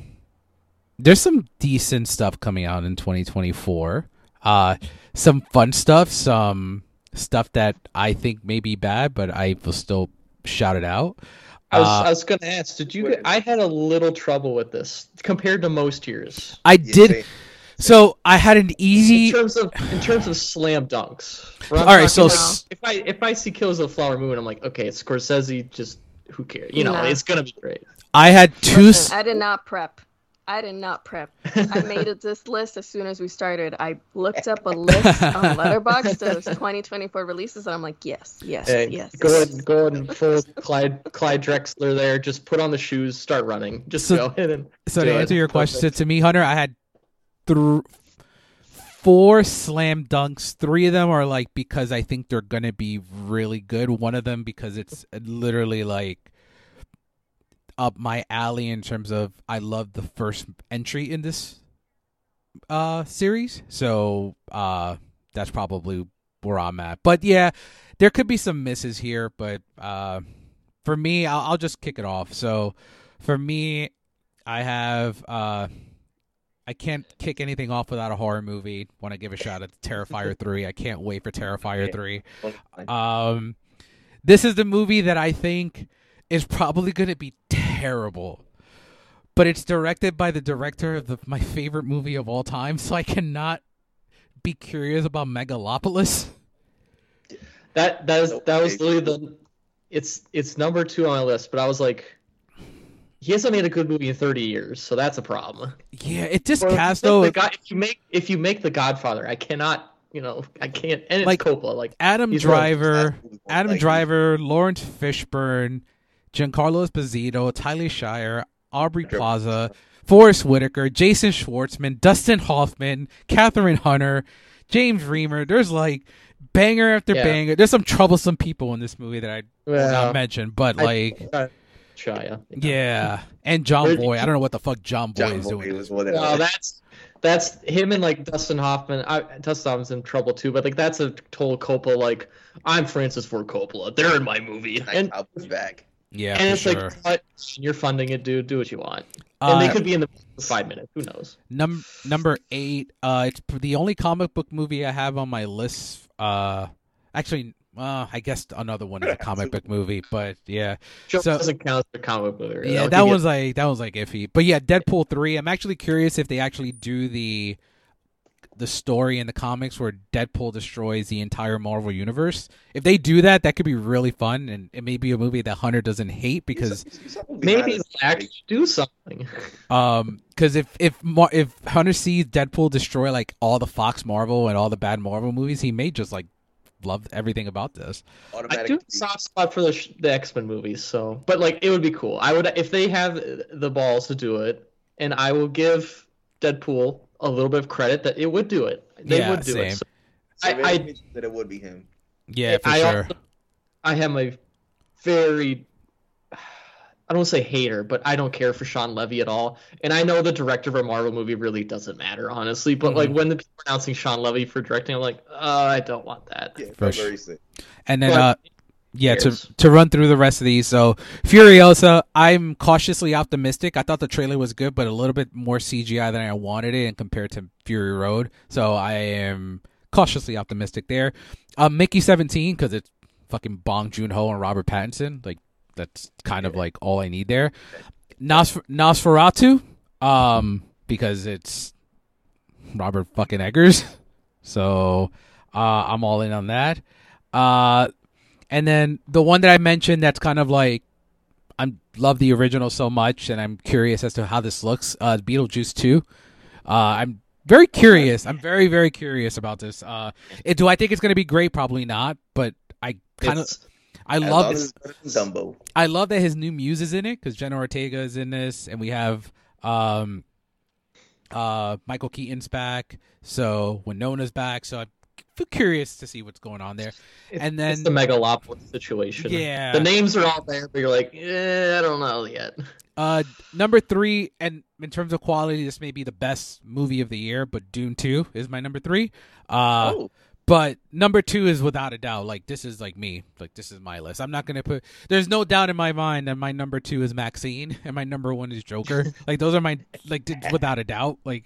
there's some decent stuff coming out in 2024. Uh some fun stuff, some stuff that I think may be bad, but I will still shout it out. I was, Uh, I was gonna ask, did you? Wait. I had a little trouble with this compared to most years. I Yeah, did same. so I had an easy In terms of in terms of slam dunks. All right, so like, if I if I see Kills of the Flower Moon, I'm like, okay, it's Scorsese. Just who cares? You know, No. it's gonna be great. I had two Listen, I did not prep. I did not prep. I made this list as soon as we started. I looked up a list on Letterboxd of 2024 releases, and I'm like, yes, yes, Hey, yes. go ahead, go ahead and full Clyde Clyde Drexler there. Just put on the shoes, start running. Just So- go ahead and So do to it. answer your question, Perfect. to me, Hunter, I had th- four slam dunks. Three of them are like because I think they're gonna be really good. One of them because it's literally like up my alley in terms of I love the first entry in this uh series. So uh that's probably where I'm at. But yeah, there could be some misses here, but uh for me, I'll, I'll just kick it off. So for me, I have uh I can't kick anything off without a horror movie. Want to give a shout out to Terrifier 3. I can't wait for Terrifier 3. Um this is the movie that I think is probably going to be terrible. But it's directed by the director of the, my favorite movie of all time, so I cannot be curious about Megalopolis. that that is that was literally the it's it's number two on my list. But I was like, he hasn't made a good movie in 30 years, so that's a problem. Yeah, it just Or cast make though. the God- if you make if you make the Godfather, I cannot. You know, I can't. And it's Like- Coppola. Like Adam He's really- Driver, Adam Like, Driver, Laurence Fishburne, Giancarlo Esposito, Talia Shire, Aubrey Plaza, Forest Whitaker, Jason Schwartzman, Dustin Hoffman, Kathryn Hunter, James Remar. There's like banger after Yeah. banger. There's some troublesome people in this movie that I will not mention, but I- like, uh, Shia. yeah, and Jon Voight. I don't know what the fuck Jon Voight John is Boy doing. was one of No, them. that's that's him and like Dustin Hoffman. I, Dustin Hoffman's in trouble too, but like that's a total Coppola. Like I'm Francis Ford Coppola. They're in my movie, and I'll push back. Yeah, and it's sure. like what? you're funding it, dude. Do what you want. And they Uh, could be in the five minutes. Who knows? Num- number eight. Uh, it's the only comic book movie I have on my list. Uh, actually, uh, I guess another one is a comic book movie, but yeah, Joe So- doesn't count as a comic book movie. yeah, that get- was like that was like iffy. But yeah, Deadpool three. I'm actually curious if they actually do the the story in the comics where Deadpool destroys the entire Marvel universe. If they do that, that could be really fun, and it may be a movie that Hunter doesn't hate because maybe they'll actually do something. um because if if Mar- if Hunter sees Deadpool destroy like all the Fox Marvel and all the bad Marvel movies, he may just like love everything about this. I do a soft spot for the the X Men movies, so but like it would be cool. I would if they have the balls to do it, and I will give Deadpool a little bit of credit that it would do it. They Yeah, would do same. it. So I, I- I- that it would be him. Yeah, for I sure. also- I am a very I don't say hater, but I don't care for Shawn Levy at all. And I know the director of a Marvel movie really doesn't matter, honestly. But like Mhm. when the people are announcing Shawn Levy for directing, I'm like, uh, I don't want that. Yeah, For sure. And then But- uh yeah, to to run through the rest of these. So Furiosa, I'm cautiously optimistic. I thought the trailer was good, but a little bit more CGI than I wanted it, and compared to Fury Road. So I am cautiously optimistic there. Um, Mickey 17 because it's fucking Bong Joon Ho and Robert Pattinson. Like that's kind of like all I need there. Nosfer- Nosferatu, um, because it's Robert fucking Eggers. So uh, I'm all in on that. Uh, and then the one that I mentioned that's kind of like I love the original so much, and I'm curious as to how this looks. Uh, Beetlejuice two. Uh, I'm very curious. I'm very very curious about this. Uh, it, do I think it's going to be great? Probably not. But I kind of. I love long as it's better than Dumbo. I love that his new muse is in it because Jenna Ortega is in this, and we have um, uh, Michael Keaton's back. So Winona's back. So I'm curious to see what's going on there. It's, And then- it's the Megalopolis situation. Yeah. the names are all there, but you're like, eh, I don't know yet. Uh, number three, and in terms of quality, this may be the best movie of the year, but Dune Two is my number three. Uh, oh, but number two is without a doubt. Like this is like me. Like this is my list. I'm not gonna put. There's no doubt in my mind that my number two is Maxine and my number one is Joker. like those are my like without a doubt. Like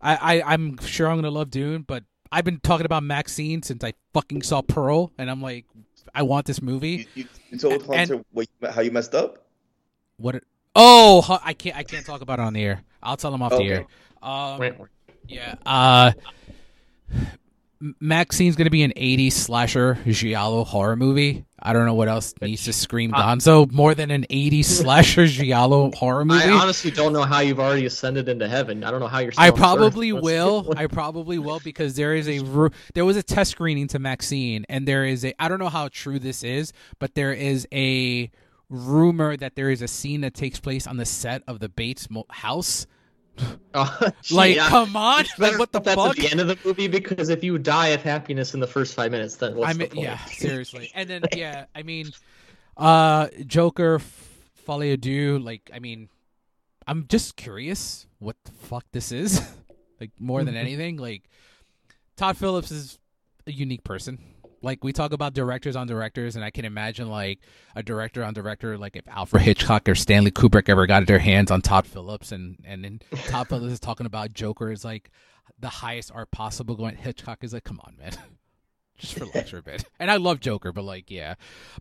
I, I I'm sure I'm gonna love Dune, but I've been talking about Maxine since I fucking saw Pearl, and I'm like, I want this movie. you, you, you told And- what how you messed up. What? it- Oh, I can't. I can't talk about it on the air. I'll tell him off the air. Um, Wait, wait. Yeah. Uh M- Maxine's gonna be an 80s slasher giallo horror movie. I don't know what else needs to scream Gonzo more than an 80s slasher giallo horror movie. I honestly don't know how you've already ascended into heaven. I don't know how you're. I still on probably Let's- will. I probably will because there is a there was a test screening to Maxine, and there is a I don't know how true this is, but there is a rumor that there is a scene that takes place on the set of the Bates house. Oh, Like, yeah. come on, like what the put that fuck? At the end of the movie, because if you die of happiness in the first five minutes, then what's I the mean, point? yeah, seriously. And then yeah, I mean, uh, Joker, F- Folie à like I mean, I'm just curious what the fuck this is. like more than anything, like Todd Phillips is a unique person. Like we talk about directors on directors, and I can imagine like a director on director, like if Alfred Hitchcock or Stanley Kubrick ever got their hands on Todd Phillips, and and then Todd Phillips is talking about Joker is like the highest art possible. Going Hitchcock is like, come on, man, just relax for a bit. And I love Joker, but like, yeah,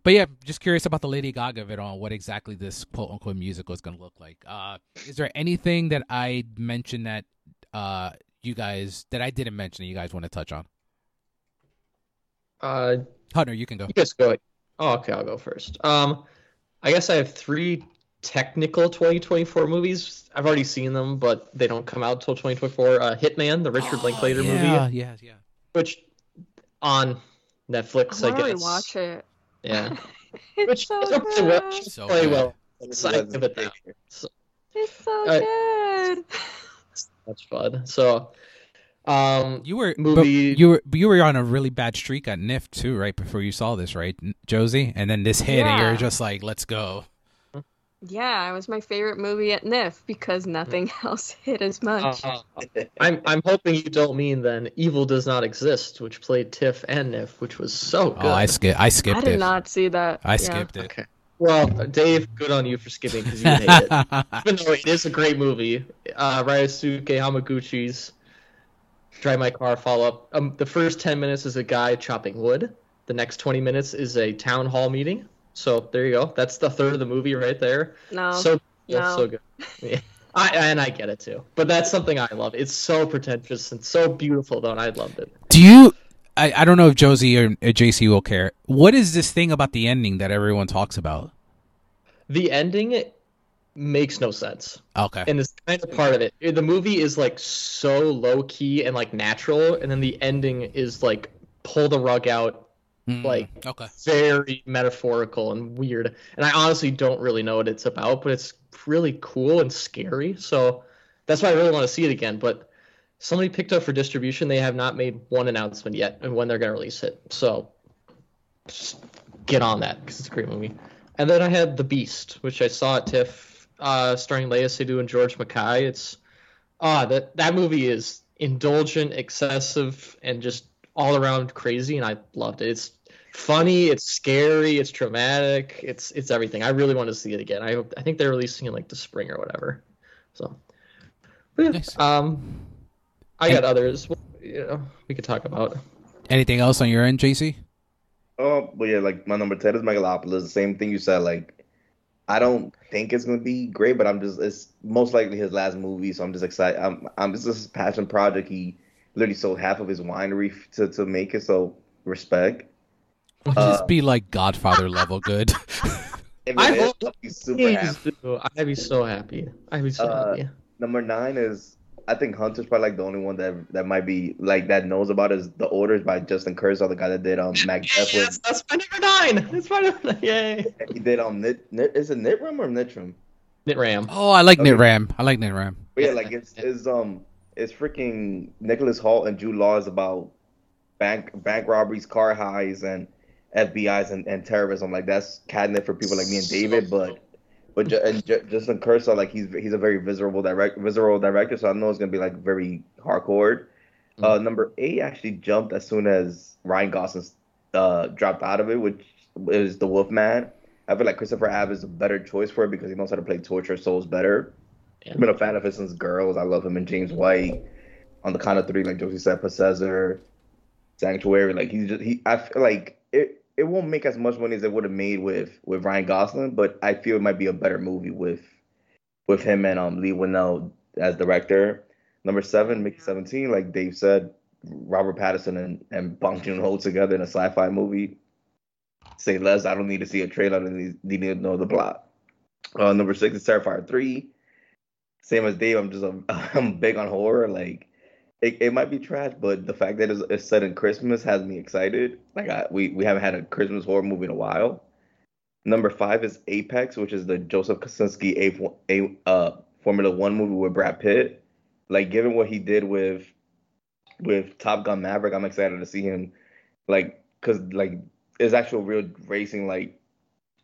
but yeah, just curious about the Lady Gaga of it all. What exactly this quote unquote musical is going to look like. Uh, is there anything that I mentioned that uh you guys that I didn't mention that you guys want to touch on? Uh, Hunter, you can go. you guys go. Oh, okay, I'll go first. Um, I guess I have three technical 2024 movies. I've already seen them, but they don't come out till 2024. Uh, Hitman, the Richard Linklater Oh, yeah, movie, Yeah, yeah. which on Netflix, I I want to guess. watch it. Yeah, It's which so is play well. good. So play good. well. Let So me I see give it that. that. So It's so Uh, good. that's fun. So, um, You were Movie- you were you were on a really bad streak at NYFF too, right before you saw this, right, Josie? And then this hit, and you're just like, "Let's go." Yeah, it was my favorite movie at NYFF because nothing else hit as much. uh, I'm I'm hoping you don't mean then Evil Does Not Exist, which played Tiff and NYFF, which was so good. Oh, I skip. I skipped I did it. not see that. I Yeah. skipped it. Okay. Well, Dave, good on you for skipping because you hate it. Even though it is a great movie, uh, Ryosuke Hamaguchi's Drive My Car follow up. Um, the first 10 minutes is a guy chopping wood. The next 20 minutes is a town hall meeting. So there you go. That's the third of the movie right there. No, so no. so good. Yeah. I and I get it too, but that's something I love. It's so pretentious and so beautiful, though, and I loved it. Do you? I, I don't know if Josie or, or JC will care. What is this thing about the ending that everyone talks about? The ending makes no sense. Okay. and it's kind of part of it. The movie is like so low key and like natural, and then the ending is like pull the rug out, Mm, like okay. very metaphorical and weird. And I honestly don't really know what it's about, but it's really cool and scary. So that's why I really want to see it again. But somebody picked up for distribution. They have not made one announcement yet and when they're gonna release it. So just get on that because it's a great movie. And then I had The Beast, which I saw at TIFF, uh, starring Léa Seydoux and George Mackay. It's ah that that movie is indulgent, excessive, and just all around crazy, and I loved it. It's funny, it's scary, it's traumatic, it's it's everything. I really want to see it again. I hope I think they're releasing it like the spring or whatever. So, but yeah, Nice. um, I got others. You know, we could talk about. Anything else on your end, JC? Oh, but yeah, like my number ten is Megalopolis. The same thing you said. Like, I don't think it's gonna be great, but I'm just it's most likely his last movie, so I'm just excited. I'm I'm it's just a passion project. He literally sold half of his winery f- to to make it, so respect. Would Uh, this be like Godfather level good? I it is, hope I'll be super Please happy. do. I'd be so happy. I'd be so Uh, happy. Number nine is I think Hunter's probably like the only one that that might be like that knows about is the orders by Justin Kurzel, the guy that did um Macbeth Yes, with that's my number nine. That's my number nine. Yay. he did um Nit, Nit is it Nitram or Nitram? Nitram. Oh, I like Okay. Nitram. I like Nitram. But yeah, like it's it's um it's freaking Nicholas Hoult and Jude Law is about bank bank robberies, car highs, and FBI's and, and terrorism. Like that's catnip for people like me and David, but but Ju- and Ju- Justin Kurzel, like he's he's a very visceral direct visceral director, so I know it's gonna be like very hardcore. Uh, number eight actually jumped as soon as Ryan Gosling uh dropped out of it, which is The Wolfman. I feel like Christopher Abbott is a better choice for it because he knows how to play torture souls better. Yeah. I've been a fan of his since Girls. I love him and James White. On the count of three, like Josie said, Possessor, Sanctuary. Like he's just he. I feel like it. It won't make as much money as it would have made with with Ryan Gosling, but I feel it might be a better movie with with him and um Leigh Whannell as director. Number seven, Mickey Seventeen, like Dave said, Robert Pattinson and and Bong Joon Ho together in a sci-fi movie. Say less. I don't need to see a trailer. I don't need, need to know the plot. Uh, number six is Terrifier three. Same as Dave, I'm just a, I'm big on horror. Like it, it might be trash, but the fact that it's, it's set in Christmas has me excited. Like I, we we haven't had a Christmas horror movie in a while. Number five is Apex, which is the Joseph Kosinski A, A uh, Formula One movie with Brad Pitt. Like given what he did with with Top Gun Maverick, I'm excited to see him. Like because like it's actual real racing. Like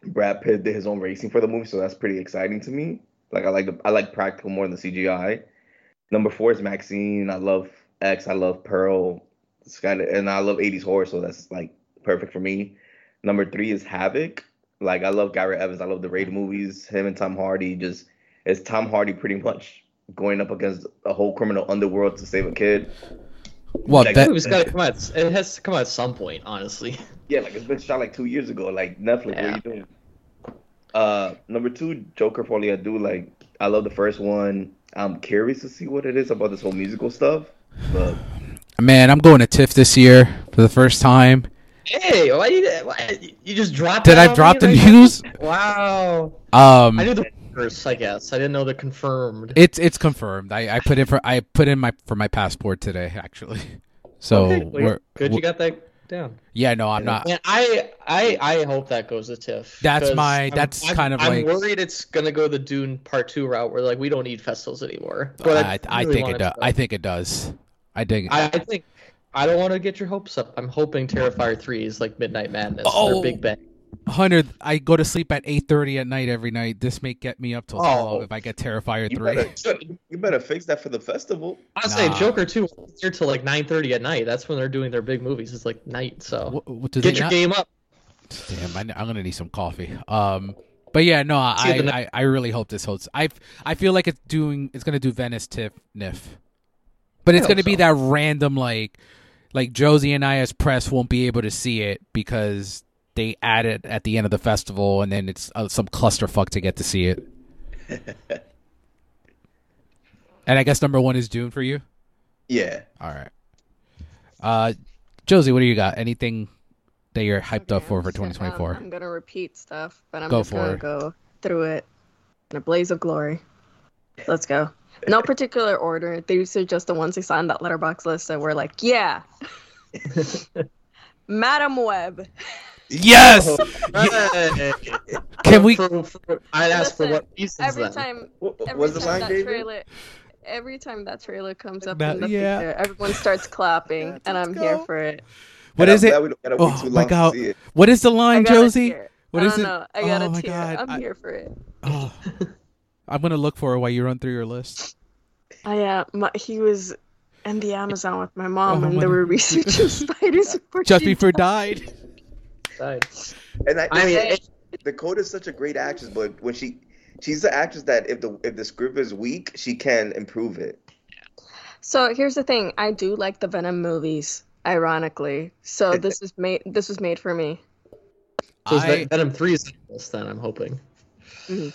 Brad Pitt did his own racing for the movie, so that's pretty exciting to me. Like I like the, I like practical more than the CGI. Number four is Maxine. I love X. I love Pearl. It's kind of and I love 80s horror, so that's like perfect for me. Number three is Havoc. Like I love Gareth Evans. I love the Raid movies. Him and Tom Hardy just it's Tom Hardy pretty much going up against a whole criminal underworld to save a kid. Well, Like, that, It's got to come out. It has to come out at some point, honestly. Yeah, like it's been shot like two years ago. Like Netflix, what are you doing? Uh, number two, Joker Folie I do like. I love the first one. I'm curious to see what it is about this whole musical stuff. But man, I'm going to TIFF this year for the first time. Hey, why you, why, you just dropped Did that I drop the right now? news? Wow. Um, I knew the first, I guess. I didn't know the confirmed. it's it's confirmed. I, I put in for I put in my for my passport today actually. So Okay, well, we're, good we're- you got that down. yeah, no, I'm not. And I, I, I hope that goes to TIFF. That's my- I'm- that's I'm- kind of I'm like- worried it's gonna go the Dune Part Two route, where like we don't need festivals anymore. But I, I really think it does. to. I think it does. I think. I, I think I don't want to get your hopes up. I'm hoping Terrifier Three is like Midnight Madness. Oh. Their big bang. Hundred. I go to sleep at eight thirty at night every night. This may get me up till Oh. 12 if I get Terrifier you three. better you better fix that for the festival. I was saying Joker Two here till like 9:30 at night. That's when they're doing their big movies. It's like night, so What, what get your not- game up. Damn, I, am gonna need some coffee. Um, but yeah, no, See I, I, I really hope this holds. I I feel like it's doing. It's gonna do Venice Tiff NYFF, but it's gonna hope be that random like, like Josie and I as press won't be able to see it because they add it at the end of the festival, and then it's uh, some clusterfuck to get to see it. And I guess number one is Dune for you. Yeah. All right. Uh, Josie, what do you got? Anything that you're hyped up for for I'm gonna- 2024? Um, I'm gonna repeat stuff, but I'm Go just for gonna it. go through it in a blaze of glory. Let's go. No particular order. These are just the ones I saw in that Letterboxd list that were like, yeah. Madam Web. Yes. Hey. Can we? For- for- I'd ask for what reasons Every then? time, every what's time that trailer, every time that trailer comes up That- in the yeah. theater, everyone starts clapping, and I'm here for it. What And is I'm it? glad we don't gotta wait Oh my god! What is the line, Josie? What is What I is don't it? know. I got Oh a my tear. God, I'm I- here for it. Oh. I'm gonna look for it while you run through your list. I uh, he was in the Amazon with my mom, Oh, and my- they were researching spiders before Just she before died. Died. Died. And I, I mean, and it- Dakota's such a great actress, but when she, she's the actress that if the if the script is weak, she can improve it. So here's the thing: I do like the Venom movies, ironically. So this is made. This was made for me. So I, Venom 3 is on the list then, I'm hoping. Mm-hmm.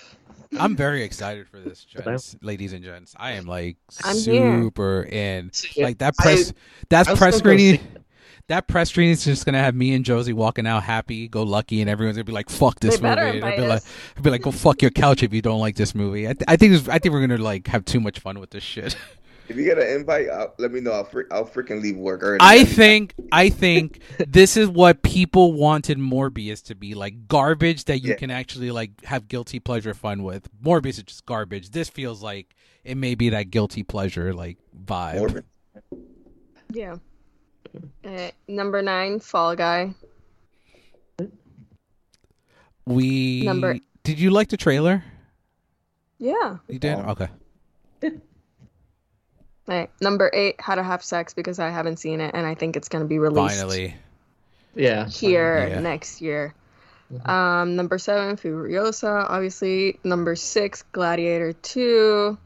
I'm very excited for this, gents, ladies and gents. I am like I'm here. super in. Like that I- press, that's I'll press still go screening. See it. That press screening is just gonna have me and Josie walking out happy, go lucky, and everyone's gonna be like, "Fuck this They movie." I'll be invite like. I'll be like, "Go fuck your couch if you don't like this movie." I, th- I think this, I think we're gonna like have too much fun with this shit. If you get an invite, I'll, let me know. I'll fr- I'll freaking leave work early. I think I think this is what people wanted Morbius to be like garbage that you Yeah. can actually like have guilty pleasure fun with. Morbius is just garbage. This feels like it may be that guilty pleasure like vibe. Morbid. Yeah. Uh, number nine, Fall Guy. We Number- Did you like the trailer? Yeah. You did? Okay. Right. Number eight, How to Have Sex, because I haven't seen it, and I think it's gonna be released Finally. Yeah. here Yeah. next year. Mhm. Um, number seven, Furiosa, obviously. Number six, Gladiator 2.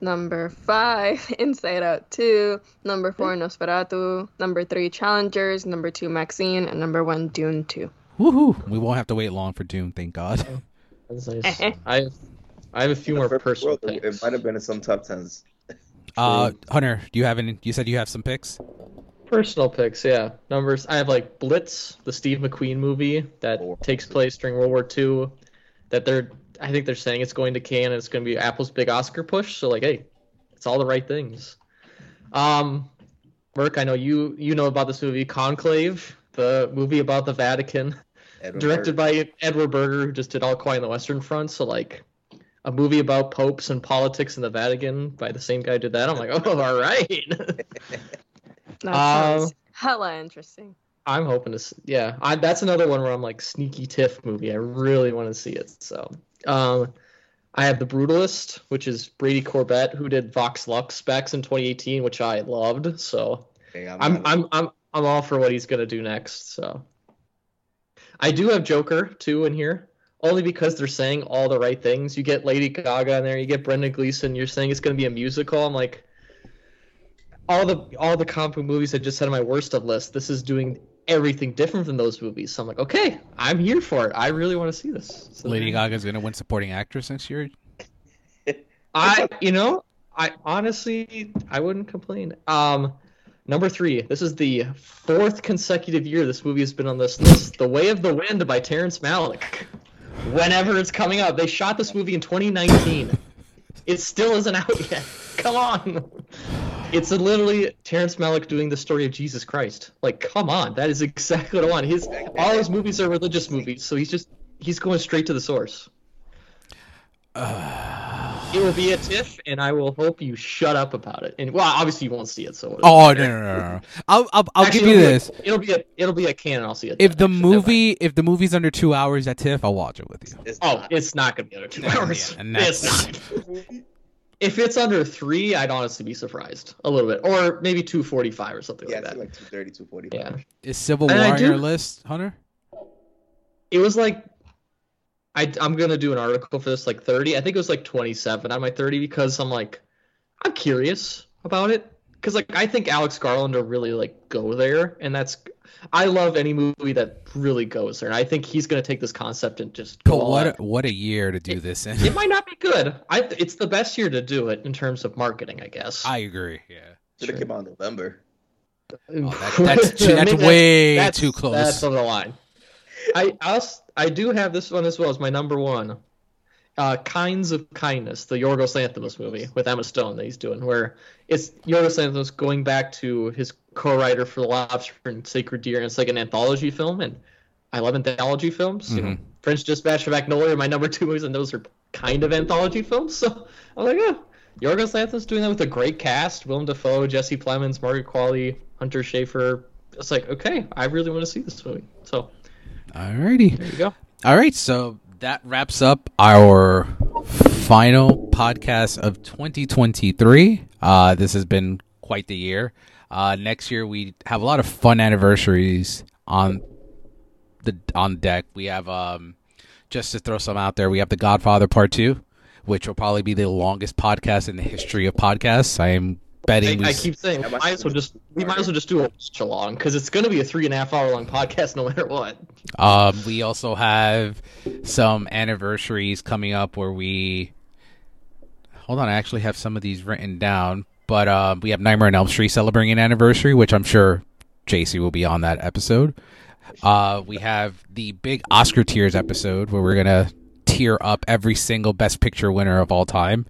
Number five, Inside Out 2. Number four, Nosferatu. Number three, Challengers. Number two, MaXXXine. And number one, Dune 2. Woohoo. We won't have to wait long for Doom, thank God. That's nice. I have, I have a few more personal world, picks. It might have been in some top tens. Uh Hunter, do you have any you said you have some picks? Personal picks, yeah. Numbers. I have like Blitz, the Steve McQueen movie that Oh. takes place during World War II. That they're, I think they're saying it's going to Cannes and it's going to be Apple's big Oscar push. So like, hey, it's all the right things. Um, Merc, I know you you know about this movie Conclave, the movie about the Vatican, Edwin directed Burke. by Edward Berger, who just did All Quiet on the Western Front. So like. A movie about popes and politics in the Vatican by the same guy who did that. I'm like, oh, all right. That Um, hella interesting. I'm hoping to. See, yeah, I, that's another one where I'm like sneaky Tiff movie. I really want to see it. So, um, I have the Brutalist, which is Brady Corbet, who did Vox Lux specs in 2018, which I loved. So Hey, I'm, I'm I'm I'm I'm all for what he's gonna do next. So I do have Joker too in here, only because they're saying all the right things. You get Lady Gaga in there, you get Brendan Gleeson. You're saying it's gonna be a musical. I'm like, all the all the comic book movies I just had on my worst of list. This is doing everything different from those movies. So I'm like, okay, I'm here for it. I really want to see this. So Lady Gaga's gonna win supporting actress next year. I, you know, I honestly, I wouldn't complain. Um, number three. This is the fourth consecutive year this movie has been on this list. The Way of the Wind by Terrence Malick. Whenever it's coming out, they shot this movie in 2019. it still isn't out yet. Come on. It's literally Terrence Malick doing the story of Jesus Christ. Like, come on, that is exactly what I want. His all his movies are religious movies, so he's just he's going straight to the source. Uh. It will be a TIFF, and I will hope you shut up about it. And well, obviously you won't see it, so. Oh no no no! no. I'll I'll, I'll Actually, give you it'll be a- this. it'll be a it'll be a canon. I'll see it. If the Actually, never mind. movie if the movie's under two hours at TIFF, I'll watch it with you. It's Oh, not. it's not gonna be under two hours. yeah, and that's- it's not. If it's under three, I'd honestly be surprised a little bit, or maybe two forty-five or something yeah, like it's that. like 230, 245. Yeah, Is Civil War on do- your list, Hunter? it was like. I, I'm gonna do an article for this like 30. I think it was like 27 on my 30 because I'm like, I'm curious about it because like I think Alex Garland will really like go there, and that's I love any movie that really goes there. And I think he's going to take this concept and just go. But what a, what a year to do this in. It might not be good. I it's the best year to do it in terms of marketing, I guess. I agree. Yeah. Should have Sure. came out in November. Oh, that- that's too- I mean, way that's- too close. That's on the line. I also, I do have this one as well as my number one. Uh, Kinds of Kindness, the Yorgos Lanthimos movie with Emma Stone that he's doing, where it's Yorgos Lanthimos going back to his co-writer for The Lobster and Sacred Deer, and it's like an anthology film, and I love anthology films. You know. French Dispatch and Magnolia are my number two movies, and those are kind of anthology films. So I'm like, oh, Yorgos Lanthimos doing that with a great cast: Willem Dafoe, Jesse Plemons, Margaret Qualley, Hunter Schafer. It's like, okay, I really want to see this movie. So Alrighty. there you go. All right, so that wraps up our final podcast of 2023. Uh, this has been quite the year. Uh, next year we have a lot of fun anniversaries on the on deck. We have um, just to throw some out there. We have the Godfather Part Two, which will probably be the longest podcast in the history of podcasts. I am betting. we I, I s- keep saying That we might might as well just we might as well just do a watch along because it's going to be a three and a half hour long podcast no matter what. Um, we also have some anniversaries coming up where we hold on. I actually have some of these written down, but um, we have Nightmare on Elm Street celebrating an anniversary, which I'm sure JC will be on that episode. Uh, we have the big Oscar tiers episode where we're gonna tear up every single Best Picture winner of all time.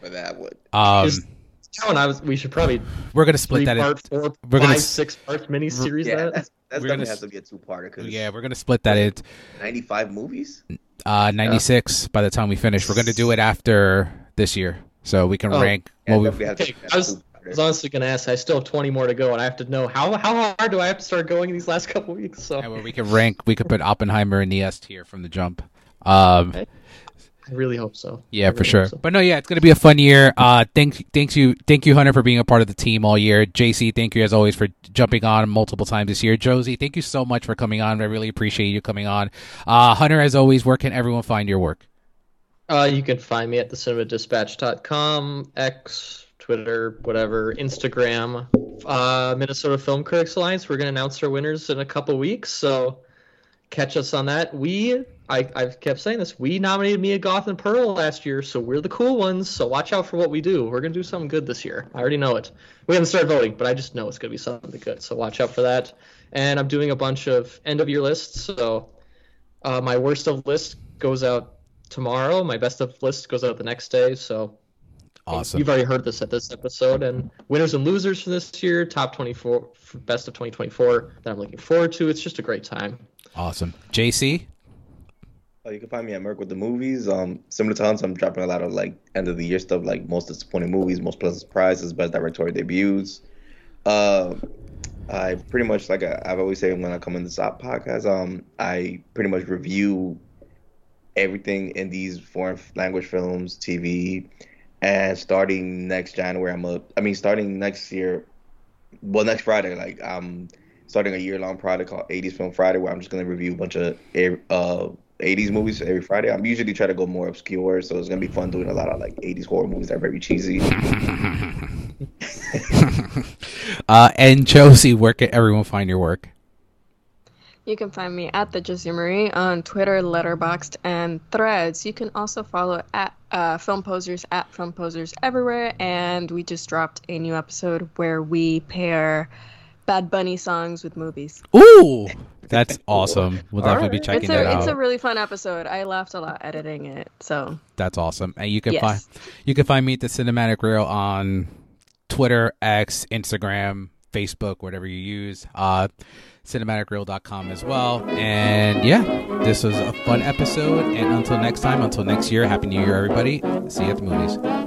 For that one. Um, Is- Joe and I was, we should probably we're gonna split three that. In, four, we're gonna five, s- six part miniseries. Yeah, that that's, that's gonna has s- to be a two-parter because yeah, we're gonna split that into 95 movies. uh, 96 by the time we finish. We're gonna do it after this year, so we can Oh. rank. Yeah, what definitely we've, has to Okay, be I was- a I was honestly gonna ask. I still have twenty more to go, and I have to know how how hard do I have to start going in these last couple weeks. So Yeah, where we can rank, we could put Oppenheimer in the S tier from the jump. Um, Okay. I really hope so. yeah, I for sure. so. But no, yeah, it's gonna be a fun year. Uh, thank, thanks you, thank you, Hunter, for being a part of the team all year. JC, thank you as always for jumping on multiple times this year. Josie, thank you so much for coming on. I really appreciate you coming on. Uh, Hunter, as always, where can everyone find your work? Uh, you can find me at the cinemadispatch.com, X, Twitter, whatever, Instagram, uh, Minnesota Film Critics Alliance. We're going to announce our winners in a couple weeks, so catch us on that. We, I, I've kept saying this, we nominated Mia Goth and Pearl last year, so we're the cool ones, so watch out for what we do. We're going to do something good this year. I already know it. We haven't started voting, but I just know it's going to be something good, so watch out for that. And I'm doing a bunch of end of year lists, so uh, my worst of list goes out tomorrow. My best of list goes out the next day. So Awesome. you've already heard this at this episode. And winners and losers for this year, top 24, best of 2024 that I'm looking forward to. It's just a great time. Awesome. JC, Oh, you can find me at Merc with the movies. Um, similar to Hans, I'm dropping a lot of like end of the year stuff, like most disappointing movies, most pleasant surprises, best directorial debuts. Uh, I pretty much like I, I've always said when I come in this podcast, um, I pretty much review everything in these foreign language films, TV, and starting next January, I'm a. I mean, starting next year, well, next Friday, like I'm starting a year long project called 80s Film Friday, where I'm just gonna review a bunch of uh 80s movies every Friday. I'm usually try to go more obscure, so it's gonna be fun doing a lot of like 80s horror movies that are very cheesy. uh, and Josie, where can everyone find your work? You can find me at the Josie Marie on Twitter, Letterboxd, and Threads. You can also follow at uh, Film Posers at Film Posers everywhere. And we just dropped a new episode where we pair Bad Bunny songs with movies. Ooh, that's awesome. We'll definitely be checking it's that a out. it's a really fun episode. I laughed a lot editing it. So That's awesome. And you can yes, find you can find me at the Cinematic Reel on Twitter, X, Instagram, Facebook, whatever you use. Uh cinematicreel.com as well. And yeah, this was a fun episode. And until next time, until next year, happy new year everybody. See you at the movies.